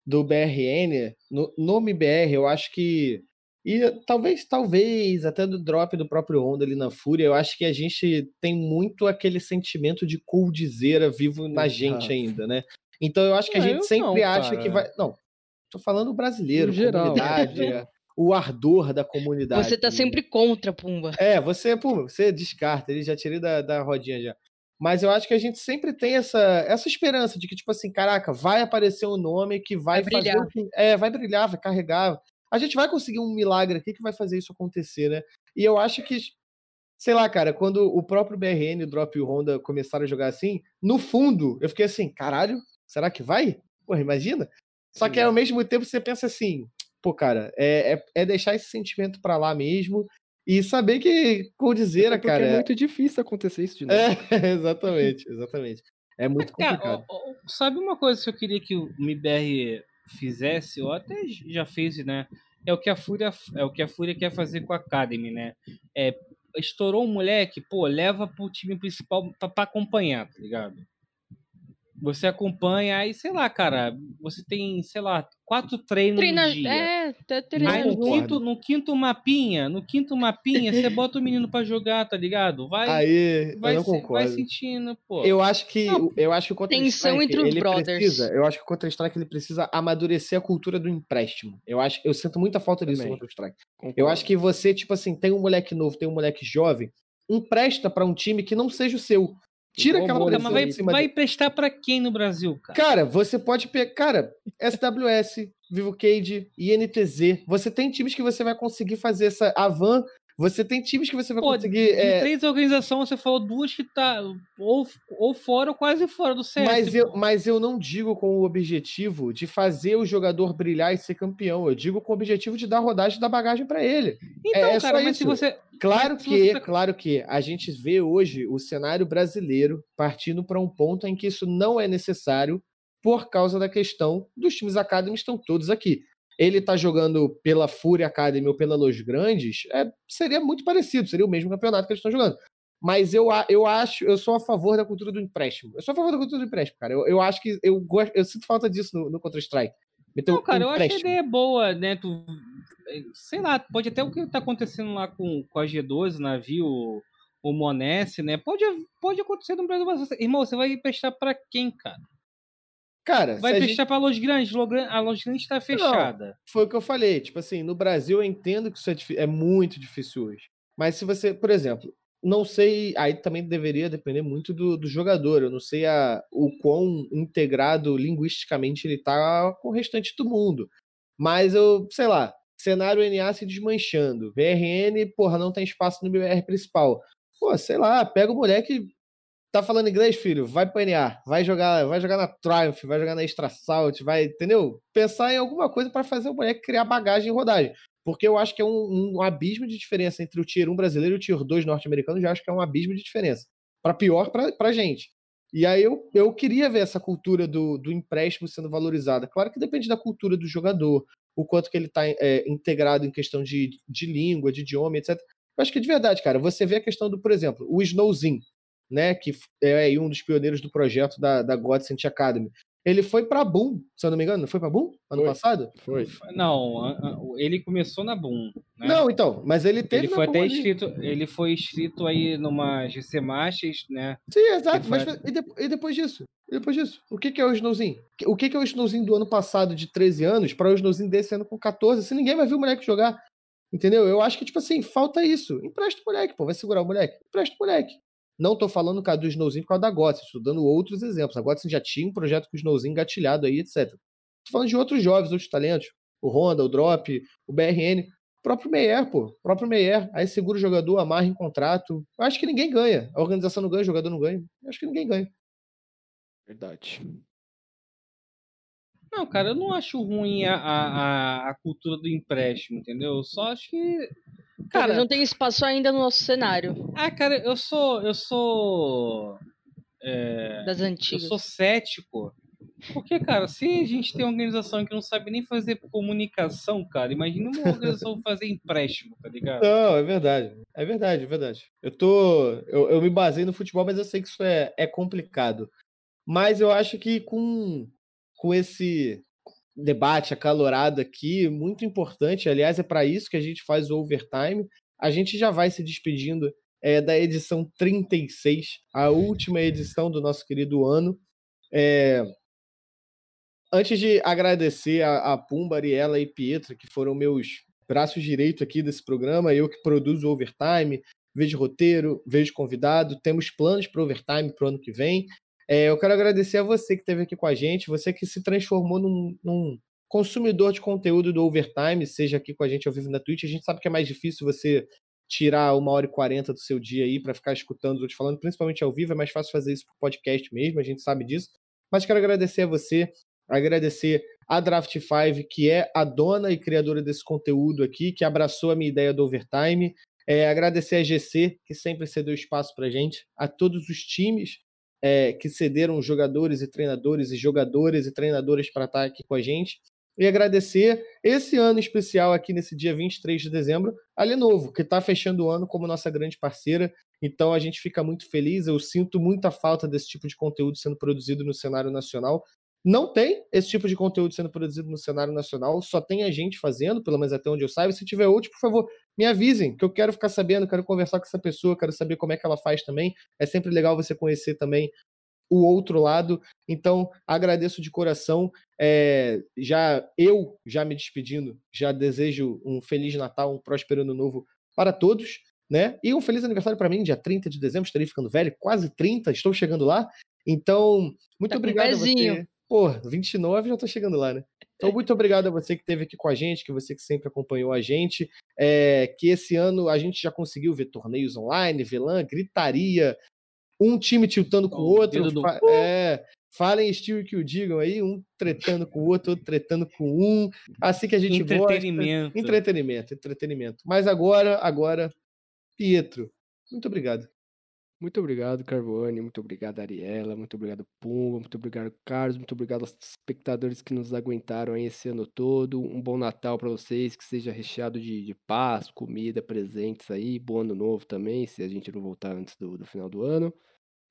C: do BRN, no, no MBR, eu acho que. E talvez, talvez, até do drop do próprio Honda ali na Fúria, eu acho que a gente tem muito aquele sentimento de coldzera vivo na gente ainda, né? Então eu acho que a gente sempre
D: não,
C: acha
D: cara.
C: que vai. Não, tô falando brasileiro,
E: geral,
C: comunidade,
E: né?
C: o ardor da comunidade.
F: Você tá sempre contra, Pumba.
C: É, você, pô, você descarta, ele já tirei da, da rodinha já. Mas eu acho que a gente sempre tem essa, essa esperança de que, tipo assim, caraca, vai aparecer um nome que vai,
F: Vai
C: fazer
F: brilhar.
C: É, vai brilhar, vai carregar. A gente vai conseguir um milagre aqui que vai fazer isso acontecer, né? E eu acho que, sei lá, cara, quando o próprio BRN, o Drop e o Honda começaram a jogar assim, no fundo, eu fiquei assim, caralho, será que vai? Porra, imagina. Só que ao mesmo tempo você pensa assim, pô, cara, é, é, é deixar esse sentimento pra lá mesmo e saber que coldzera,
E: Até porque
C: cara.
E: é
C: é-
E: muito difícil acontecer isso de novo.
C: é, exatamente, exatamente. É muito
D: Cara,
C: complicado.
D: ó, ó, sabe uma coisa que eu queria que o MBR fizesse, ou até já fez, né? É o que a Fúria, é o que a Fúria quer fazer com a Academy, né? É, estourou um moleque, pô, leva pro time principal pra, pra acompanhar, tá ligado? Você acompanha, aí, sei lá, cara, você tem, sei lá, quatro treinos
F: Treina,
D: no dia.
F: é, tá treinando
D: no quinto, no quinto mapinha, no quinto mapinha, você bota o menino pra jogar, tá ligado? Vai,
C: Aí,
D: vai,
C: eu
D: se- vai
C: concordo.
D: sentindo, pô.
C: Eu acho que
D: Não,
C: o- eu acho que o Counter
F: tensão
C: Strike
F: entre os
C: ele
F: brothers.
C: precisa, eu acho que o Counter Strike ele precisa amadurecer a cultura do empréstimo. Eu acho, eu sinto muita falta disso no. Counter Strike. Eu
E: Concordo.
C: acho que você, tipo assim, tem um moleque novo, tem um moleque jovem, empresta pra um time que não seja o seu. Tira
E: Igual
C: aquela pressão
D: mas vai, vai prestar pra quem no Brasil, cara?
C: Cara, você pode pegar. Cara, SWS, Vivo Cage, INTZ. Você tem times que você vai conseguir fazer essa. Avan. Você tem times que você vai
D: Pô,
C: conseguir.
D: de
C: é,
D: três organizações, você falou duas que tá ou, ou fora ou quase fora do CS.
C: Mas eu, mas eu não digo com o objetivo de fazer o jogador brilhar e ser campeão. Eu digo com o objetivo de dar rodagem da bagagem pra ele.
D: Então,
C: é só
D: cara, mas se
C: isso.
D: você.
C: Claro
D: Mas se
C: que,
D: você tá-
C: claro que a gente vê hoje o cenário brasileiro partindo para um ponto em que isso não é necessário por causa da questão dos times Academy estão todos aqui. Ele tá jogando pela Fúria Academy ou pela Los Grandes, é, seria muito parecido, seria o mesmo campeonato que eles estão jogando. Mas eu, a- eu acho, eu sou a favor da cultura do empréstimo. Eu sou a favor da cultura do empréstimo, cara. Eu, eu acho que eu gosto, eu sinto falta disso no, no Counter-Strike. Meter
D: Não, cara, eu acho a
C: empréstimo.
D: ideia boa, né? Tu, sei lá, pode até o que tá acontecendo lá com, com a G12, o navio, o, o Monesse, né? Pode, pode acontecer no Brasil. Irmão, você vai prestar pra quem, cara?
C: Cara,
D: Vai
C: a gente-
D: pra Los Grandes. A Los Grandes tá fechada.
C: foi o que eu falei. Tipo assim, no Brasil eu entendo que isso é, é muito difícil hoje. Mas se você, por exemplo, não sei, aí também deveria depender muito do, do jogador. Eu não sei a, o quão integrado linguisticamente ele tá com o restante do mundo. Mas eu, sei lá, cenário NA se desmanchando. VRN, porra, não tem espaço no BR principal. Pô, sei lá, pega o moleque, Tá falando inglês, filho? Vai panear, vai jogar, vai jogar na Triumph, vai jogar na Extra Salt, vai, entendeu? Pensar em alguma coisa para fazer o moleque criar bagagem em rodagem. Porque eu acho que é um, um, abismo de diferença entre o Tier 1 brasileiro e o Tier 2 norte-americano, já acho que é um abismo de diferença. Para pior, pra gente. E aí eu, eu queria ver essa cultura do, do empréstimo sendo valorizada. Claro que depende da cultura do jogador, o quanto que ele está é, integrado em questão de, de língua, de idioma, etc. Eu acho que de verdade, cara, você vê a questão do, por exemplo, o Snowzin, né, que é um dos pioneiros do projeto da, da Godsend Academy. Ele foi para Boom, se eu não me engano, não foi para Boom ano
E: foi,
C: passado?
E: Foi.
D: Não, ele começou na Boom.
C: Né? Não, então, mas ele teve.
D: Ele foi até inscrito, ele foi inscrito aí numa GC Masters, né?
C: Sim, exato. Mas e, de, e, depois disso? E depois disso? O que, que é o Snowzinho? O que, que é o Snowzinho do ano passado de 13 anos para o Snowzinho desse ano com 14? Se ninguém vai ver o moleque jogar. Entendeu? Eu acho que, tipo assim, falta isso. Empresta o moleque, pô. Vai segurar o moleque? Empresta o moleque. Não estou falando do Snowzinho por causa da Gotsen, estou dando outros exemplos. A Gotsen já tinha um projeto com o Snowzinho gatilhado aí, etc. Estou falando de outros jovens, outros talentos. O Honda, o Drop, o BRN. O próprio Meyer, pô. O próprio Meyer. Aí segura o jogador, amarra em contrato. Eu acho que ninguém ganha. A organização não ganha, o jogador não ganha. Eu acho que ninguém ganha.
E: Verdade.
D: Não, cara, eu não acho ruim a, a, a cultura do empréstimo, entendeu? Eu só acho que
F: Cara, não tem espaço ainda no nosso cenário.
D: Ah, cara, eu sou. Eu sou. É,
F: das antigas.
D: Eu sou cético. Porque, cara, se a gente tem uma organização que não sabe nem fazer comunicação, cara, imagina uma organização fazer empréstimo, tá ligado?
C: Não, é verdade. É verdade, é verdade. Eu tô. Eu, eu me basei no futebol, mas eu sei que isso é, é complicado. Mas eu acho que com, com esse debate acalorado aqui, muito importante. Aliás, é para isso que a gente faz o overtime. A gente já vai se despedindo é, da edição 36, a última edição do nosso querido ano. É... Antes de agradecer a, a Pumba, Ariela e Pietra, que foram meus braços direitos aqui desse programa, eu que produzo o overtime, vejo roteiro, vejo convidado, temos planos para overtime para o ano que vem. É, eu quero agradecer a você que esteve aqui com a gente, você que se transformou num, num, consumidor de conteúdo do Overtime, seja aqui com a gente ao vivo na Twitch. A gente sabe que é mais difícil você tirar uma hora e quarenta do seu dia aí para ficar escutando os outros falando, principalmente ao vivo. É mais fácil fazer isso por podcast mesmo, a gente sabe disso. Mas quero agradecer a você, agradecer a Draft 5, que é a dona e criadora desse conteúdo aqui, que abraçou a minha ideia do Overtime. É, agradecer a GC, que sempre cedeu espaço para gente, a todos os times é, que cederam jogadores e treinadores e jogadores e treinadoras para estar aqui com a gente. E agradecer esse ano especial aqui nesse dia 23 de dezembro, a Lenovo, que está fechando o ano como nossa grande parceira. Então a gente fica muito feliz. Eu sinto muita falta desse tipo de conteúdo sendo produzido no cenário nacional. Não tem esse tipo de conteúdo sendo produzido no cenário nacional, só tem a gente fazendo, pelo menos até onde eu saiba. Se tiver outro, por favor, me avisem, que eu quero ficar sabendo, quero conversar com essa pessoa, quero saber como é que ela faz também. É sempre legal você conhecer também o outro lado. Então, agradeço de coração. É, já eu já me despedindo, já desejo um feliz Natal, um próspero ano novo para todos, né? E um feliz aniversário para mim, dia 30 de dezembro, estarei ficando velho, quase 30, estou chegando lá. Então, muito
F: tá
C: obrigado a você. Pô, 29 já tô chegando lá, né? Então, muito obrigado a você que esteve aqui com a gente, que você que sempre acompanhou a gente. É, que esse ano a gente já conseguiu ver torneios online, VLAN, gritaria, um time tiltando com o outro. Do... Fa é, falem estilo que o digam aí, um tretando com o outro, outro tretando com um. Assim que a gente
D: entretenimento.
C: gosta. Entretenimento. Entretenimento. Mas agora, agora, Pietro, muito obrigado.
E: Muito obrigado, Carbone. Muito obrigado, Ariela. Muito obrigado, Pumba. Muito obrigado, Carlos. Muito obrigado aos espectadores que nos aguentaram aí esse ano todo. Um bom Natal para vocês, que seja recheado de, de, paz, comida, presentes aí. Bom ano novo também, se a gente não voltar antes do, do final do ano.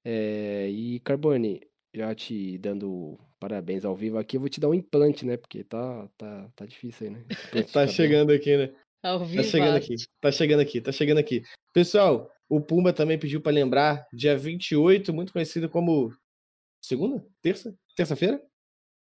E: É, e, Carbone, já te dando parabéns ao vivo aqui, eu vou te dar um implante, né? Porque tá, tá, tá difícil aí, né?
C: tá chegando aqui, né?
F: Ao vivo.
C: Tá chegando aqui, tá chegando aqui, tá chegando aqui. Pessoal, o Pumba também pediu para lembrar, dia 28, muito conhecido como segunda? Terça? Terça-feira?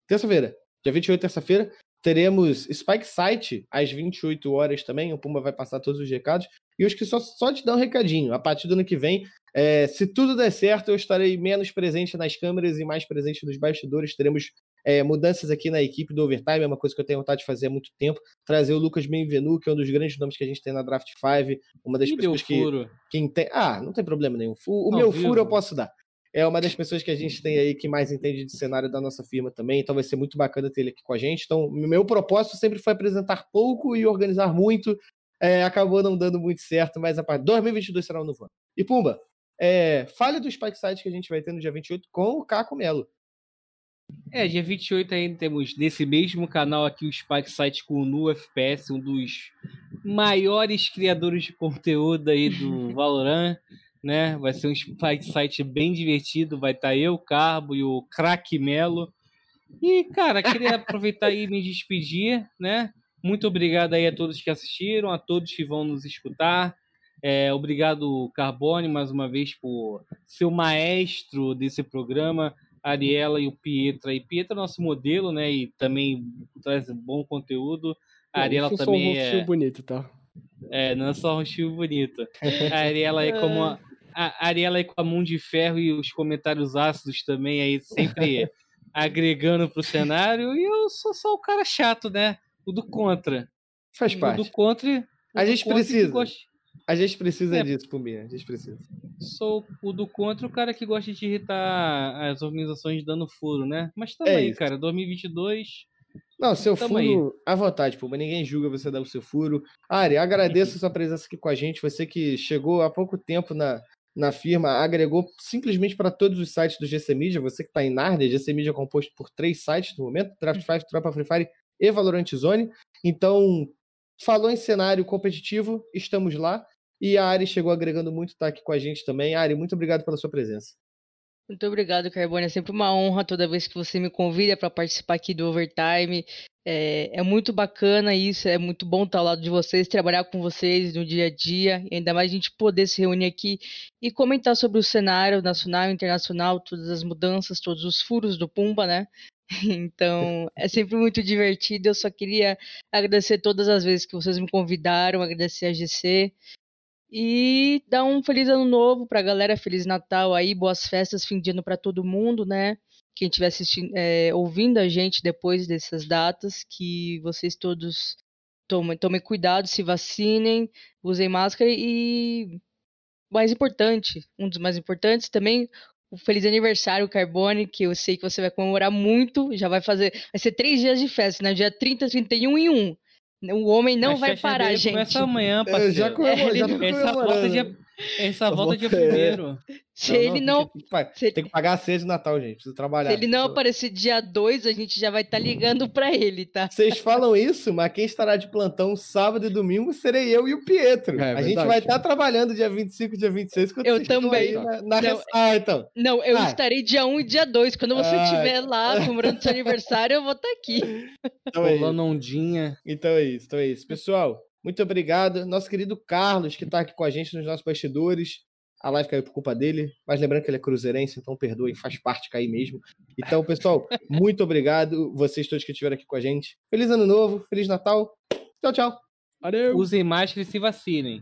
C: Terça-feira. Dia 28, terça-feira, teremos Spike Site às 28 horas também. O Pumba vai passar todos os recados. E os que só, só te dão um recadinho. A partir do ano que vem, é, se tudo der certo, eu estarei menos presente nas câmeras e mais presente nos bastidores. Teremos é, mudanças aqui na equipe do Overtime, é uma coisa que eu tenho vontade de fazer há muito tempo. Trazer o Lucas Benvenu, que é um dos grandes nomes que a gente tem na Draft 5, uma das
D: Me
C: pessoas
D: que.
C: Quem tem... Ah, não tem problema nenhum. O, meu furo eu posso dar. É uma das pessoas que a gente tem aí que mais entende de cenário da nossa firma também, então vai ser muito bacana ter ele aqui com a gente. Então, meu propósito sempre foi apresentar pouco e organizar muito. É, acabou não dando muito certo, mas a parte 2022 será um novo ano. E Pumba, é, fale do Spike Site que a gente vai ter no dia 28 com o Caco Melo.
D: É, dia 28 ainda temos nesse mesmo canal aqui o Spike Site com o Nu FPS, um dos maiores criadores de conteúdo aí do Valorant, né? Vai ser um Spike Site bem divertido, vai estar tá eu, o Carbo e o Crack Melo. E, cara, queria aproveitar e me despedir, né? Muito obrigado aí a todos que assistiram, a todos que vão nos escutar. É, obrigado, Carbone, mais uma vez, por ser o maestro desse programa. Ariela e o Pietra. E Pietra é nosso modelo, né? E também traz bom conteúdo. A Ariela
E: Não,
D: também
E: só um
D: é.
E: rostinho bonito, tá?
D: É, não é só um rostinho bonito. A Ariela é como. A, a Ariela é com a mão de ferro e os comentários ácidos também, aí sempre agregando pro cenário. E eu sou só o cara chato, né? O do contra.
C: Faz
D: O
C: parte.
D: do contra. o
C: A
D: do
C: gente precisa.
D: gosta-
C: A gente precisa
D: É.
C: disso, Pumbinha. A gente precisa.
D: Sou o do contra, o cara que gosta de irritar as organizações dando furo, né? Mas também,
C: É
D: cara, 2022.
C: Não, seu
D: Tamo
C: furo à vontade, Pumba. Ninguém julga você dar o seu furo. Ari, agradeço a sua presença aqui com a gente. Você que chegou há pouco tempo na, na firma, agregou simplesmente para todos os sites do GC Media. Você que está em Narnia, GC Media é composto por três sites no momento: Draft 5, Tropa Free Fire e Valorant Zone. Então, falou em cenário competitivo, estamos lá. E a Ari chegou agregando muito, está aqui com a gente também. Ari, muito obrigado pela sua presença.
F: Muito obrigado, Carbone. É sempre uma honra toda vez que você me convida para participar aqui do Overtime. É, é muito bacana isso, é muito bom estar ao lado de vocês, trabalhar com vocês no dia a dia, e ainda mais a gente poder se reunir aqui e comentar sobre o cenário nacional e internacional, todas as mudanças, todos os furos do Pumba, né? Então, é sempre muito divertido. Eu só queria agradecer todas as vezes que vocês me convidaram, agradecer a GC. E dar um feliz ano novo pra galera, feliz Natal aí, boas festas, fim de ano pra todo mundo, né? Quem estiver assistindo, é, ouvindo a gente depois dessas datas, que vocês todos tomem, tomem cuidado, se vacinem, usem máscara e mais importante, um dos mais importantes também, o feliz aniversário, Carbone, que eu sei que você vai comemorar muito, já vai fazer, vai ser três dias de festa, né? Dia 30, 31 e 1. O homem não
D: As
F: vai parar, gente.
D: Começa amanhã,
C: Eu
D: parceiro.
C: já comemoro,
F: É,
C: já
F: ele-
C: tô
D: Essa
C: comemorando.
D: Essa
C: Eu
D: volta
C: vou-
D: dia primeiro.
F: Se
C: Não,
F: ele não,
C: Tem que, pa-
F: se ele-
C: tem que pagar a ceia de Natal, gente. Precisa trabalhar.
F: se ele não aparecer dia 2, a gente já vai estar ligando pra ele, tá?
C: Vocês falam isso, mas quem estará de plantão sábado e domingo serei eu e o Pietro.
E: É
C: a gente
E: verdade.
C: vai estar trabalhando dia 25 e dia 26. quando
F: Eu também.
C: aí Na, na
F: Não,
C: Ah, então.
F: Não, eu
C: Ah.
F: estarei dia 1 e dia 2. Quando você
C: Ah.
F: estiver lá comemorando seu aniversário, eu vou estar aqui.
C: Então é, isso.
D: Rolando ondinha.
C: então é isso, então é isso. Pessoal, muito obrigado. Nosso querido Carlos, que está aqui com a gente nos nossos bastidores. A live caiu por culpa dele, mas lembrando que ele é cruzeirense, então perdoem, faz parte cair mesmo. Então, pessoal, muito obrigado. Vocês todos que estiveram aqui com a gente. Feliz Ano Novo, Feliz Natal. Tchau, tchau.
E: Valeu!
D: Usem máscara e se vacinem.